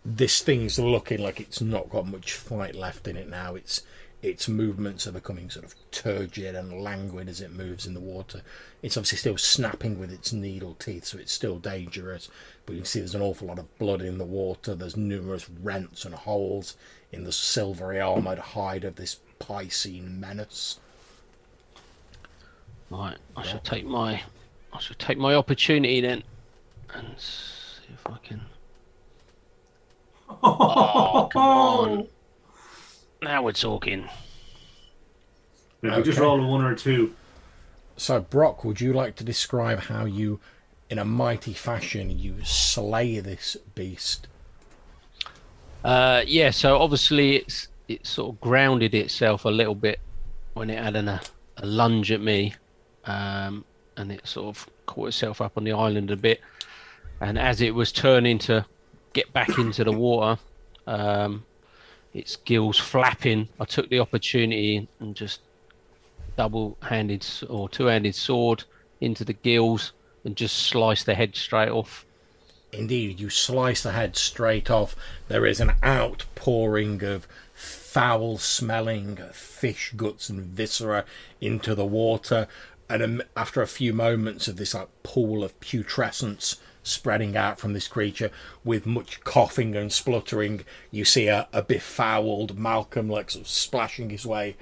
This thing's looking like it's not got much fight left in it now. Its its movements are becoming sort of turgid and languid as it moves in the water. It's obviously still snapping with its needle teeth, so it's still dangerous. But you can see there's an awful lot of blood in the water. There's numerous rents and holes in the silvery armoured hide of this Piscine menace. Right, I shall take my, I shall take my opportunity then, and see if I can. Oh, come on! Now we're talking. If we just Okay. roll a one or a two. So, Brock, would you like to describe how you in a mighty fashion, you slay this beast. Uh, yeah, so obviously it's it sort of grounded itself a little bit when it had an, a, a lunge at me, um, and it sort of caught itself up on the island a bit. And as it was turning to get back into the water, um, its gills flapping, I took the opportunity and just double-handed or two-handed sword into the gills and just sliced the head straight off. Indeed, you slice the head straight off. There is an outpouring of foul smelling fish guts and viscera into the water. And um, after a few moments of this like pool of putrescence spreading out from this creature, with much coughing and spluttering, you see a, a befouled Malcolm like sort of splashing his way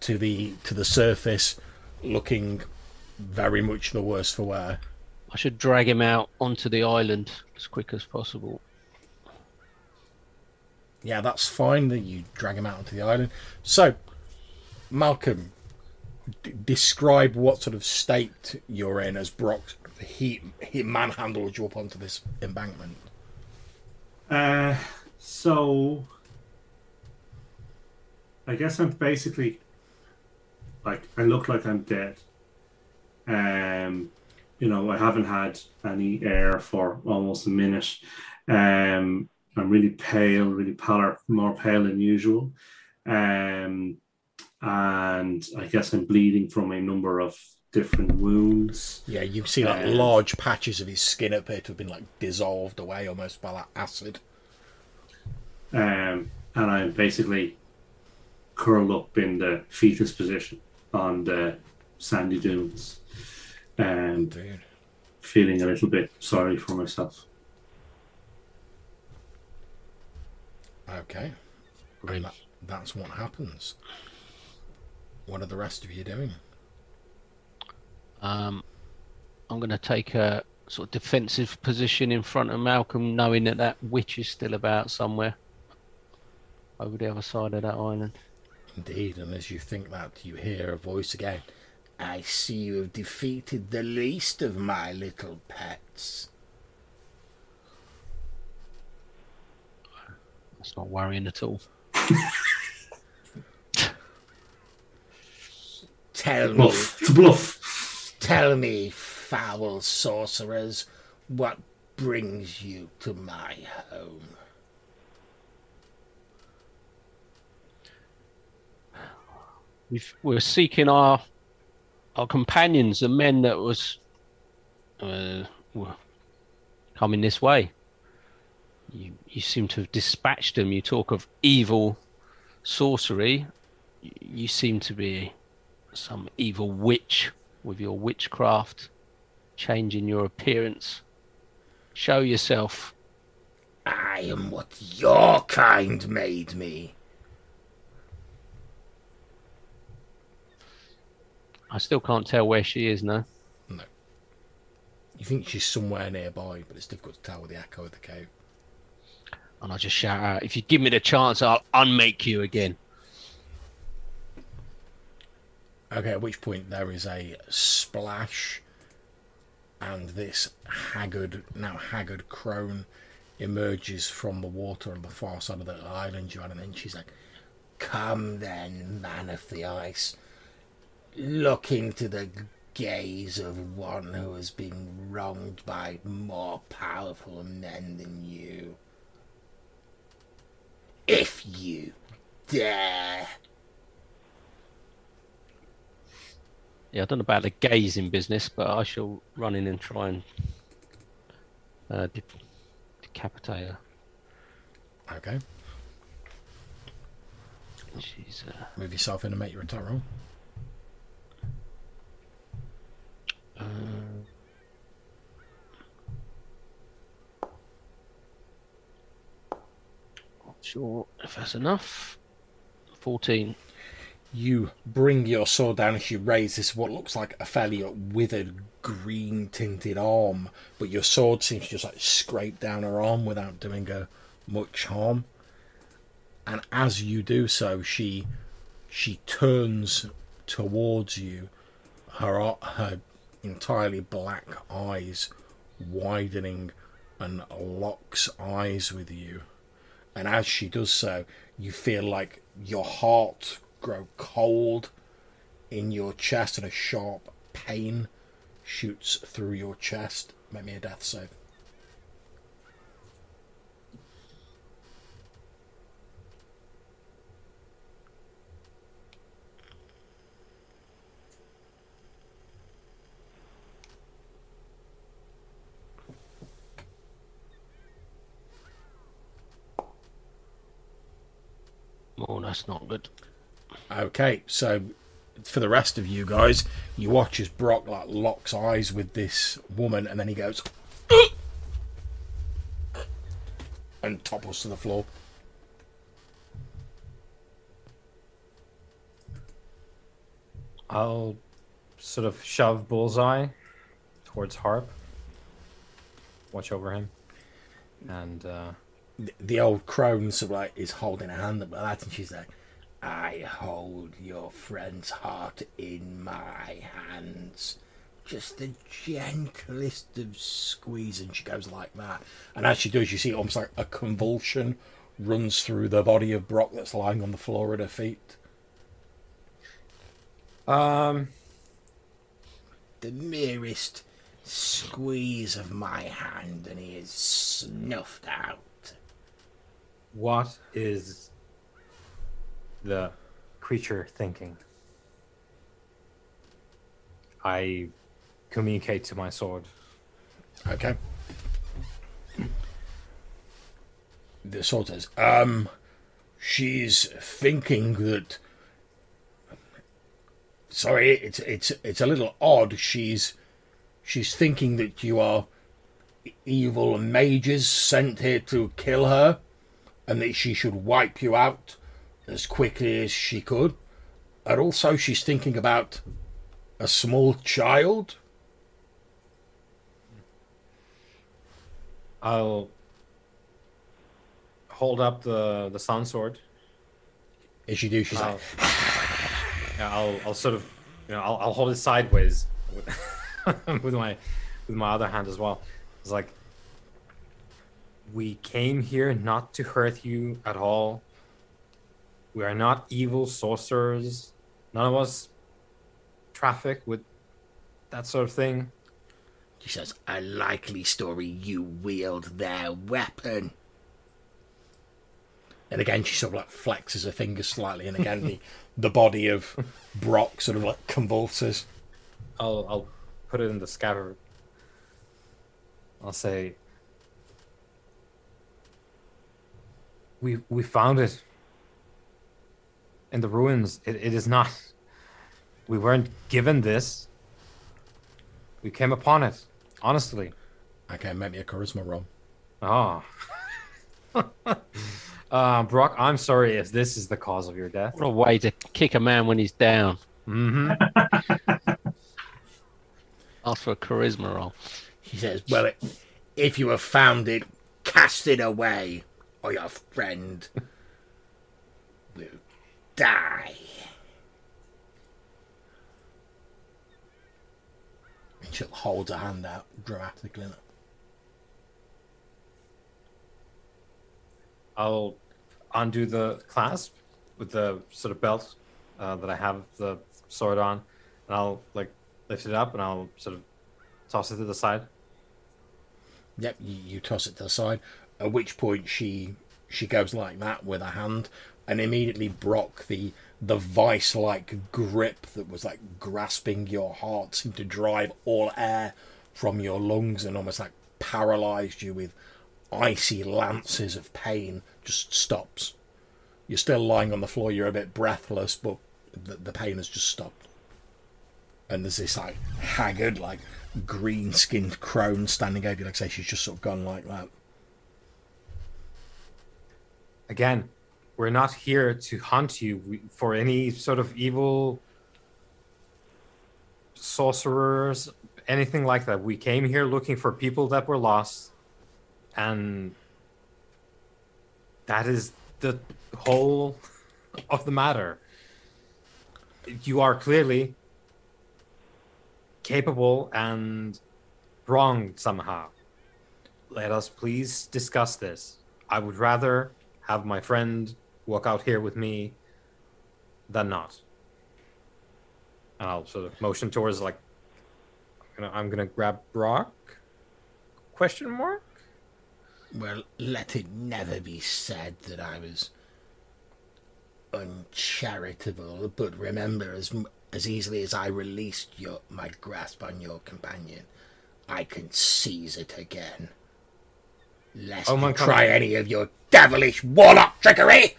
to the to the surface, looking very much the worse for wear. I should drag him out onto the island as quick as possible. Yeah, that's fine. That you drag him out onto the island. So, Malcolm, d- describe what sort of state you're in as Brock he he manhandled you up onto this embankment. Uh, so I guess I'm basically like I look like I'm dead. Um, you know, I haven't had any air for almost a minute. Um, I'm really pale, really pallor, more pale than usual. Um, and I guess I'm bleeding from a number of different wounds. Yeah, you see like Um, large patches of his skin appear to have been like dissolved away almost by that acid. um, and I'm basically curled up in the fetus position on the sandy dunes, and Dude. feeling a little bit sorry for myself. Okay. That, that's what happens. What are the rest of you doing? Um, I'm going to take a sort of defensive position in front of Malcolm, knowing that that witch is still about somewhere over the other side of that island. Indeed, and as you think that, you hear a voice again. I see you have defeated the least of my little pets. That's not worrying at all. Tell me, Bluff. It's a bluff. Tell me, foul sorcerers, what brings you to my home? We've, we're seeking our our companions, the men that was uh, were coming this way. You you seem to have dispatched them. You talk of evil sorcery. You seem to be some evil witch with your witchcraft, changing your appearance. Show yourself. I am what your kind made me. I still can't tell where she is now. No. You think she's somewhere nearby, but it's difficult to tell with the echo of the cave. And I just shout out, if you give me the chance, I'll unmake you again. Okay, at which point there is a splash, and this haggard, now haggard crone emerges from the water on the far side of the island on, and then she's like, Come then, man of the ice, look into the gaze of one who has been wronged by more powerful men than you. If you dare. Yeah, I don't know about the gazing business, but I shall run in and try and uh, de- decapitate her. Okay, She's uh, move yourself in and make your attack roll. uh, not sure if that's enough. Fourteen. You bring your sword down as you raise this what looks like a fairly withered green tinted arm, but your sword seems to just like scrape down her arm without doing her much harm. And as you do so, she she turns towards you, her her entirely black eyes widening and locks eyes with you. And as she does so, you feel like your heart grow cold in your chest and a sharp pain shoots through your chest. Make me a death save. Oh, that's not good. Okay, so for the rest of you guys, you watch as Brock like locks eyes with this woman, and then he goes and topples to the floor. I'll sort of shove Bullseye towards Harp. Watch over him. And uh, The, the old crone sort of like is holding a hand up like that, and she's like, "I hold your friend's heart in my hands." Just the gentlest of squeeze, and she goes like that. And as she does, you see almost like a convulsion runs through the body of Brock that's lying on the floor at her feet. um, the merest squeeze of my hand and he is snuffed out. what is the creature thinking? I communicate to my sword. Okay. The sword says, um, she's thinking that. Sorry, it's it's it's a little odd. She's she's thinking that you are evil mages sent here to kill her, and that she should wipe you out as quickly as she could. And also, she's thinking about a small child. I'll hold up the the sound sword. As you do, she's I'll, like, yeah, I'll I'll sort of you know I'll, I'll hold it sideways with, with my with my other hand as well. It's like we came here not to hurt you at all. We are not evil sorcerers. None of us traffic with that sort of thing. She says, A likely story you wield their weapon. And again, she sort of like flexes her fingers slightly, and again, the, the body of Brock sort of like convulses. I'll I'll put it in the scabbard. I'll say we we found it in the ruins. It, it is not. We weren't given this. We came upon it. Honestly. Okay, make me a charisma roll. Oh. uh, Brock, I'm sorry if this is the cause of your death. What a way to kick a man when he's down. hmm Ask for a charisma roll. He says, Well, it, if you have found it, cast it away, or your friend will die. And she'll hold her hand out dramatically. I'll undo the clasp with the sort of belt uh, that I have the sword on, and I'll like lift it up and I'll sort of toss it to the side. Yep, you, you toss it to the side. At which point she she goes like that with her hand, and immediately Brock the the vice like grip that was like grasping your heart seemed to drive all air from your lungs and almost like paralyzed you with icy lances of pain. Just stops. You're still lying on the floor. You're a bit breathless, but the, the pain has just stopped. And there's this like haggard, like green skinned crone standing over you. Like say, she's just sort of gone like that. Again, we're not here to hunt you for any sort of evil sorcerers, anything like that. We came here looking for people that were lost, and that is the whole of the matter. You are clearly capable and wronged somehow. Let us please discuss this. I would rather have my friend walk out here with me than not. And I'll sort of motion towards like I'm gonna, I'm gonna grab Brock. Question mark? Well, let it never be said that I was uncharitable, but remember, as as easily as I released your my grasp on your companion, I can seize it again. Lest Oh you God. try any of your devilish warlock trickery.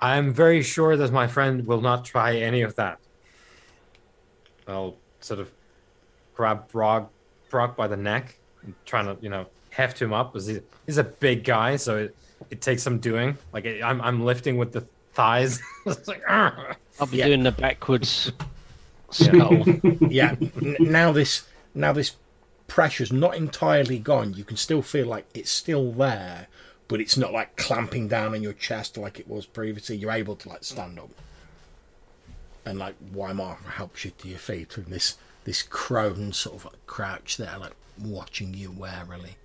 I am very sure that my friend will not try any of that. I'll sort of grab Brock, Brock by the neck and trying to, you know, heft him up. 'cause He's, he's a big guy, so it, it takes some doing. Like I'm, I'm lifting with the thighs. it's like, I'll be Yeah. doing the backwards skull. yeah. N- now this now this pressure's not entirely gone. You can still feel like it's still there, but it's not like clamping down on your chest like it was previously. You're able to like stand up. And like Weimar helps you to your feet and this this crone sort of like crouch there, like watching you warily.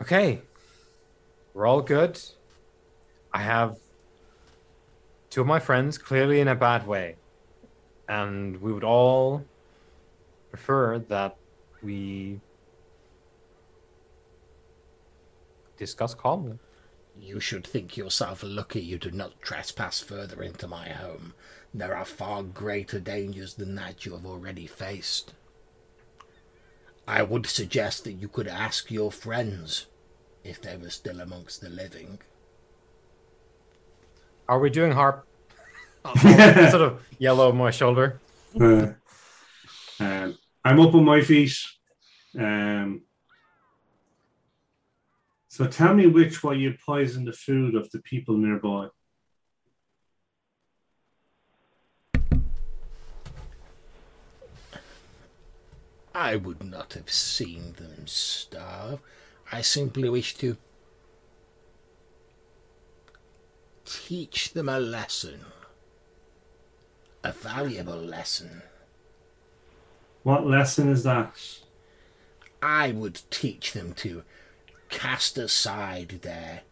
okay, we're all good. I have two of my friends clearly in a bad way, and we would all prefer that we discuss calmly. You should think yourself lucky you did not trespass further into my home. There are far greater dangers than that you have already faced. I would suggest that you could ask your friends if they were still amongst the living. Are we doing harp? sort of yellow on my shoulder. Uh, um, I'm up on my feet. Um, so tell me which way you poison the food of the people nearby. I would not have seen them starve. I simply wish to teach them a lesson. A valuable lesson. What lesson is that? I would teach them to cast aside their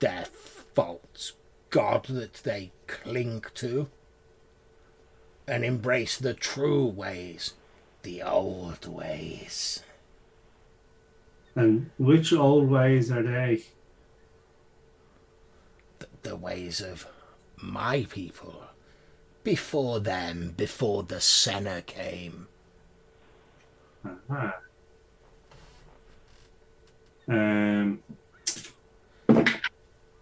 their false god that they cling to and embrace the true ways, the old ways. And which old ways are they? the, the ways of my people. Before them, before the Senna came. Aha. Um,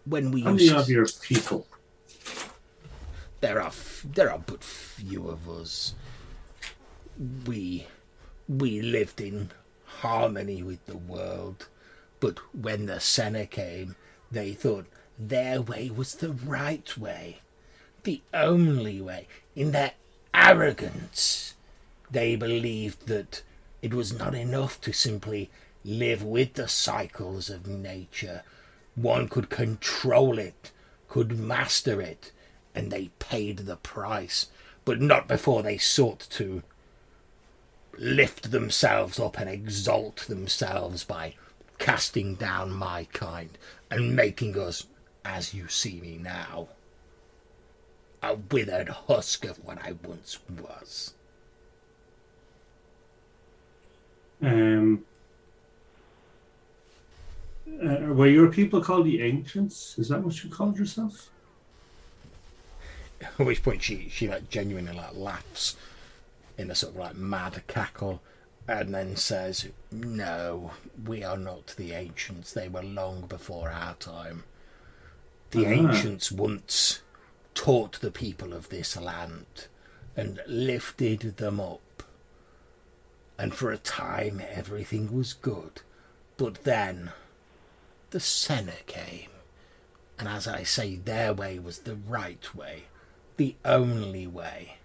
When we how many of your people? there are f- there are but few of us. We we lived in harmony with the world, but when the Senna came, they thought their way was the right way, the only way. In their arrogance, they believed that it was not enough to simply live with the cycles of nature. One could control it, could master it, and they paid the price, but not before they sought to lift themselves up and exalt themselves by casting down my kind and making us, as you see me now, a withered husk of what I once was. Um, uh, were your people called the ancients? Is that what you called yourself? At which point she she like genuinely like laughs in a sort of like mad cackle and then says, No, we are not the ancients. They were long before our time. The Ah. ancients once taught the people of this land and lifted them up. And for a time everything was good. But then the Senna came. And as I say, their way was the right way, the only way.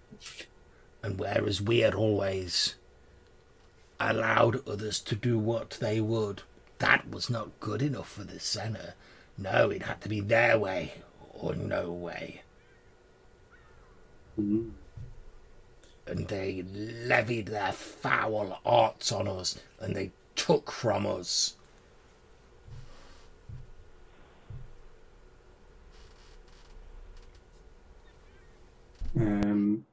And whereas we had always allowed others to do what they would, that was not good enough for the Senna. No, it had to be their way or no way. Mm. And they levied their foul arts on us, and they took from us. Um,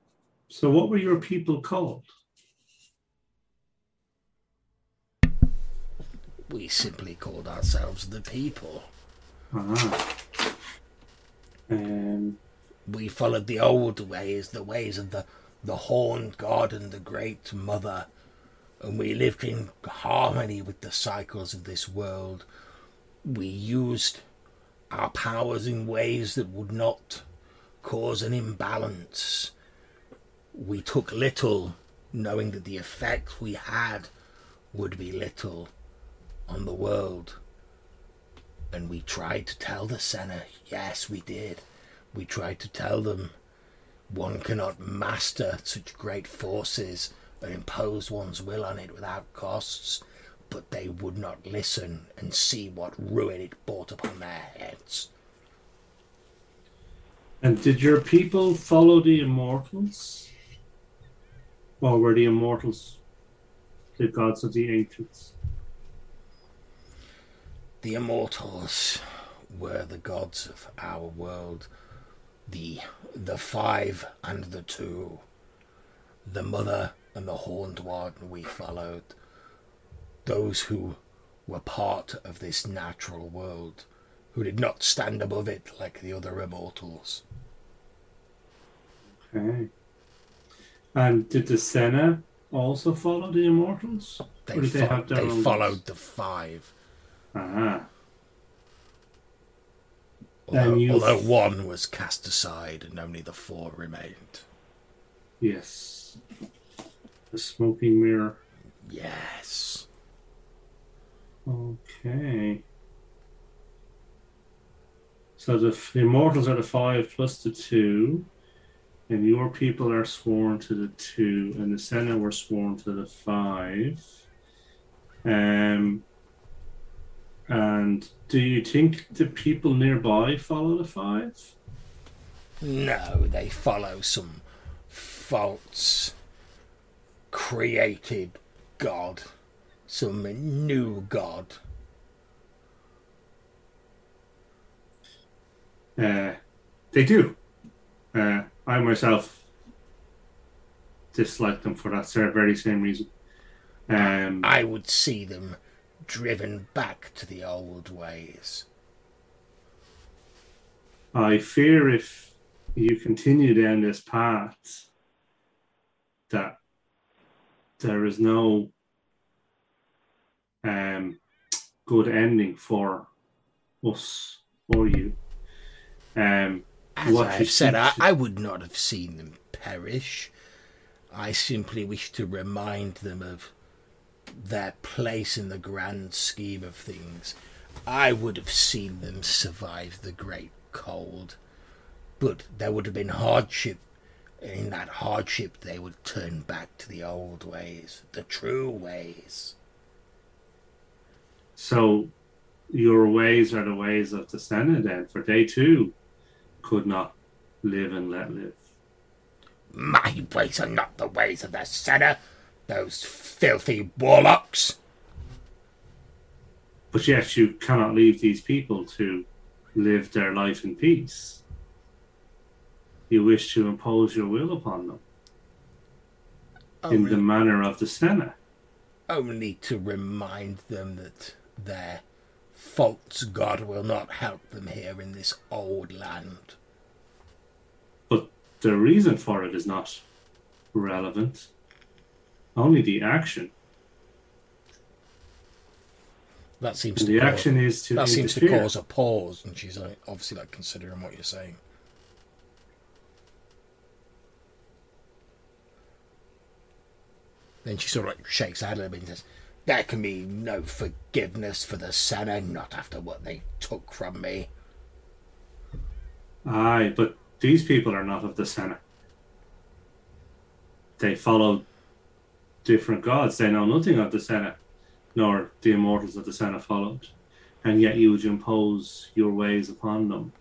so, what were your people called? We simply called ourselves the people. Ah. Um, We followed the old ways, the ways of the, the horned god and the great mother, and we lived in harmony with the cycles of this world. We used our powers in ways that would not cause an imbalance. We took little, knowing that the effect we had would be little on the world. And we tried to tell the Senna, yes, we did. We tried to tell them one cannot master such great forces and impose one's will on it without costs, but they would not listen and see what ruin it brought upon their heads. And did your people follow the immortals? Or were the immortals the gods of the ancients? The immortals were the gods of our world, the the five and the two, the mother and the horned one we followed, those who were part of this natural world, who did not stand above it like the other immortals. Okay. And did the Senna also follow the immortals? They, Or did they have their they own followed the five, Ah. although, And you- although one was cast aside and only the four remained. Yes. The smoking mirror. Yes. Okay. So the f- immortals are the five plus the two, and your people are sworn to the two, and the Senate were sworn to the five. Um. And do you think the people nearby follow the five? No, they follow some false created god, some new god. Uh, they do. Uh, I myself dislike them for that very same reason. Um, I would see them driven back to the old ways. I fear if you continue down this path that there is no um, good ending for us or you. Um, As What I've said, I, I would not have seen them perish. I simply wish to remind them of their place in the grand scheme of things. I would have seen them survive the great cold, but there would have been hardship. and In that hardship, they would turn back to the old ways, the true ways. so your ways are the ways of the Senate then, for they too could not live and let live. My ways are not the ways of the Senna, those filthy warlocks. But yet you cannot leave these people to live their life in peace. You wish to impose your will upon them in the manner of the Senate. only to remind them that their false god will not help them here in this old land. The reason for it is not relevant. Only the action. That seems And to the cause, action is to that seems to cause a pause, and she's like, obviously like considering what you're saying. Then she sort of like shakes her head a little bit and says, "There can be no forgiveness for the Senna, not after what they took from me." Aye, but these people are not of the Senate. They follow different gods. They know nothing of the Senate, nor the immortals that the Senate followed. And yet you would impose your ways upon them.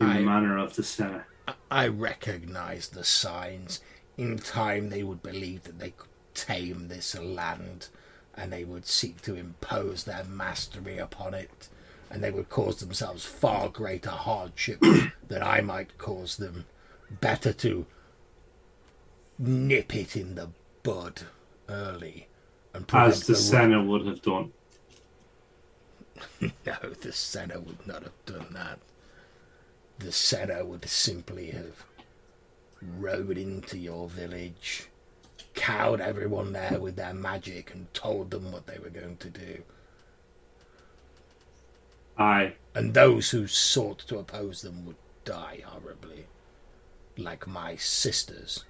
in I- the manner of the Senate. I recognize the signs. In time, they would believe that they could tame this land and they would seek to impose their mastery upon it, and they would cause themselves far greater hardship than I might cause them. Better to nip it in the bud early and As the ro- Senate would have done. No, the Senate would not have done that. The Senate would simply have rode into your village, cowed everyone there with their magic, and told them what they were going to do. Aye. And those who sought to oppose them would die horribly, like my sisters.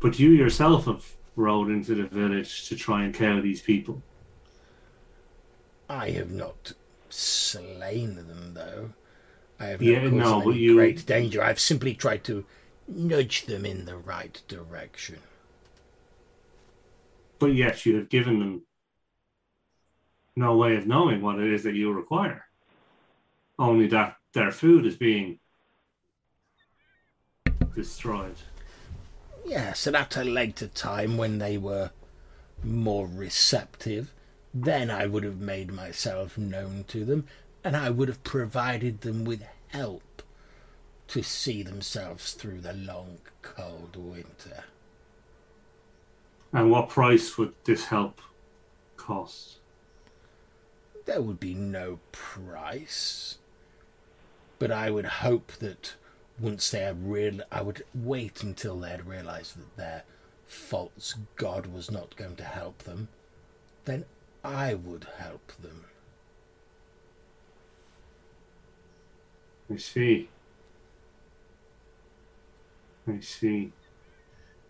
But you yourself have rode into the village to try and kill these people. I have not slain them, though. I have Yeah, not caused no, any you- great danger. I've simply tried to nudge them in the right direction. But yes, you have given them no way of knowing what it is that you require. Only that their food is being destroyed. Yes, and at a later time when they were more receptive, then I would have made myself known to them, and I would have provided them with help to see themselves through the long, cold winter. And what price would this help cost? There would be no price, but I would hope that once they had real, I would wait until they had realised that their false god was not going to help them. Then I would help them. I see. I see.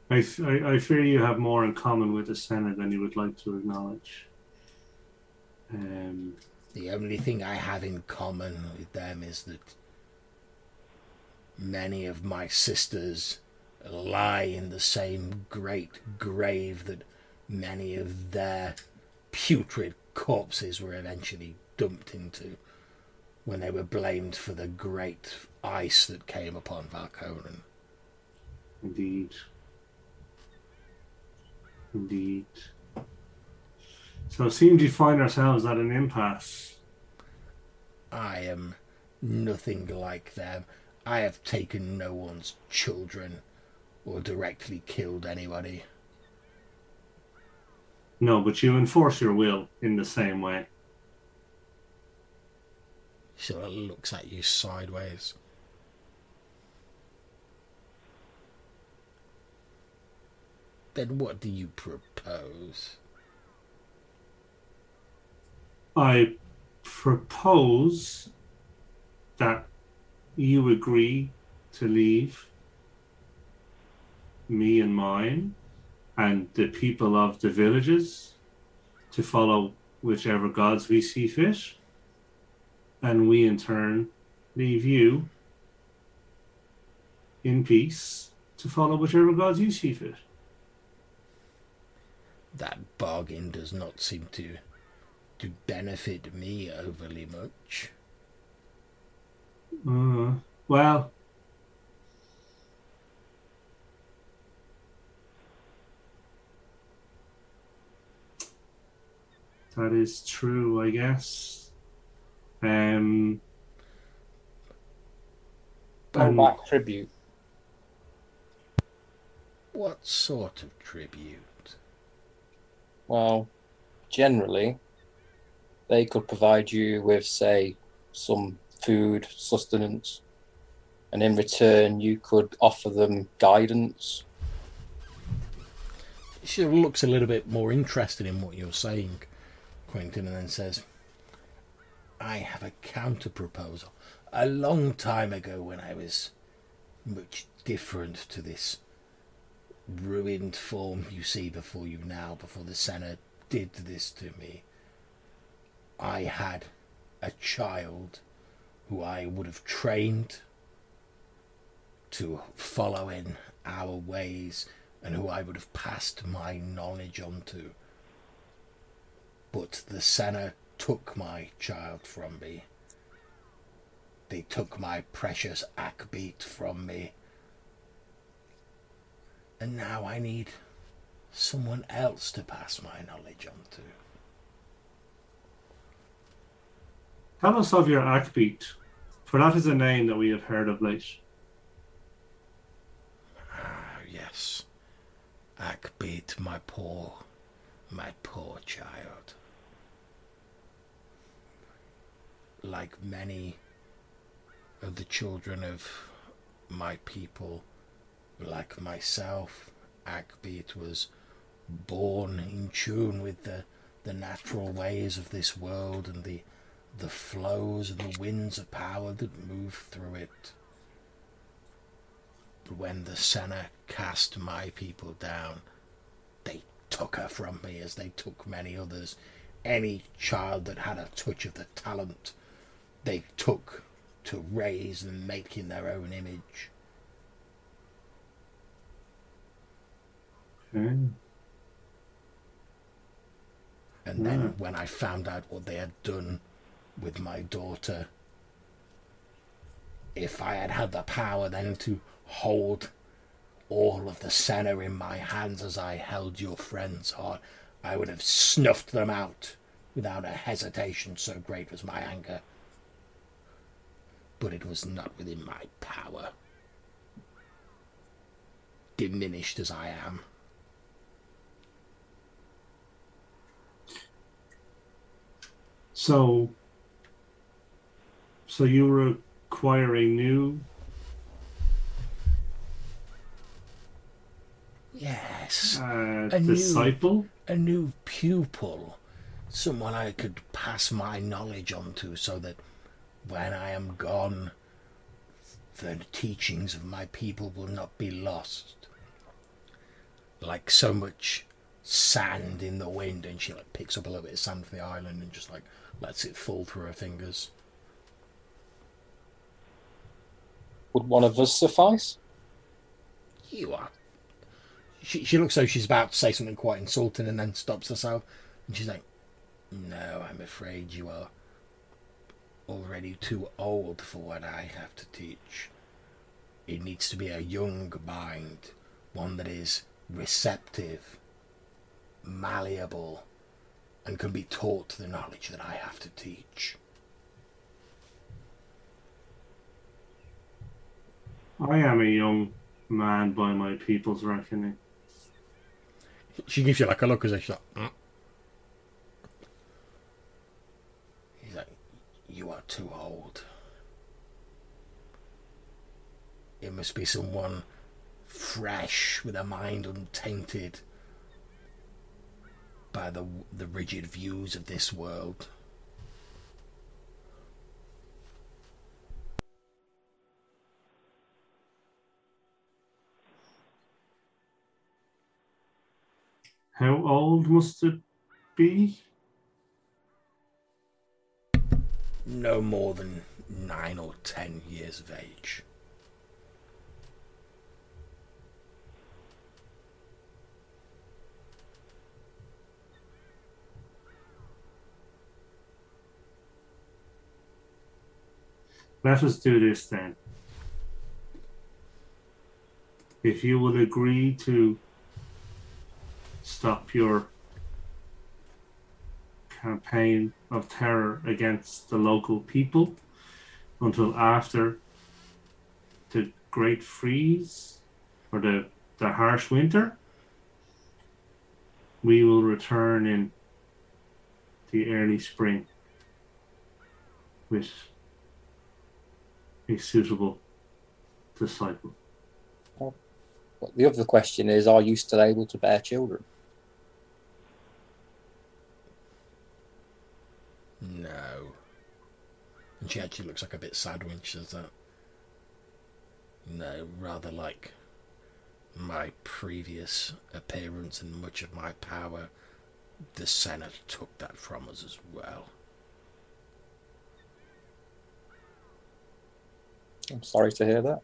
I, I, I fear you have more in common with the Senate than you would like to acknowledge. Um, The only thing I have in common with them is that many of my sisters lie in the same great grave that many of their putrid corpses were eventually dumped into when they were blamed for the great ice that came upon Valkonen. indeed. Indeed. So it seems we find ourselves at an impasse. I am nothing like them. I have taken no one's children or directly killed anybody. No, but you enforce your will in the same way. Sort of looks at you sideways. Then what do you propose? I propose that you agree to leave me and mine and the people of the villages to follow whichever gods we see fit. And we in turn leave you in peace to follow whichever gods you see fit. That bargain does not seem to to benefit me overly much. Uh, well, that is true, I guess. Um, Go Um, tribute. What sort of tribute? Well, generally, they could provide you with, say, some food, sustenance, and in return, you could offer them guidance. She looks a little bit more interested in what you're saying, Quentin, and then says, I have a counter proposal. A long time ago, when I was much different to this ruined form you see before you now, before the Senate did this to me, I had a child who I would have trained to follow in our ways and who I would have passed my knowledge on to. But the Senna took my child from me, They took my precious Akbeat from me. And now I need someone else to pass my knowledge on to. Tell us of your Akbeat, for that is a name that we have heard of late. Ah, yes. Akbeat, my poor, my poor child. Like many of the children of my people, like myself, Akbeat was born in tune with the, the natural ways of this world and the the flows and the winds of power that move through it. But when the Senna cast my people down, they took her from me as they took many others. Any child that had a touch of the talent, they took to raise and make in their own image. Okay. And then hmm. when I found out what they had done with my daughter, if I had had the power then to hold all of the Senna in my hands as I held your friend's heart, I would have snuffed them out without a hesitation, so great was my anger. But it was not within my power. Diminished as I am. So, so you were acquiring new Yes. uh, A new- disciple. a new pupil, someone I could pass my knowledge on to so that when I am gone, the teachings of my people will not be lost. Like so much sand in the wind, and she like picks up a little bit of sand from the island and just like lets it fall through her fingers. Would one of us suffice? You are. She, she looks like she's about to say something quite insulting and then stops herself. And she's like, No, I'm afraid you are already too old for what I have to teach. It needs to be a young mind, one that is receptive, malleable, and can be taught the knowledge that I have to teach. I am a young man by my people's reckoning. She gives you like a look as if she's like, "Mm." He's like, You are too old. It must be someone fresh with a mind untainted by the the rigid views of this world. How old must it be? No more than nine or ten years of age. Let us do this then. If you will agree to stop your campaign of terror against the local people until after the Great Freeze or the, the harsh winter, we will return in the early spring with a suitable disciple. The other question is, are you still able to bear children? No. And she actually looks like a bit sad when she says that. No, rather like my previous appearance and much of my power. The Senna took that from us as well. I'm sorry to hear that.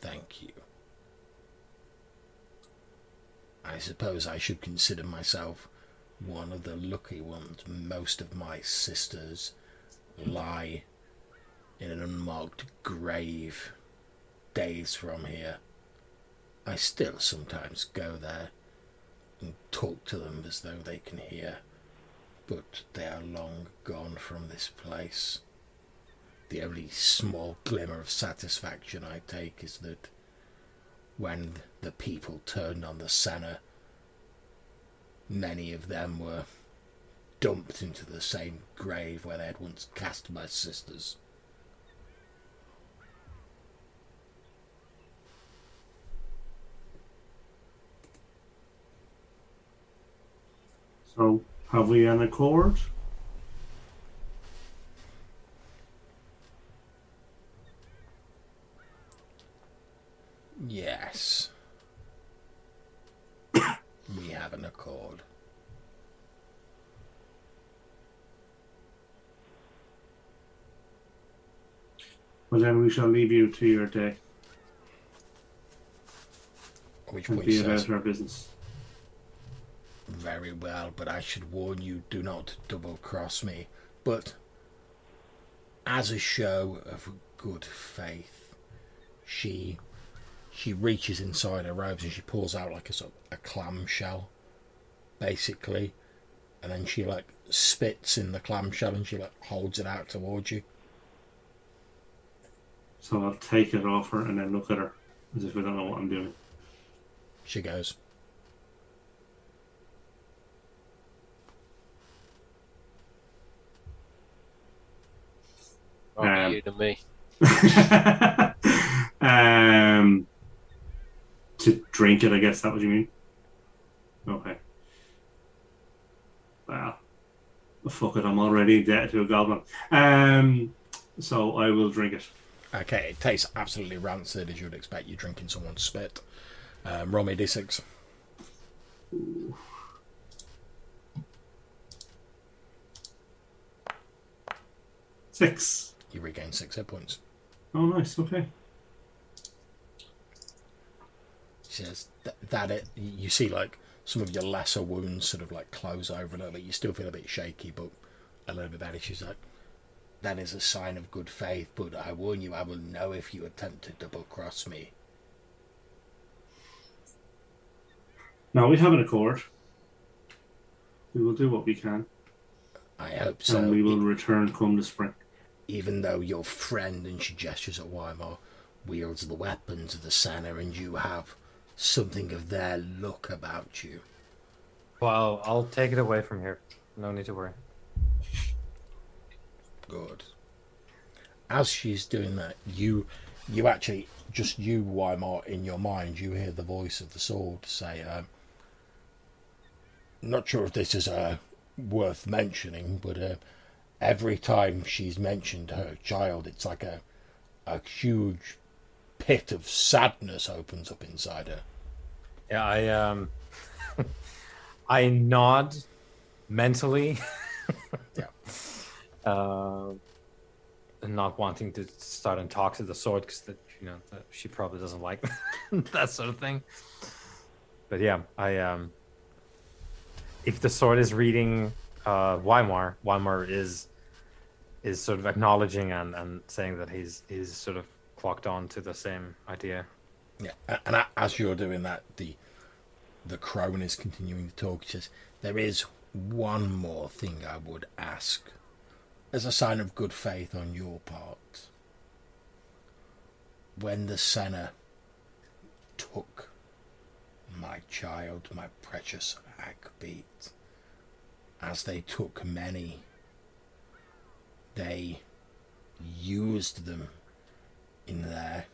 Thank you. I suppose I should consider myself one of the lucky ones. Most of my sisters lie in an unmarked grave days from here. I still sometimes go there and talk to them as though they can hear, but they are long gone from this place. The only small glimmer of satisfaction I take is that when the people turned on the Senna, many of them were dumped into the same grave where they had once cast my sisters. So, have we an accord? Yes. An accord. Well, then we shall leave you to your day Which and be about our business. Very well, but I should warn you do not double cross me. But as a show of good faith, she she reaches inside her robes and she pulls out like a sort of a clamshell, basically, and then she like spits in the clamshell and she like holds it out towards you. So I'll take it off her and then look at her as if I don't know what I'm doing. She goes, Rather Um, you than me. um, to drink it, I guess that what you mean. Okay. Well, fuck it, I'm already indebted to a goblin. Um, so I will drink it. Okay, it tastes absolutely rancid as you would expect. You're drinking someone's spit. Um, roll me a d6. Six. You regain six hit points. Oh, nice. Okay. She says "Th- that it. You see, like some of your lesser wounds sort of like close over a little bit. You still feel a bit shaky, but a little bit better. She's like, that is a sign of good faith. But I warn you, I will know if you attempt to double cross me. Now we have an accord. We will do what we can, I hope so. and we will return come the spring. even though your friend, and she gestures at Weimar, wields the weapons of the Senna, and you have something of their look about you. Well, I'll take it away from here. No need to worry. Good. As she's doing that, you, you actually just you, Weimar, in your mind, you hear the voice of the sword say, um, "Not sure if this is uh, worth mentioning, but uh, every time she's mentioned her child, it's like a, a huge pit of sadness opens up inside her." Yeah, I um, I nod mentally. Yeah. Uh, and not wanting to start and talk to the sword because that you know that she probably doesn't like that sort of thing. But yeah, I um, if the sword is reading uh, Weimar, Weimar is is sort of acknowledging and, and saying that he's he's sort of clocked on to the same idea. Yeah, and as you're doing that, the the crone is continuing to talk. She says, "There is one more thing I would ask, as a sign of good faith on your part. When the Senna took my child, my precious Hackbeat, as they took many, they used them in their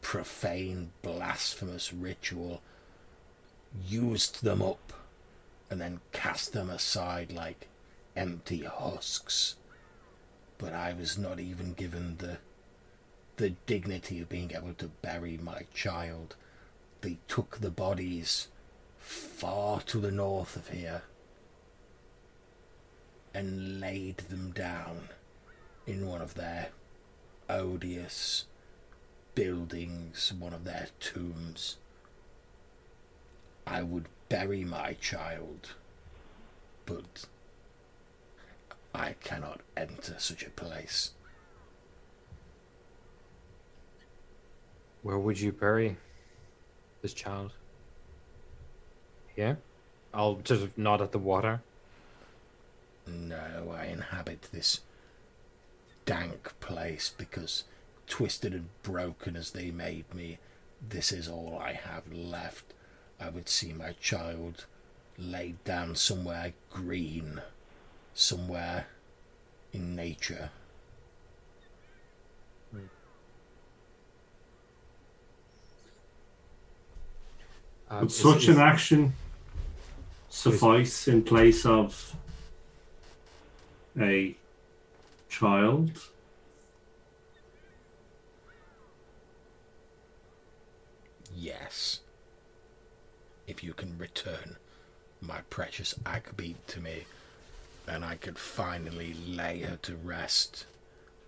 profane, blasphemous ritual, used them up, and then cast them aside like empty husks. But I was not even given the the dignity of being able to bury my child. They took the bodies far to the north of here and laid them down in one of their odious buildings, one of their tombs. I would bury my child, but I cannot enter such a place. Where would you bury this child? Here? I'll just nod at the water. No, I inhabit this dank place because, twisted and broken as they made me, this is all I have left. I would see my child laid down somewhere green, somewhere in nature. Um, Would such is- an action suffice in place of a child? Yes. If you can return my precious Akbeat to me, and I could finally lay her to rest,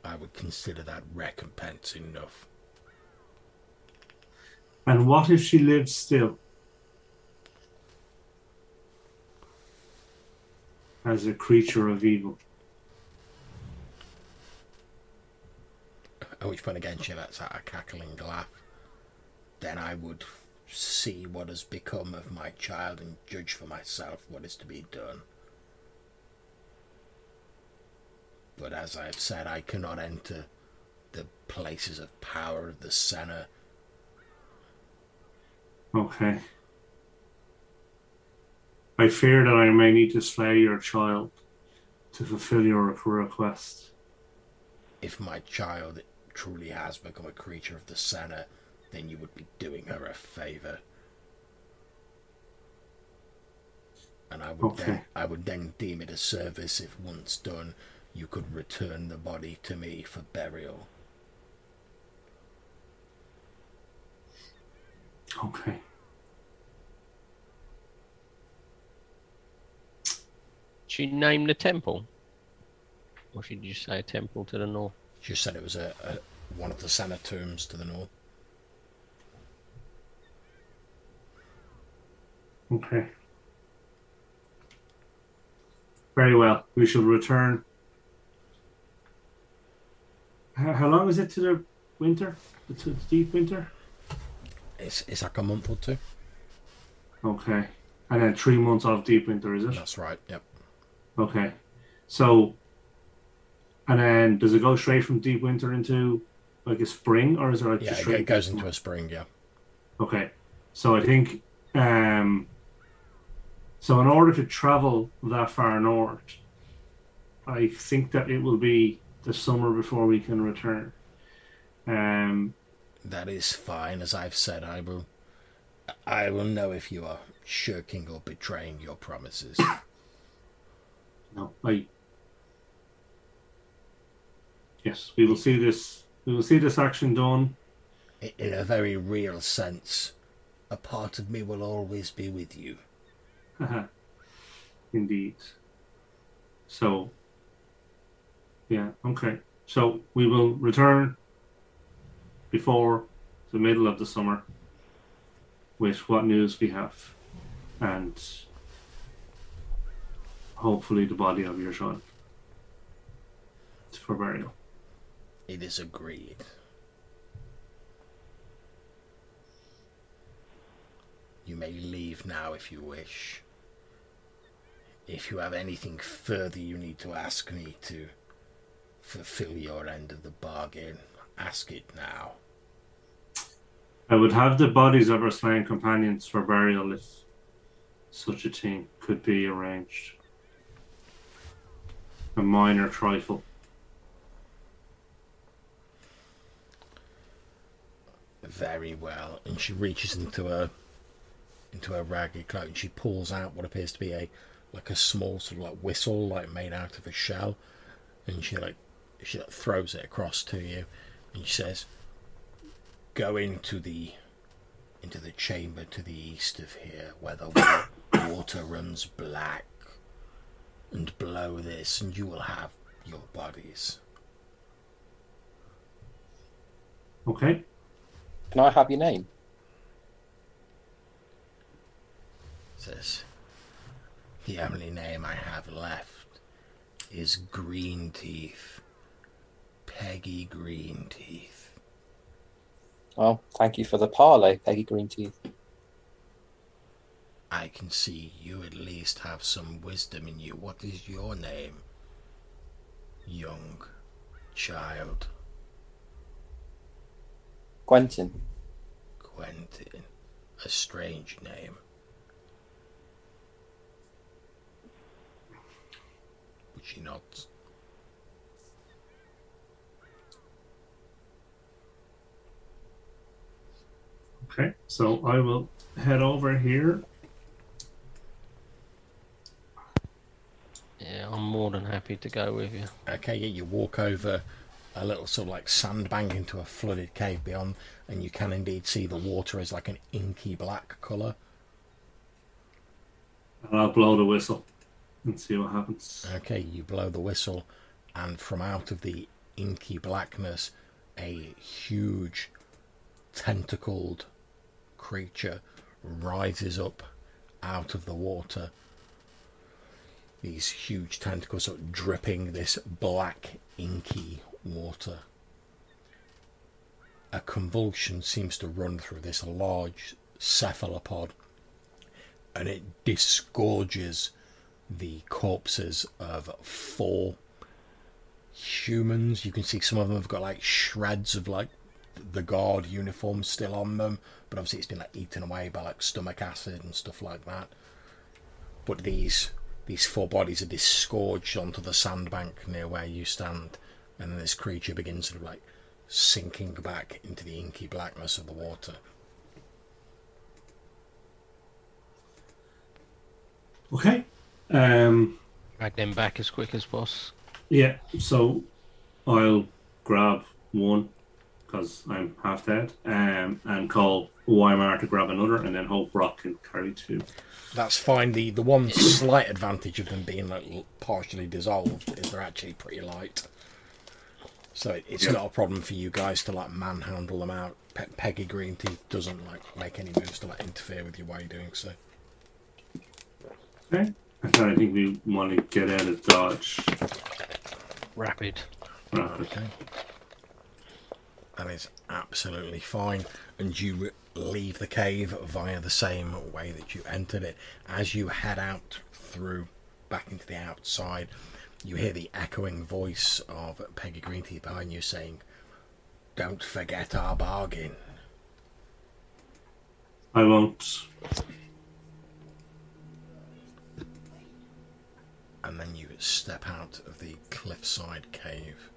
I would consider that recompense enough. And what if she lives still? As a creature of evil. At which point again she lets out a cackling laugh. Then I would see what has become of my child and judge for myself what is to be done. But as I have said, I cannot enter the places of power of the Senna. Okay. I fear that I may need to slay your child to fulfill your request. If my child truly has become a creature of the Senna, then you would be doing her a favour. And I would then I would then deem it a service if once done you could return the body to me for burial. Okay. She named the temple, or should you say a temple to the north? She said it was a, a one of the tombs to the north. Okay. Very well. We shall return. How, how long is it to the winter? To the deep winter? It's it's like a month or two. Okay. And then three months of deep winter, is it? That's right. Yep. Okay. So, and then does it go straight from deep winter into like a spring, or is there like Yeah, just it, straight it goes into a spring. Yeah. Okay. So I think um so in order to travel that far north, I think that it will be the summer before we can return. Um That is fine. As I've said, I will. I will know if you are shirking or betraying your promises. no, I Yes, we will see this we will see this action done. In a very real sense, a part of me will always be with you. Indeed. So yeah, okay. So we will return before the middle of the summer with what news we have and hopefully the body of your son for burial. It is agreed. You may leave now if you wish. If you have anything further you need to ask me to fulfill your end of the bargain, ask it now. I would have the bodies of our slain companions for burial if such a thing could be arranged. A minor trifle. Very well. And she reaches into her into her ragged cloak and she pulls out what appears to be a like a small sort of like whistle like made out of a shell and she like she like, throws it across to you and she says go into the into the chamber to the east of here where the water runs black and blow this and you will have your bodies Okay? Can I have your name? says the only name I have left is Greenteeth. Peggy Greenteeth. Well, thank you for the parley, Peggy Greenteeth. I can see you at least have some wisdom in you. What is your name? Young child. Quentin. Quentin. A strange name. But she nods. Okay, so I will head over here. Yeah, I'm more than happy to go with you. Okay, yeah, you walk over a little sort of like sandbank into a flooded cave beyond, and you can indeed see the water is like an inky black colour. And I'll blow the whistle and see what happens. Okay, you blow the whistle, and from out of the inky blackness, a huge tentacled creature rises up out of the water. These huge tentacles are dripping this black, inky water. A convulsion seems to run through this large cephalopod and it disgorges the corpses of four humans. You can see some of them have got like shreds of like the guard uniform still on them, but obviously it's been like eaten away by like stomach acid and stuff like that. But these these four bodies are disgorged onto the sandbank near where you stand, and then this creature begins sort of like sinking back into the inky blackness of the water. Okay. Um, Drag them back as quick as possible. yeah, so I'll grab one because I'm half dead um, and call Weimar to grab another and then hope Rock can carry two. That's fine. The the one slight advantage of them being like partially dissolved is they're actually pretty light. So it, it's Yeah. not a problem for you guys to like manhandle them out. Pe- Peggy Greenteeth doesn't like make any moves to like interfere with you while you're doing so. Okay. I thought I think we want to get out of Dodge. Rapid. Rapid. Okay. That is absolutely fine. And you leave the cave via the same way that you entered it. As you head out through back into the outside, you hear the echoing voice of Peggy Greenteeth behind you saying, Don't forget our bargain. I won't. And then you step out of the cliffside cave.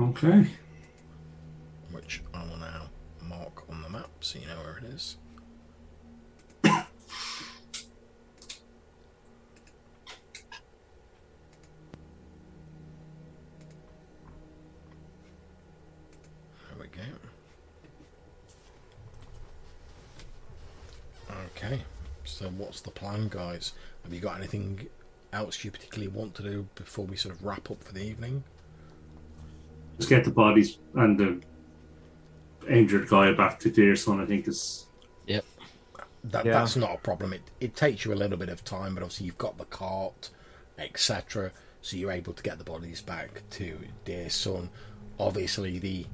Okay. which I will now mark on the map so you know where it is. There we go. Okay, so what's the plan, guys? Have you got anything else you particularly want to do before we sort of wrap up for the evening? Let's get the bodies and the injured guy back to Deersun, I think is. That, Yeah. That's not a problem. It, it takes you a little bit of time, but obviously you've got the cart, etc. So you're able to get the bodies back to Deersun. Obviously, the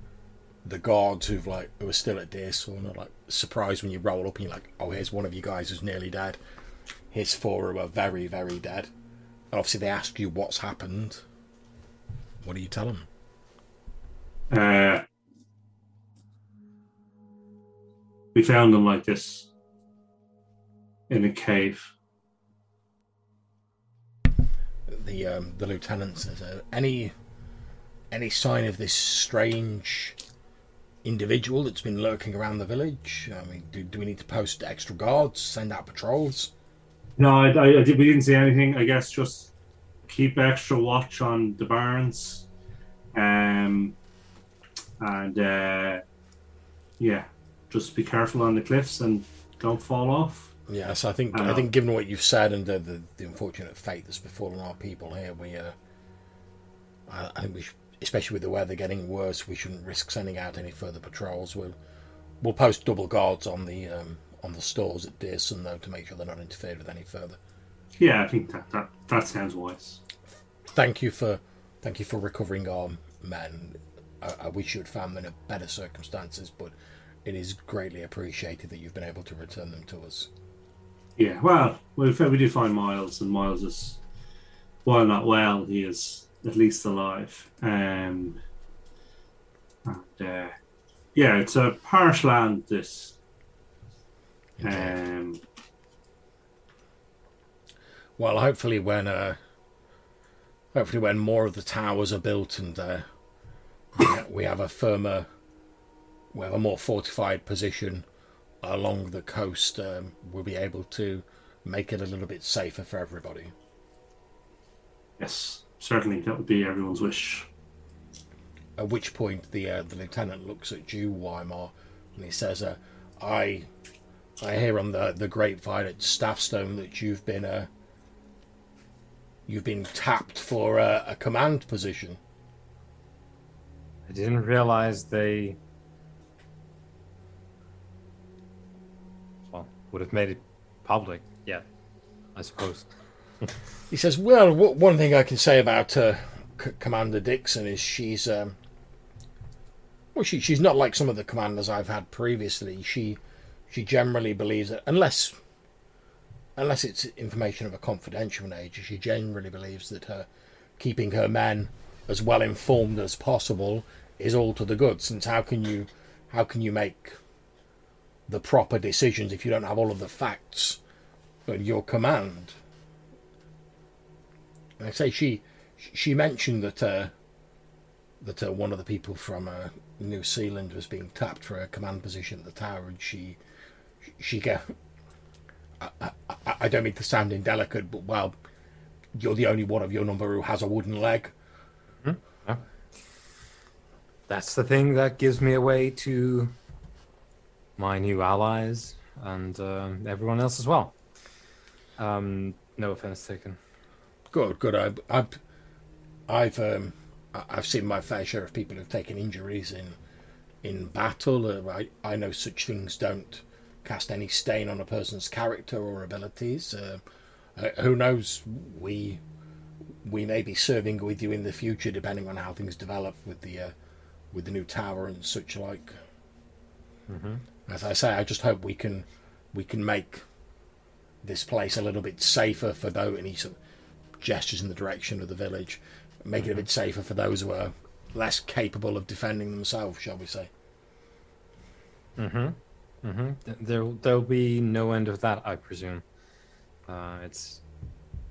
the guards who've like who are still at Deersun are like surprised when you roll up and you're like, oh, here's one of you guys who's nearly dead. Here's four who are very, very dead. And obviously they ask you what's happened. What do you tell them? Uh, we found them like this in a cave. the um, the lieutenant says, uh, "Any any sign of this strange individual that's been lurking around the village? I mean, do, do we need to post extra guards, send out patrols?" No, I, I, I did, we didn't see anything. I guess just keep extra watch on the barns, um, and uh, yeah, just be careful on the cliffs and don't fall off. Yes, I think I Uh, think given what you've said and the, the, the unfortunate fate that's befallen our people here, we uh, I, I think we, sh- especially with the weather getting worse, we shouldn't risk sending out any further patrols. We'll we'll post double guards on the um, on the stores at Deersun though to make sure they're not interfered with any further. Yeah, I think that that, that sounds wise. thank you for thank you for recovering our men. I, I wish you had found them in better circumstances, but it is greatly appreciated that you've been able to return them to us. Yeah, well, we we did find Miles, and Miles is, while not well, he is at least alive. Um, and uh, yeah, it's a harsh land. This, um, Well, hopefully when uh, hopefully when more of the towers are built and uh, we we have a firmer, we have a more fortified position along the coast, um, we'll be able to make it a little bit safer for everybody. yes, certainly that would be everyone's wish. At which point the uh, the lieutenant looks at you, Weimar, and he says, uh, "I, I hear on the the grapevine at Staffstone that you've been uh, you've been tapped for uh, a command position." I didn't realize they. Well, would have made it public. Yeah, I suppose. He says, "Well, w- one thing I can say about uh, C- Commander Dixon is she's um, well, she she's not like some of the commanders I've had previously. She she generally believes that unless unless it's information of a confidential nature, she generally believes that her keeping her men as well informed as possible is all to the good. Since how can you how can you make the proper decisions if you don't have all of the facts at your command?" I say she she mentioned that uh, that uh, one of the people from uh, New Zealand was being tapped for a command position at the tower, and she she get. I, I, I- don't mean to sound indelicate, but well, you're the only one of your number who has a wooden leg. That's the thing that gives me away to my new allies and um everyone else as well. Um, no offense taken. Good, good. I, I've I've um, I've seen my fair share of people who've taken injuries in in battle. Uh, I I know such things don't cast any stain on a person's character or abilities. Uh, uh, who knows? We we may be serving with you in the future, depending on how things develop with the uh, with the new tower and such like. As I say, I just hope we can we can make this place a little bit safer for those. He sort gestures in the direction of the village, make it a bit safer for those who are less capable of defending themselves, shall we say? Mm-hmm. Mm-hmm. There, there'll be no end of that, I presume. Uh, it's,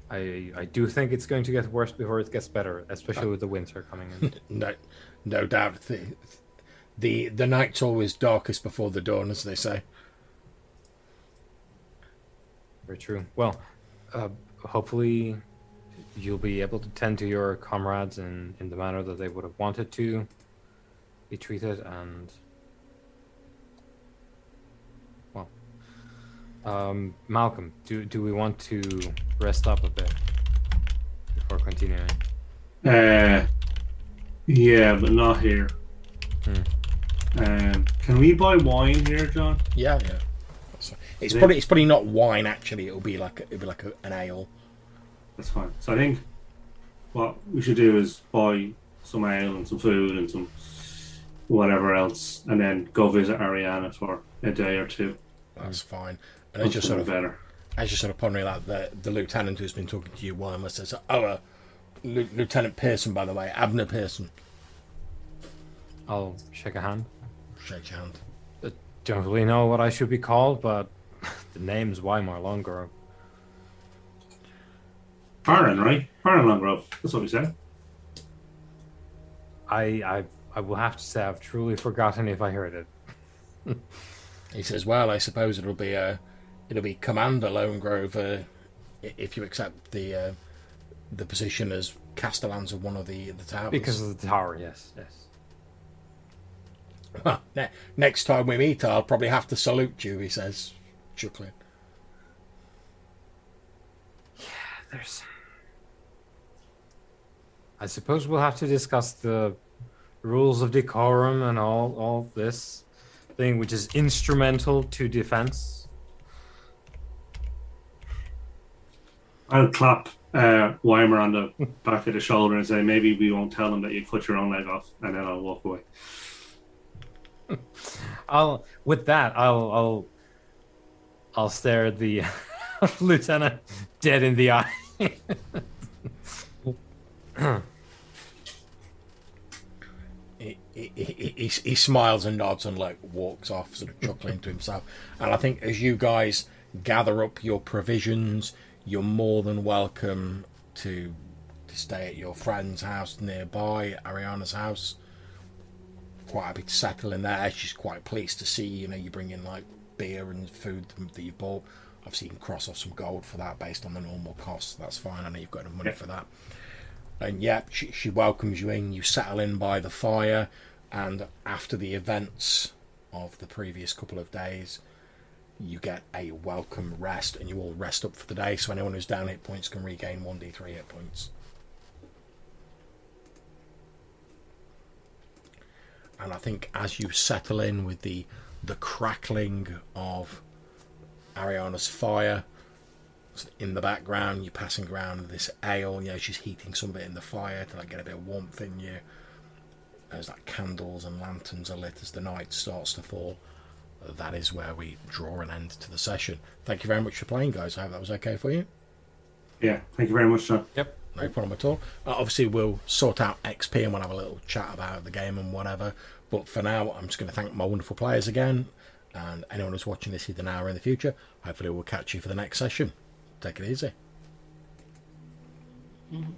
I, I do think it's going to get worse before it gets better, especially with the winter coming in. No, no doubt. The, the the night's always darkest before the dawn, as they say. Very true. Well, uh, hopefully, you'll be able to tend to your comrades in in the manner that they would have wanted to be treated, and well, um, Malcolm, do do we want to rest up a bit before continuing? Uh, yeah, but not here. Um, can we buy wine here, John? Yeah, yeah. It's probably it's probably not wine. Actually, it'll be like it'll be like a, an ale. That's fine. So I think what we should do is buy some ale and some food and some whatever else, and then go visit Ariana for a day or two. That's fine. And I just sort of better. as you sort of pondering that, the, the lieutenant who's been talking to you, Weimar, says, "Oh, uh, Lu- Lieutenant Pearson, by the way, Abner Pearson." I'll shake a hand. Shake your hand. I Don't really know what I should be called, but the name's Weimar Longrove. Farron, right? Farron Longrove. That's what we said. I I I will have to say I've truly forgotten if I heard it. He says, "Well, I suppose it'll be uh, it'll be Commander Longrove uh, if you accept the uh, the position as Castellans of one of the the towers." Because of the tower, yes, yes. Well, ne- next time we meet, I'll probably have to salute you. He says, chuckling. Yeah, there's. I suppose we'll have to discuss the rules of decorum and all all this thing, which is instrumental to defense. I'll clap uh, Weimar on the back of the shoulder and say, maybe we won't tell them that you cut your own leg off, and then I'll walk away. I'll with that I'll I'll I'll stare at the lieutenant dead in the eye. he, he, he, smiles and nods and like walks off, sort of chuckling to himself. And I think as you guys gather up your provisions, you're more than welcome to to stay at your friend's house nearby, Ariana's house. Quite happy to settle in there. She's quite pleased to see you know you bring in like beer and food that you bought. I've seen cross off some gold for that based on the normal costs. That's fine. I know you've got enough money Yeah. for that. And yeah, she, she welcomes you in. You settle in by the fire, and after the events of the previous couple of days, you get a welcome rest, and you all rest up for the day. So anyone who's down hit points can regain one d3 hit points. And I think as you settle in with the the crackling of Ariana's fire in the background, you're passing around this ale. You know, she's heating some of it in the fire to like get a bit of warmth in you. As like candles and lanterns are lit as the night starts to fall. That is where we draw an end to the session. Thank you very much for playing, guys. I hope that was okay for you. Yeah, thank you very much, sir. yep. No problem at all. Uh, obviously, we'll sort out XP and we'll have a little chat about the game and whatever. But for now, I'm just going to thank my wonderful players again. And anyone who's watching this either now or in the future, hopefully we'll catch you for the next session. Take it easy. Mhm.